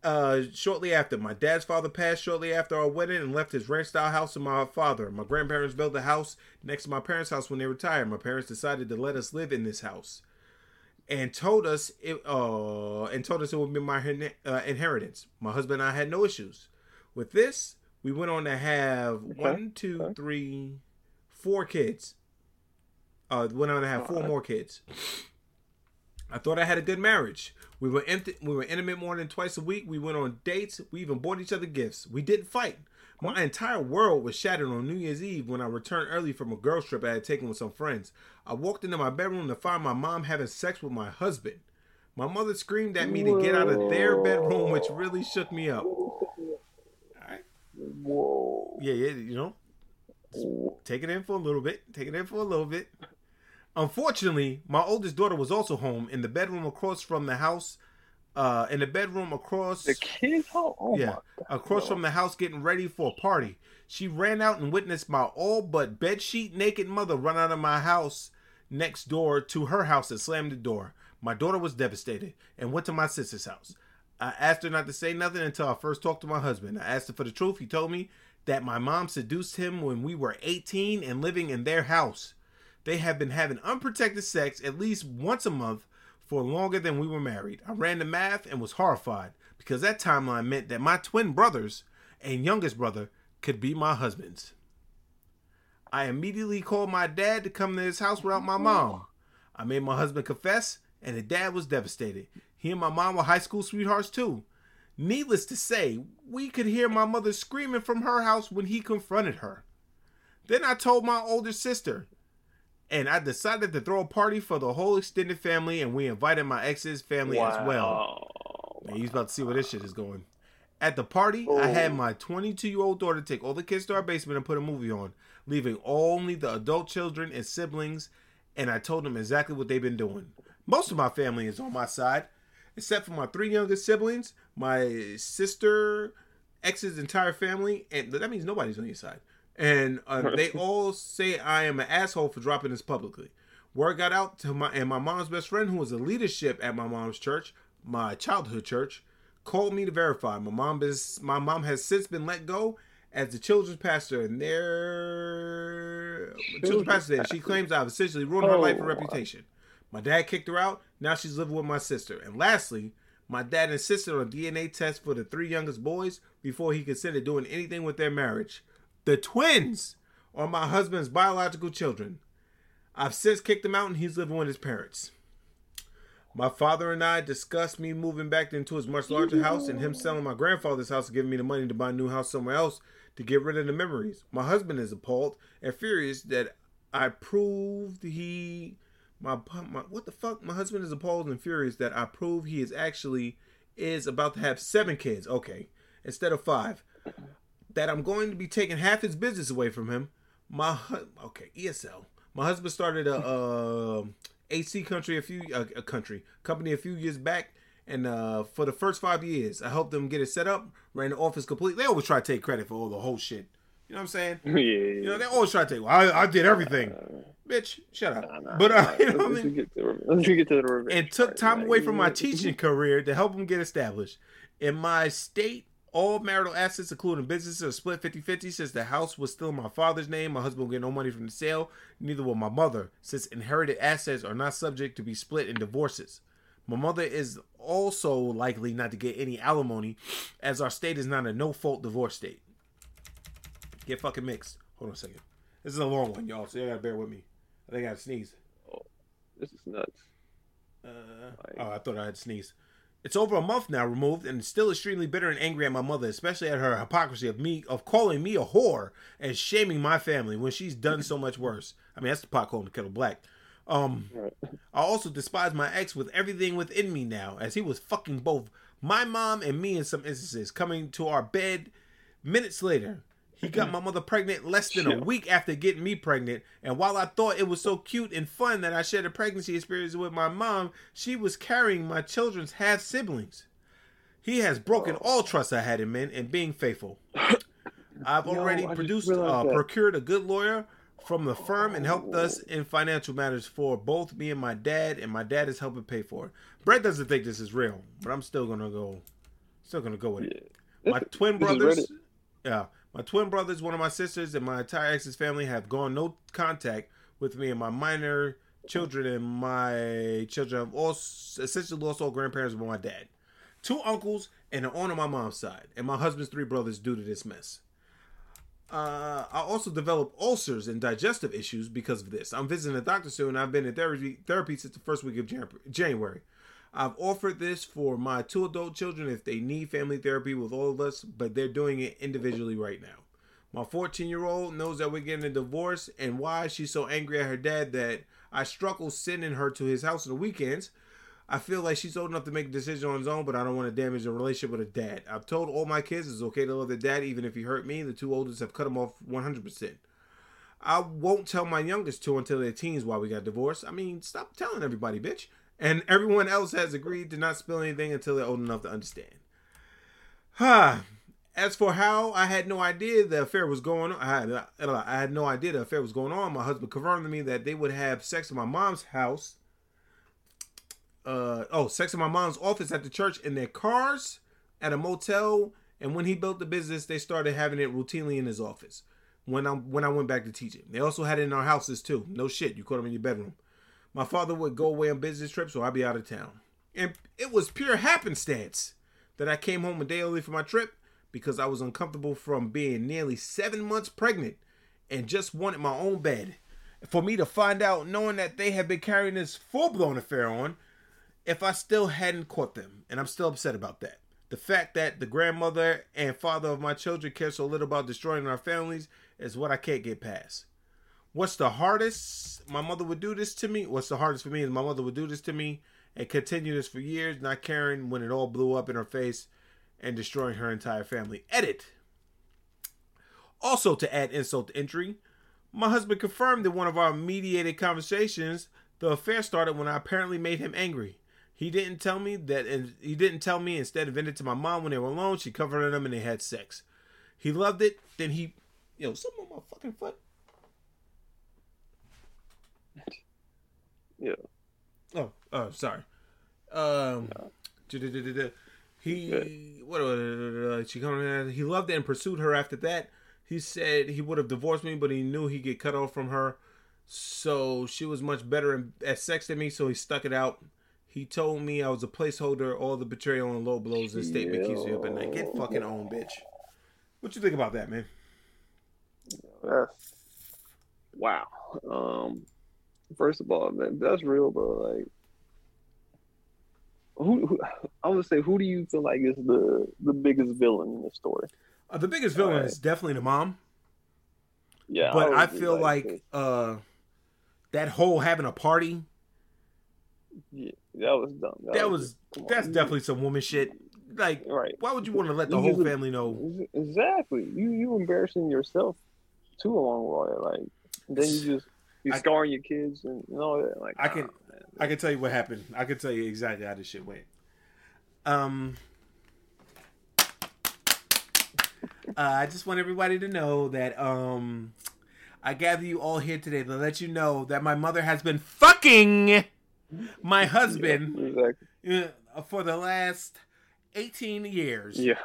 S1: Uh, shortly after, my dad's father passed shortly after our wedding and left his ranch style house to my father. My grandparents built a house next to my parents' house when they retired. My parents decided to let us live in this house and told us it uh and told us it would be my uh, inheritance. My husband and I had no issues with this. We went on to have one, two, three, four kids. Uh, went on to have four more kids. I thought I had a good marriage. We were int- we were intimate more than twice a week. We went on dates. We even bought each other gifts. We didn't fight. My entire world was shattered on New Year's Eve when I returned early from a girls trip I had taken with some friends. I walked into my bedroom to find my mom having sex with my husband. My mother screamed at me to get out of their bedroom, which really shook me up.
S2: Whoa.
S1: Yeah, yeah, you know, take it in for a little bit. Take it in for a little bit. Unfortunately, my oldest daughter was also home in the bedroom across from the house. Uh, in the bedroom across
S2: The kid? Oh, oh
S1: yeah,
S2: my God.
S1: across from the house getting ready for a party. She ran out and witnessed my all but bedsheet naked mother run out of my house next door to her house and slammed the door. My daughter was devastated and went to my sister's house. I asked her not to say nothing until I first talked to my husband. I asked her for the truth. He told me that my mom seduced him when we were 18 and living in their house. They have been having unprotected sex at least once a month for longer than we were married. I ran the math and was horrified because that timeline meant that my twin brothers and youngest brother could be my husbands. I immediately called my dad to come to his house without my mom. I made my husband confess, and the dad was devastated. He and my mom were high school sweethearts too. Needless to say, we could hear my mother screaming from her house when he confronted her. Then I told my older sister, and I decided to throw a party for the whole extended family, and we invited my ex's family as well. Man, he's about to see where this shit is going. At the party, I had my 22 year old daughter take all the kids to our basement and put a movie on, leaving only the adult children and siblings, and I told them exactly what they've been doing. Most of my family is on my side, except for my three youngest siblings, my sister, ex's entire family, and that means nobody's on your side. And uh, they all say I am an asshole for dropping this publicly. Word got out to my and my mom's best friend, who was a leadership at my mom's church, my childhood church, called me to verify. My mom is my mom has since been let go as the children's pastor, and their children's pastor. There, she claims I've essentially ruined her life and reputation. My dad kicked her out. Now she's living with my sister. And lastly, my dad insisted on a DNA test for the three youngest boys before he considered doing anything with their marriage. The twins are my husband's biological children. I've since kicked him out and he's living with his parents. My father and I discussed me moving back into his much larger house and him selling my grandfather's house and giving me the money to buy a new house somewhere else to get rid of the memories. My husband is appalled and furious that I proved he my, my what the fuck? My husband is appalled and furious that I prove he is actually is about to have seven kids. Okay, instead of five. That I'm going to be taking half his business away from him. My hu- okay ESL. My husband started a, uh AC country a few uh, a country company a few years back. And uh, for the first five years, I helped them get it set up, ran the office complete. They always try to take credit for all the whole shit. You know what I'm saying?
S2: Yeah,
S1: You know, they always try to take. Well, I, I did everything. Bitch, shut up. but uh, you know what I mean?
S2: get to the, let's get to the revenge.
S1: and took time away from my teaching career to help them get established. In my state, all marital assets, including businesses, are split 50 50 since the house was still in my father's name. My husband will get no money from the sale, neither will my mother, since inherited assets are not subject to be split in divorces. My mother is also likely not to get any alimony, as our state is not a no fault divorce state. Get fucking mixed. Hold on a second. This is a long one, y'all, so you gotta bear with me. I think I gotta sneeze.
S2: This is nuts.
S1: Uh, oh, I thought I had sneezed. It's over a month now removed, and still extremely bitter and angry at my mother, especially at her hypocrisy of me of calling me a whore and shaming my family when she's done so much worse. I mean, that's the pot calling the kettle black. Um, I also despise my ex with everything within me now, as he was fucking both my mom and me in some instances, coming to our bed minutes later. He got my mother pregnant less than a week after getting me pregnant, and while I thought it was so cute and fun that I shared a pregnancy experience with my mom, she was carrying my children's half siblings. He has broken all trust I had in men and being faithful. I've already produced, uh, procured a good lawyer, from the firm and helped us in financial matters for both me and my dad, and my dad is helping pay for it. Brett doesn't think this is real, but I'm still gonna go, still gonna go with it. My twin brothers, yeah, my twin brothers, one of my sisters, and my entire ex's family have gone no contact with me and my minor children and my children have all essentially lost all grandparents but my dad. Two uncles and an aunt on my mom's side, and my husband's three brothers due to this mess. Uh, I also developed ulcers and digestive issues because of this. I'm visiting a doctor soon. I've been in therapy therapy since the first week of Jan- January. I've offered this for my two adult children if they need family therapy with all of us, but they're doing it individually right now. My 14 year old knows that we're getting a divorce and why she's so angry at her dad that I struggle sending her to his house on the weekends. I feel like she's old enough to make a decision on his own, but I don't want to damage the relationship with her dad. I've told all my kids it's okay to love their dad, even if he hurt me. The two oldest have cut him off 100%. I won't tell my youngest two until they're teens why we got divorced. I mean, stop telling everybody, bitch. And everyone else has agreed to not spill anything until they're old enough to understand. Ha. As for how I had no idea the affair was going on, I had, I had no idea the affair was going on. My husband confirmed to me that they would have sex in my mom's house. Uh, oh, sex in my mom's office at the church in their cars, at a motel, and when he built the business, they started having it routinely in his office. When I when I went back to teaching, they also had it in our houses too. No shit, you caught them in your bedroom. My father would go away on business trips, so I'd be out of town. And it was pure happenstance that I came home a day early for my trip because I was uncomfortable from being nearly seven months pregnant and just wanted my own bed. For me to find out, knowing that they had been carrying this full blown affair on, if I still hadn't caught them, and I'm still upset about that. The fact that the grandmother and father of my children care so little about destroying our families is what I can't get past. What's the hardest? My mother would do this to me. What's the hardest for me is my mother would do this to me and continue this for years, not caring when it all blew up in her face and destroying her entire family. Edit. Also, to add insult to injury, my husband confirmed in one of our mediated conversations the affair started when I apparently made him angry. He didn't tell me that, and he didn't tell me. Instead, of vented to my mom when they were alone. She comforted him, and they had sex. He loved it. Then he, yo, something on my fucking foot.
S2: Yeah.
S1: Oh, oh, sorry. Um, he what? She come. He loved it and pursued her after that. He said he would have divorced me, but he knew he'd get cut off from her. So she was much better at sex than me, so he stuck it out. He told me I was a placeholder. All the betrayal and low blows. This statement keeps you up at night. Get fucking on, bitch. What you think about that, man?
S2: That's wow. Um, first of all, man, that's real, bro. Like, who, who I would say, who do you feel like is the the biggest villain in the story?
S1: Uh, the biggest villain
S2: Alright.
S1: is definitely the mom.
S2: Yeah,
S1: but
S2: would
S1: I feel like, uh that whole having a party
S2: yeah, that was dumb.
S1: that was
S2: come on.
S1: that's definitely some woman shit. Like,
S2: right.
S1: why would you want to let the
S2: You
S1: whole family know?
S2: Exactly. You you embarrassing yourself too along the way. Like then you just you scarring your kids and you know that. Like
S1: I can I can tell you what happened. I can tell you exactly how this shit went. Um uh, I just want everybody to know that um I gather you all here today to let you know that my mother has been fucking my husband
S2: exactly.
S1: uh, for the last 18 years.
S2: Yeah.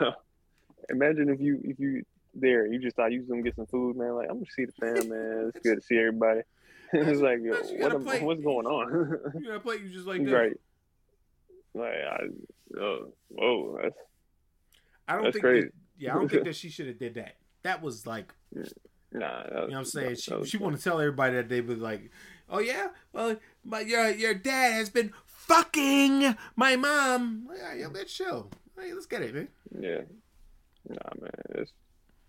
S2: Imagine if you if you there, you just thought you was gonna get some food, man. Like I'm gonna see the fam, man. It's good to see everybody. it's like, yo, what what's going on?
S1: You gotta play you just like this.
S2: right. Like I, oh, whoa, that's
S1: I don't
S2: That's
S1: think
S2: crazy.
S1: That, yeah, I don't think that she should have did that. That was like
S2: nah.
S1: You know what I'm saying?
S2: that
S1: She,
S2: was-
S1: she want to tell everybody that they was like, oh yeah, well, my your your dad has been fucking my mom. Yeah, let's chill. Hey, let's get it, man.
S2: Yeah. Nah, man, it's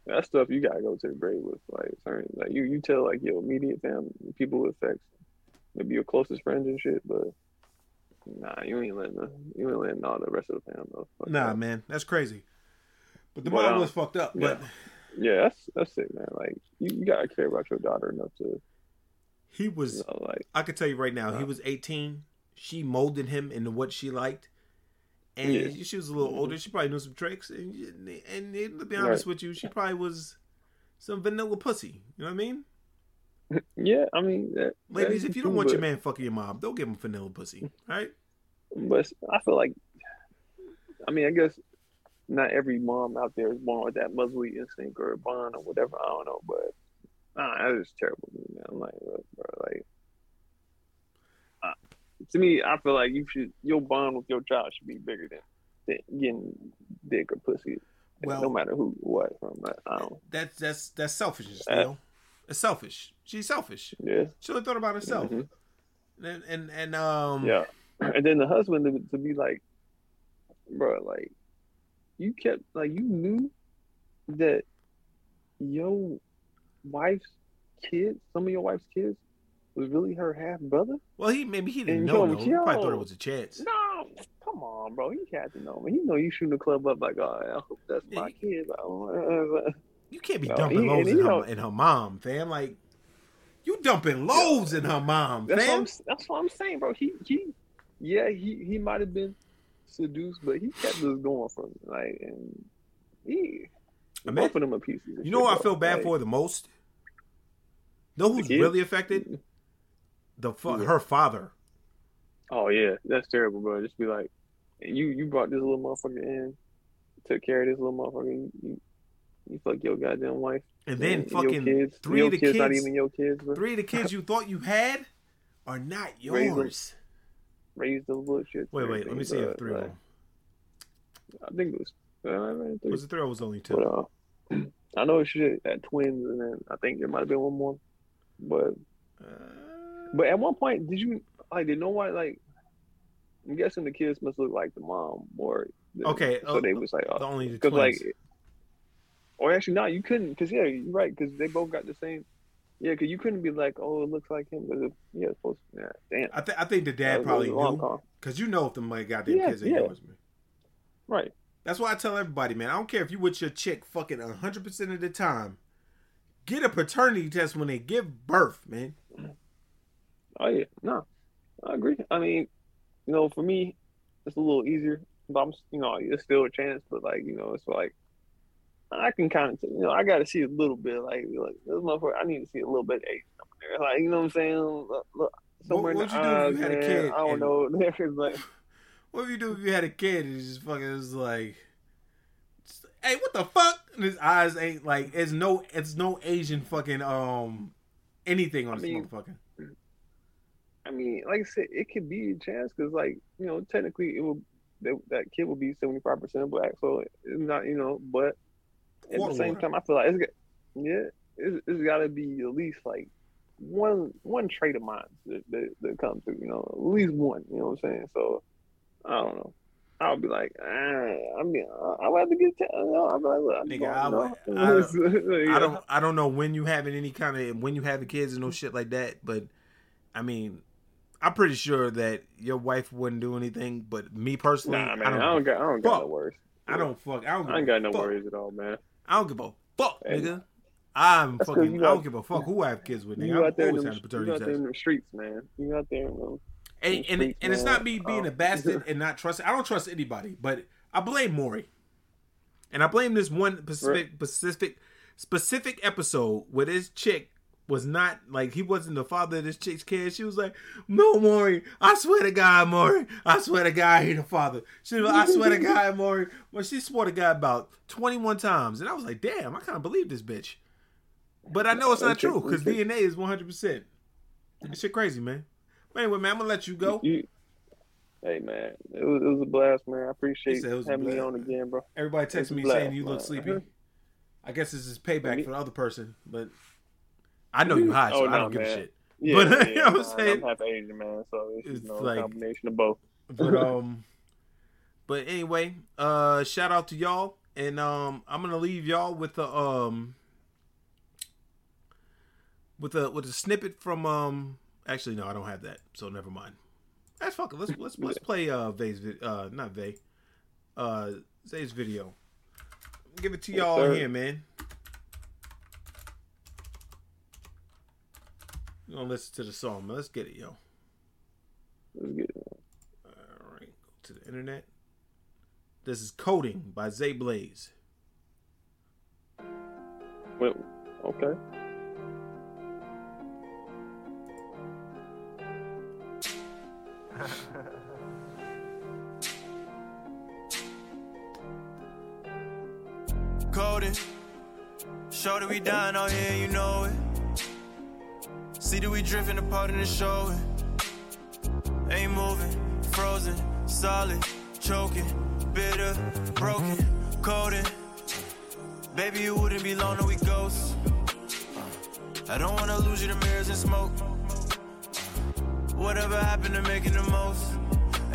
S2: that stuff you gotta go to the grave with. Like, certain, like you, you tell like your immediate family, people with sex, maybe your closest friends and shit, but nah, you ain't letting the, you ain't letting all the rest of the family know. Fuck
S1: Nah,
S2: that.
S1: man, that's crazy. But the
S2: But,
S1: mom
S2: um,
S1: was fucked up. But
S2: Yeah, that's that's it, man. Like you, you gotta care about your daughter enough to,
S1: he was.
S2: you know, like
S1: I could tell you right now, he
S2: Uh.
S1: was 18. She molded him into what she liked. And
S2: Yeah.
S1: she was a little older. She probably knew some tricks. And, and, to be honest
S2: Right.
S1: with you, she probably was some vanilla pussy. You know what I mean?
S2: Yeah, I mean, that,
S1: Ladies, if you don't want your man fucking your mom, don't give him vanilla pussy. right?
S2: But I feel like, I mean, I guess not every mom out there is born with that motherly instinct or bond or whatever. I don't know, but nah, that is terrible. to me, Man. I'm like, bro, like, uh, to me, I feel like you should your bond with your child should be bigger than, than getting dick or pussy.
S1: Well-
S2: no matter who, what, from that. I don't.
S1: That's that's that's selfishness,
S2: Uh,
S1: Neil. It's selfish. She's selfish.
S2: Yeah.
S1: She only thought about herself.
S2: Mhm.
S1: And, and and um
S2: Yeah. And then the husband to, to be like, bro, like, you kept, like, you knew that your wife's kids, some of your wife's kids, was really her half brother?
S1: Well, he maybe he didn't
S2: And
S1: know. though. He probably thought it was a chance.
S2: No, come on, bro. He had to know, man. He know you shooting the club up like, oh, I hope that's my kid.
S1: You can't be
S2: No,
S1: dumping
S2: he-
S1: loads in her, in her mom, fam. Like you dumping loads in her mom,
S2: That's
S1: fam.
S2: That's what I'm saying, bro. He he, yeah, he he might have been seduced, but he kept this going from like, and he
S1: Man,
S2: both of them are pieces.
S1: You know what I feel bad
S2: Like,
S1: for the most? Know who's really affected? Mm-hmm. The fa- her father.
S2: Oh yeah, that's terrible, bro. Just be like, you you brought this little motherfucker in, took care of this little motherfucker. You you, you fuck your goddamn wife,
S1: And then
S2: your
S1: fucking
S2: kids,
S1: three
S2: your
S1: of the
S2: kids, not even your kids, bro.
S1: Three of the kids you thought you had are not
S2: Raise
S1: yours.
S2: Raised those little shits.
S1: Wait, wait, let me see if three them.
S2: I think it was. Uh, three.
S1: Was it three or was only two?
S2: But, uh, I know shit at twins, and then I think there might have been one more. But but at one point, did you like? Did no one like? I'm guessing the kids must look like the mom or than-
S1: Okay,
S2: so
S1: uh,
S2: they was like, oh,
S1: the only
S2: because like, or actually no, you couldn't because yeah, you're right because they both got the same. Yeah, because you couldn't be like, oh, it looks like him. Because yeah, it's supposed to. Yeah, damn.
S1: I, th- I think the dad
S2: was
S1: probably knew because you know if the like goddamn
S2: Yeah,
S1: kids ain't
S2: yeah.
S1: yours, man.
S2: Right.
S1: That's why I tell everybody, man. I don't care if you with your chick fucking hundred percent of the time. Get a paternity test when they give birth, man.
S2: Oh yeah, no, I agree. I mean, you know, for me, it's a little easier. But I'm, you know, it's still a chance. But like, you know, it's like I can kind of, you know, I got to see a little bit. Like, like this motherfucker, I need to see a little bit of. Like, you know what I'm saying? Look, somewhere
S1: what'd
S2: in
S1: you
S2: the
S1: do if
S2: eyes,
S1: you had a
S2: man.
S1: kid
S2: I don't know. Like,
S1: What if you do if you had a kid and just fucking it's like, hey, what the fuck? And his eyes ain't like it's no it's no Asian fucking um anything on
S2: I
S1: this
S2: mean,
S1: motherfucker.
S2: I mean, like I said, it could be a chance because, like, you know, technically, it will that, that kid will be seventy five percent black, so it's not, you know, but at the same time, I feel like it's got, yeah, it's, it's got to be at least like one one trait of mine that, that that come through, you know, at least one, you know what I'm saying? So I don't know. I'll be like, ah, I mean, I'll have to get. T- I'll be like, look, I'm
S1: Nigga, I,
S2: you know?
S1: would- I, don't,
S2: Yeah.
S1: I don't I don't know when you having any kind of when you having kids and no shit like that, but I mean, I'm pretty sure that your wife wouldn't do anything. But me personally,
S2: Nah, man,
S1: I don't,
S2: I don't got, I don't got no worries.
S1: I don't fuck. I don't.
S2: I ain't got no
S1: fuck.
S2: worries at all, man.
S1: I don't give a fuck,
S2: Hey,
S1: nigga. I'm
S2: That's
S1: fucking. I don't give a fuck who I have kids with, nigga.
S2: You
S1: I'm
S2: out there, in
S1: always
S2: them,
S1: having a
S2: you
S1: paternity
S2: out there in the streets, man. You out there in them,
S1: And and,
S2: streets,
S1: and it's not me being
S2: Oh.
S1: a bastard and not trusting. I don't trust anybody, but I blame Maury, and I blame this one specific specific specific episode where this chick was not like he wasn't the father of this chick's kid. She was like, "No, Maury, I swear to God, Maury, I swear to God, he the father." She was, like, "I swear to God, Maury." Well, she swore to God about twenty one times, and I was like, "Damn, I kind of believe this bitch." But I know it's not true because. DNA is one hundred percent. This shit crazy, man. But anyway, man, I'm gonna let you go.
S2: You, hey man, it was, it was a blast, man. I appreciate
S1: said it was a
S2: having me on again, bro.
S1: Everybody
S2: It was
S1: texting
S2: a
S1: me
S2: blast,
S1: saying you look sleepy. Uh-huh. I guess this is payback for the other person, but I know you high, so
S2: Oh,
S1: I don't give a shit.
S2: Yeah,
S1: but
S2: yeah,
S1: you know what I'm saying?
S2: I'm half Asian, man, so it's,
S1: It's
S2: you know,
S1: like-
S2: a combination of both.
S1: But um, but anyway, uh, shout out to y'all, and um, I'm gonna leave y'all with a um, with a with a snippet from um. Actually, no, I don't have that, so never mind. That's fuck it. Let's let's let's play uh Vay's uh not Vay, uh Zay's video. Give it to y'all
S2: sir.
S1: here, man. We're gonna listen to the song, man. Let's get it, yo.
S2: Let's get it.
S1: All right, go to the internet. This is Coding by Zay Blaze.
S2: Well, okay.
S10: Coding. Show that we done oh, out here, you know it. See that we drifting apart in the show. Ain't moving, frozen, solid, choking, bitter, broken, coding. Baby, you wouldn't be long till we ghosts. I don't wanna lose you to mirrors and smoke. Whatever happened to making the most?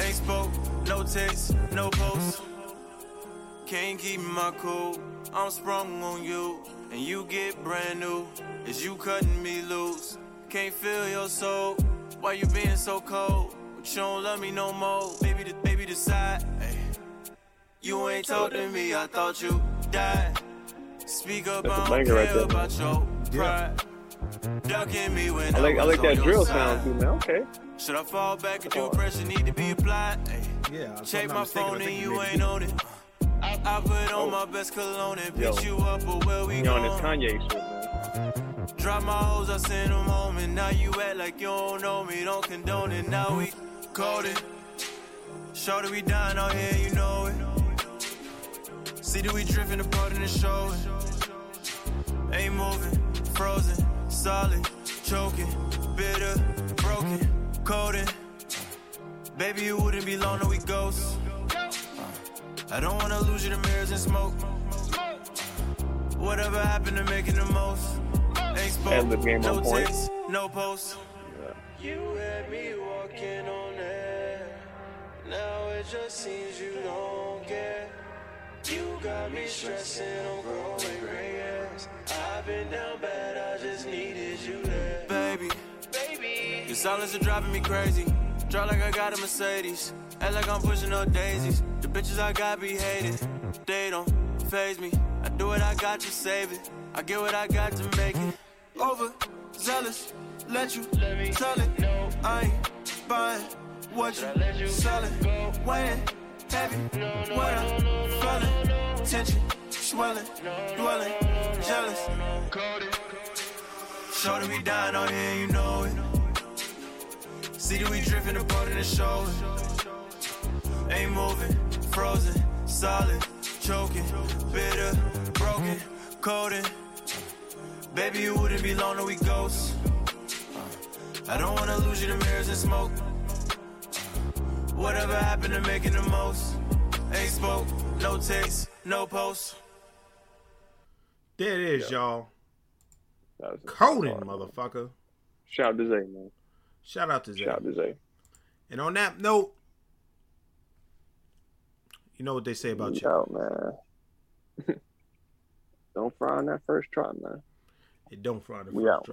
S10: Ain't spoke, no text, no post. Can't keep my cool. I'm sprung on you, and you get brand new. Is you cutting me loose? Can't feel your soul. Why you being so cold? But you don't love me no more. Baby, the baby decide. Ay. You ain't talk to me. I thought you died. Speak up,
S2: That's a
S10: I don't
S2: banger
S10: care
S2: right there.
S10: about your pride. Ducking me when
S2: I like I
S10: was
S2: like that drill
S10: side.
S2: sound too, man. Okay.
S10: Should I fall back and do pressure need to be applied? Ay.
S1: Yeah. if
S10: Check my phone and
S1: you
S10: you ain't on it. I put on oh. my best cologne and
S2: Yo.
S10: pick you up, but where we
S2: You on this
S10: going?
S2: Kanye shit, man.
S10: Drop my hoes, I send them home, and now you act like you don't know me, don't condone it. Now we it. Shorty, we dying out here, you know it. See that we drifting apart in the show. Ain't moving, frozen, solid, choking, bitter, broken, coding. Baby, you wouldn't be long till we ghosts. Uh, I don't wanna lose you to mirrors and smoke. Whatever happened to making the most? Ain't
S2: the game on point.
S10: text, no post. You had me walking on air. Now it just seems you don't care. You got me stressing on growing gray hairs. I've been down bad, I just needed you there. Baby, baby. Your silence is driving me crazy. Drive like I got a Mercedes. Act like I'm pushing up daisies. The bitches I got be hated. They don't phase me. I do what I got to save it. I get what I got to make it. Over zealous, let you tell it. No, I ain't buying what you selling. Weighing heavy, what I'm feeling. Tension, swelling, dwelling, jealous. Shorty, we dying out here, you know it. See that we drifting apart in the show. Ain't moving, frozen, solid, choking, bitter, broken, coding. Baby, you wouldn't be long till we ghosts. I don't wanna lose you to mirrors and smoke. Whatever happened to making the most? Ain't spoke, no text, no post.
S1: There it is, y'all.
S2: That
S1: Coding, motherfucker.
S2: Shout out to Zay, man.
S1: Shout out to Zay.
S2: Shout out to Zay.
S1: And on that note, you know what they say about you.
S2: Out, man. Don't fry on that first try, man.
S1: It don't fry the
S2: We out.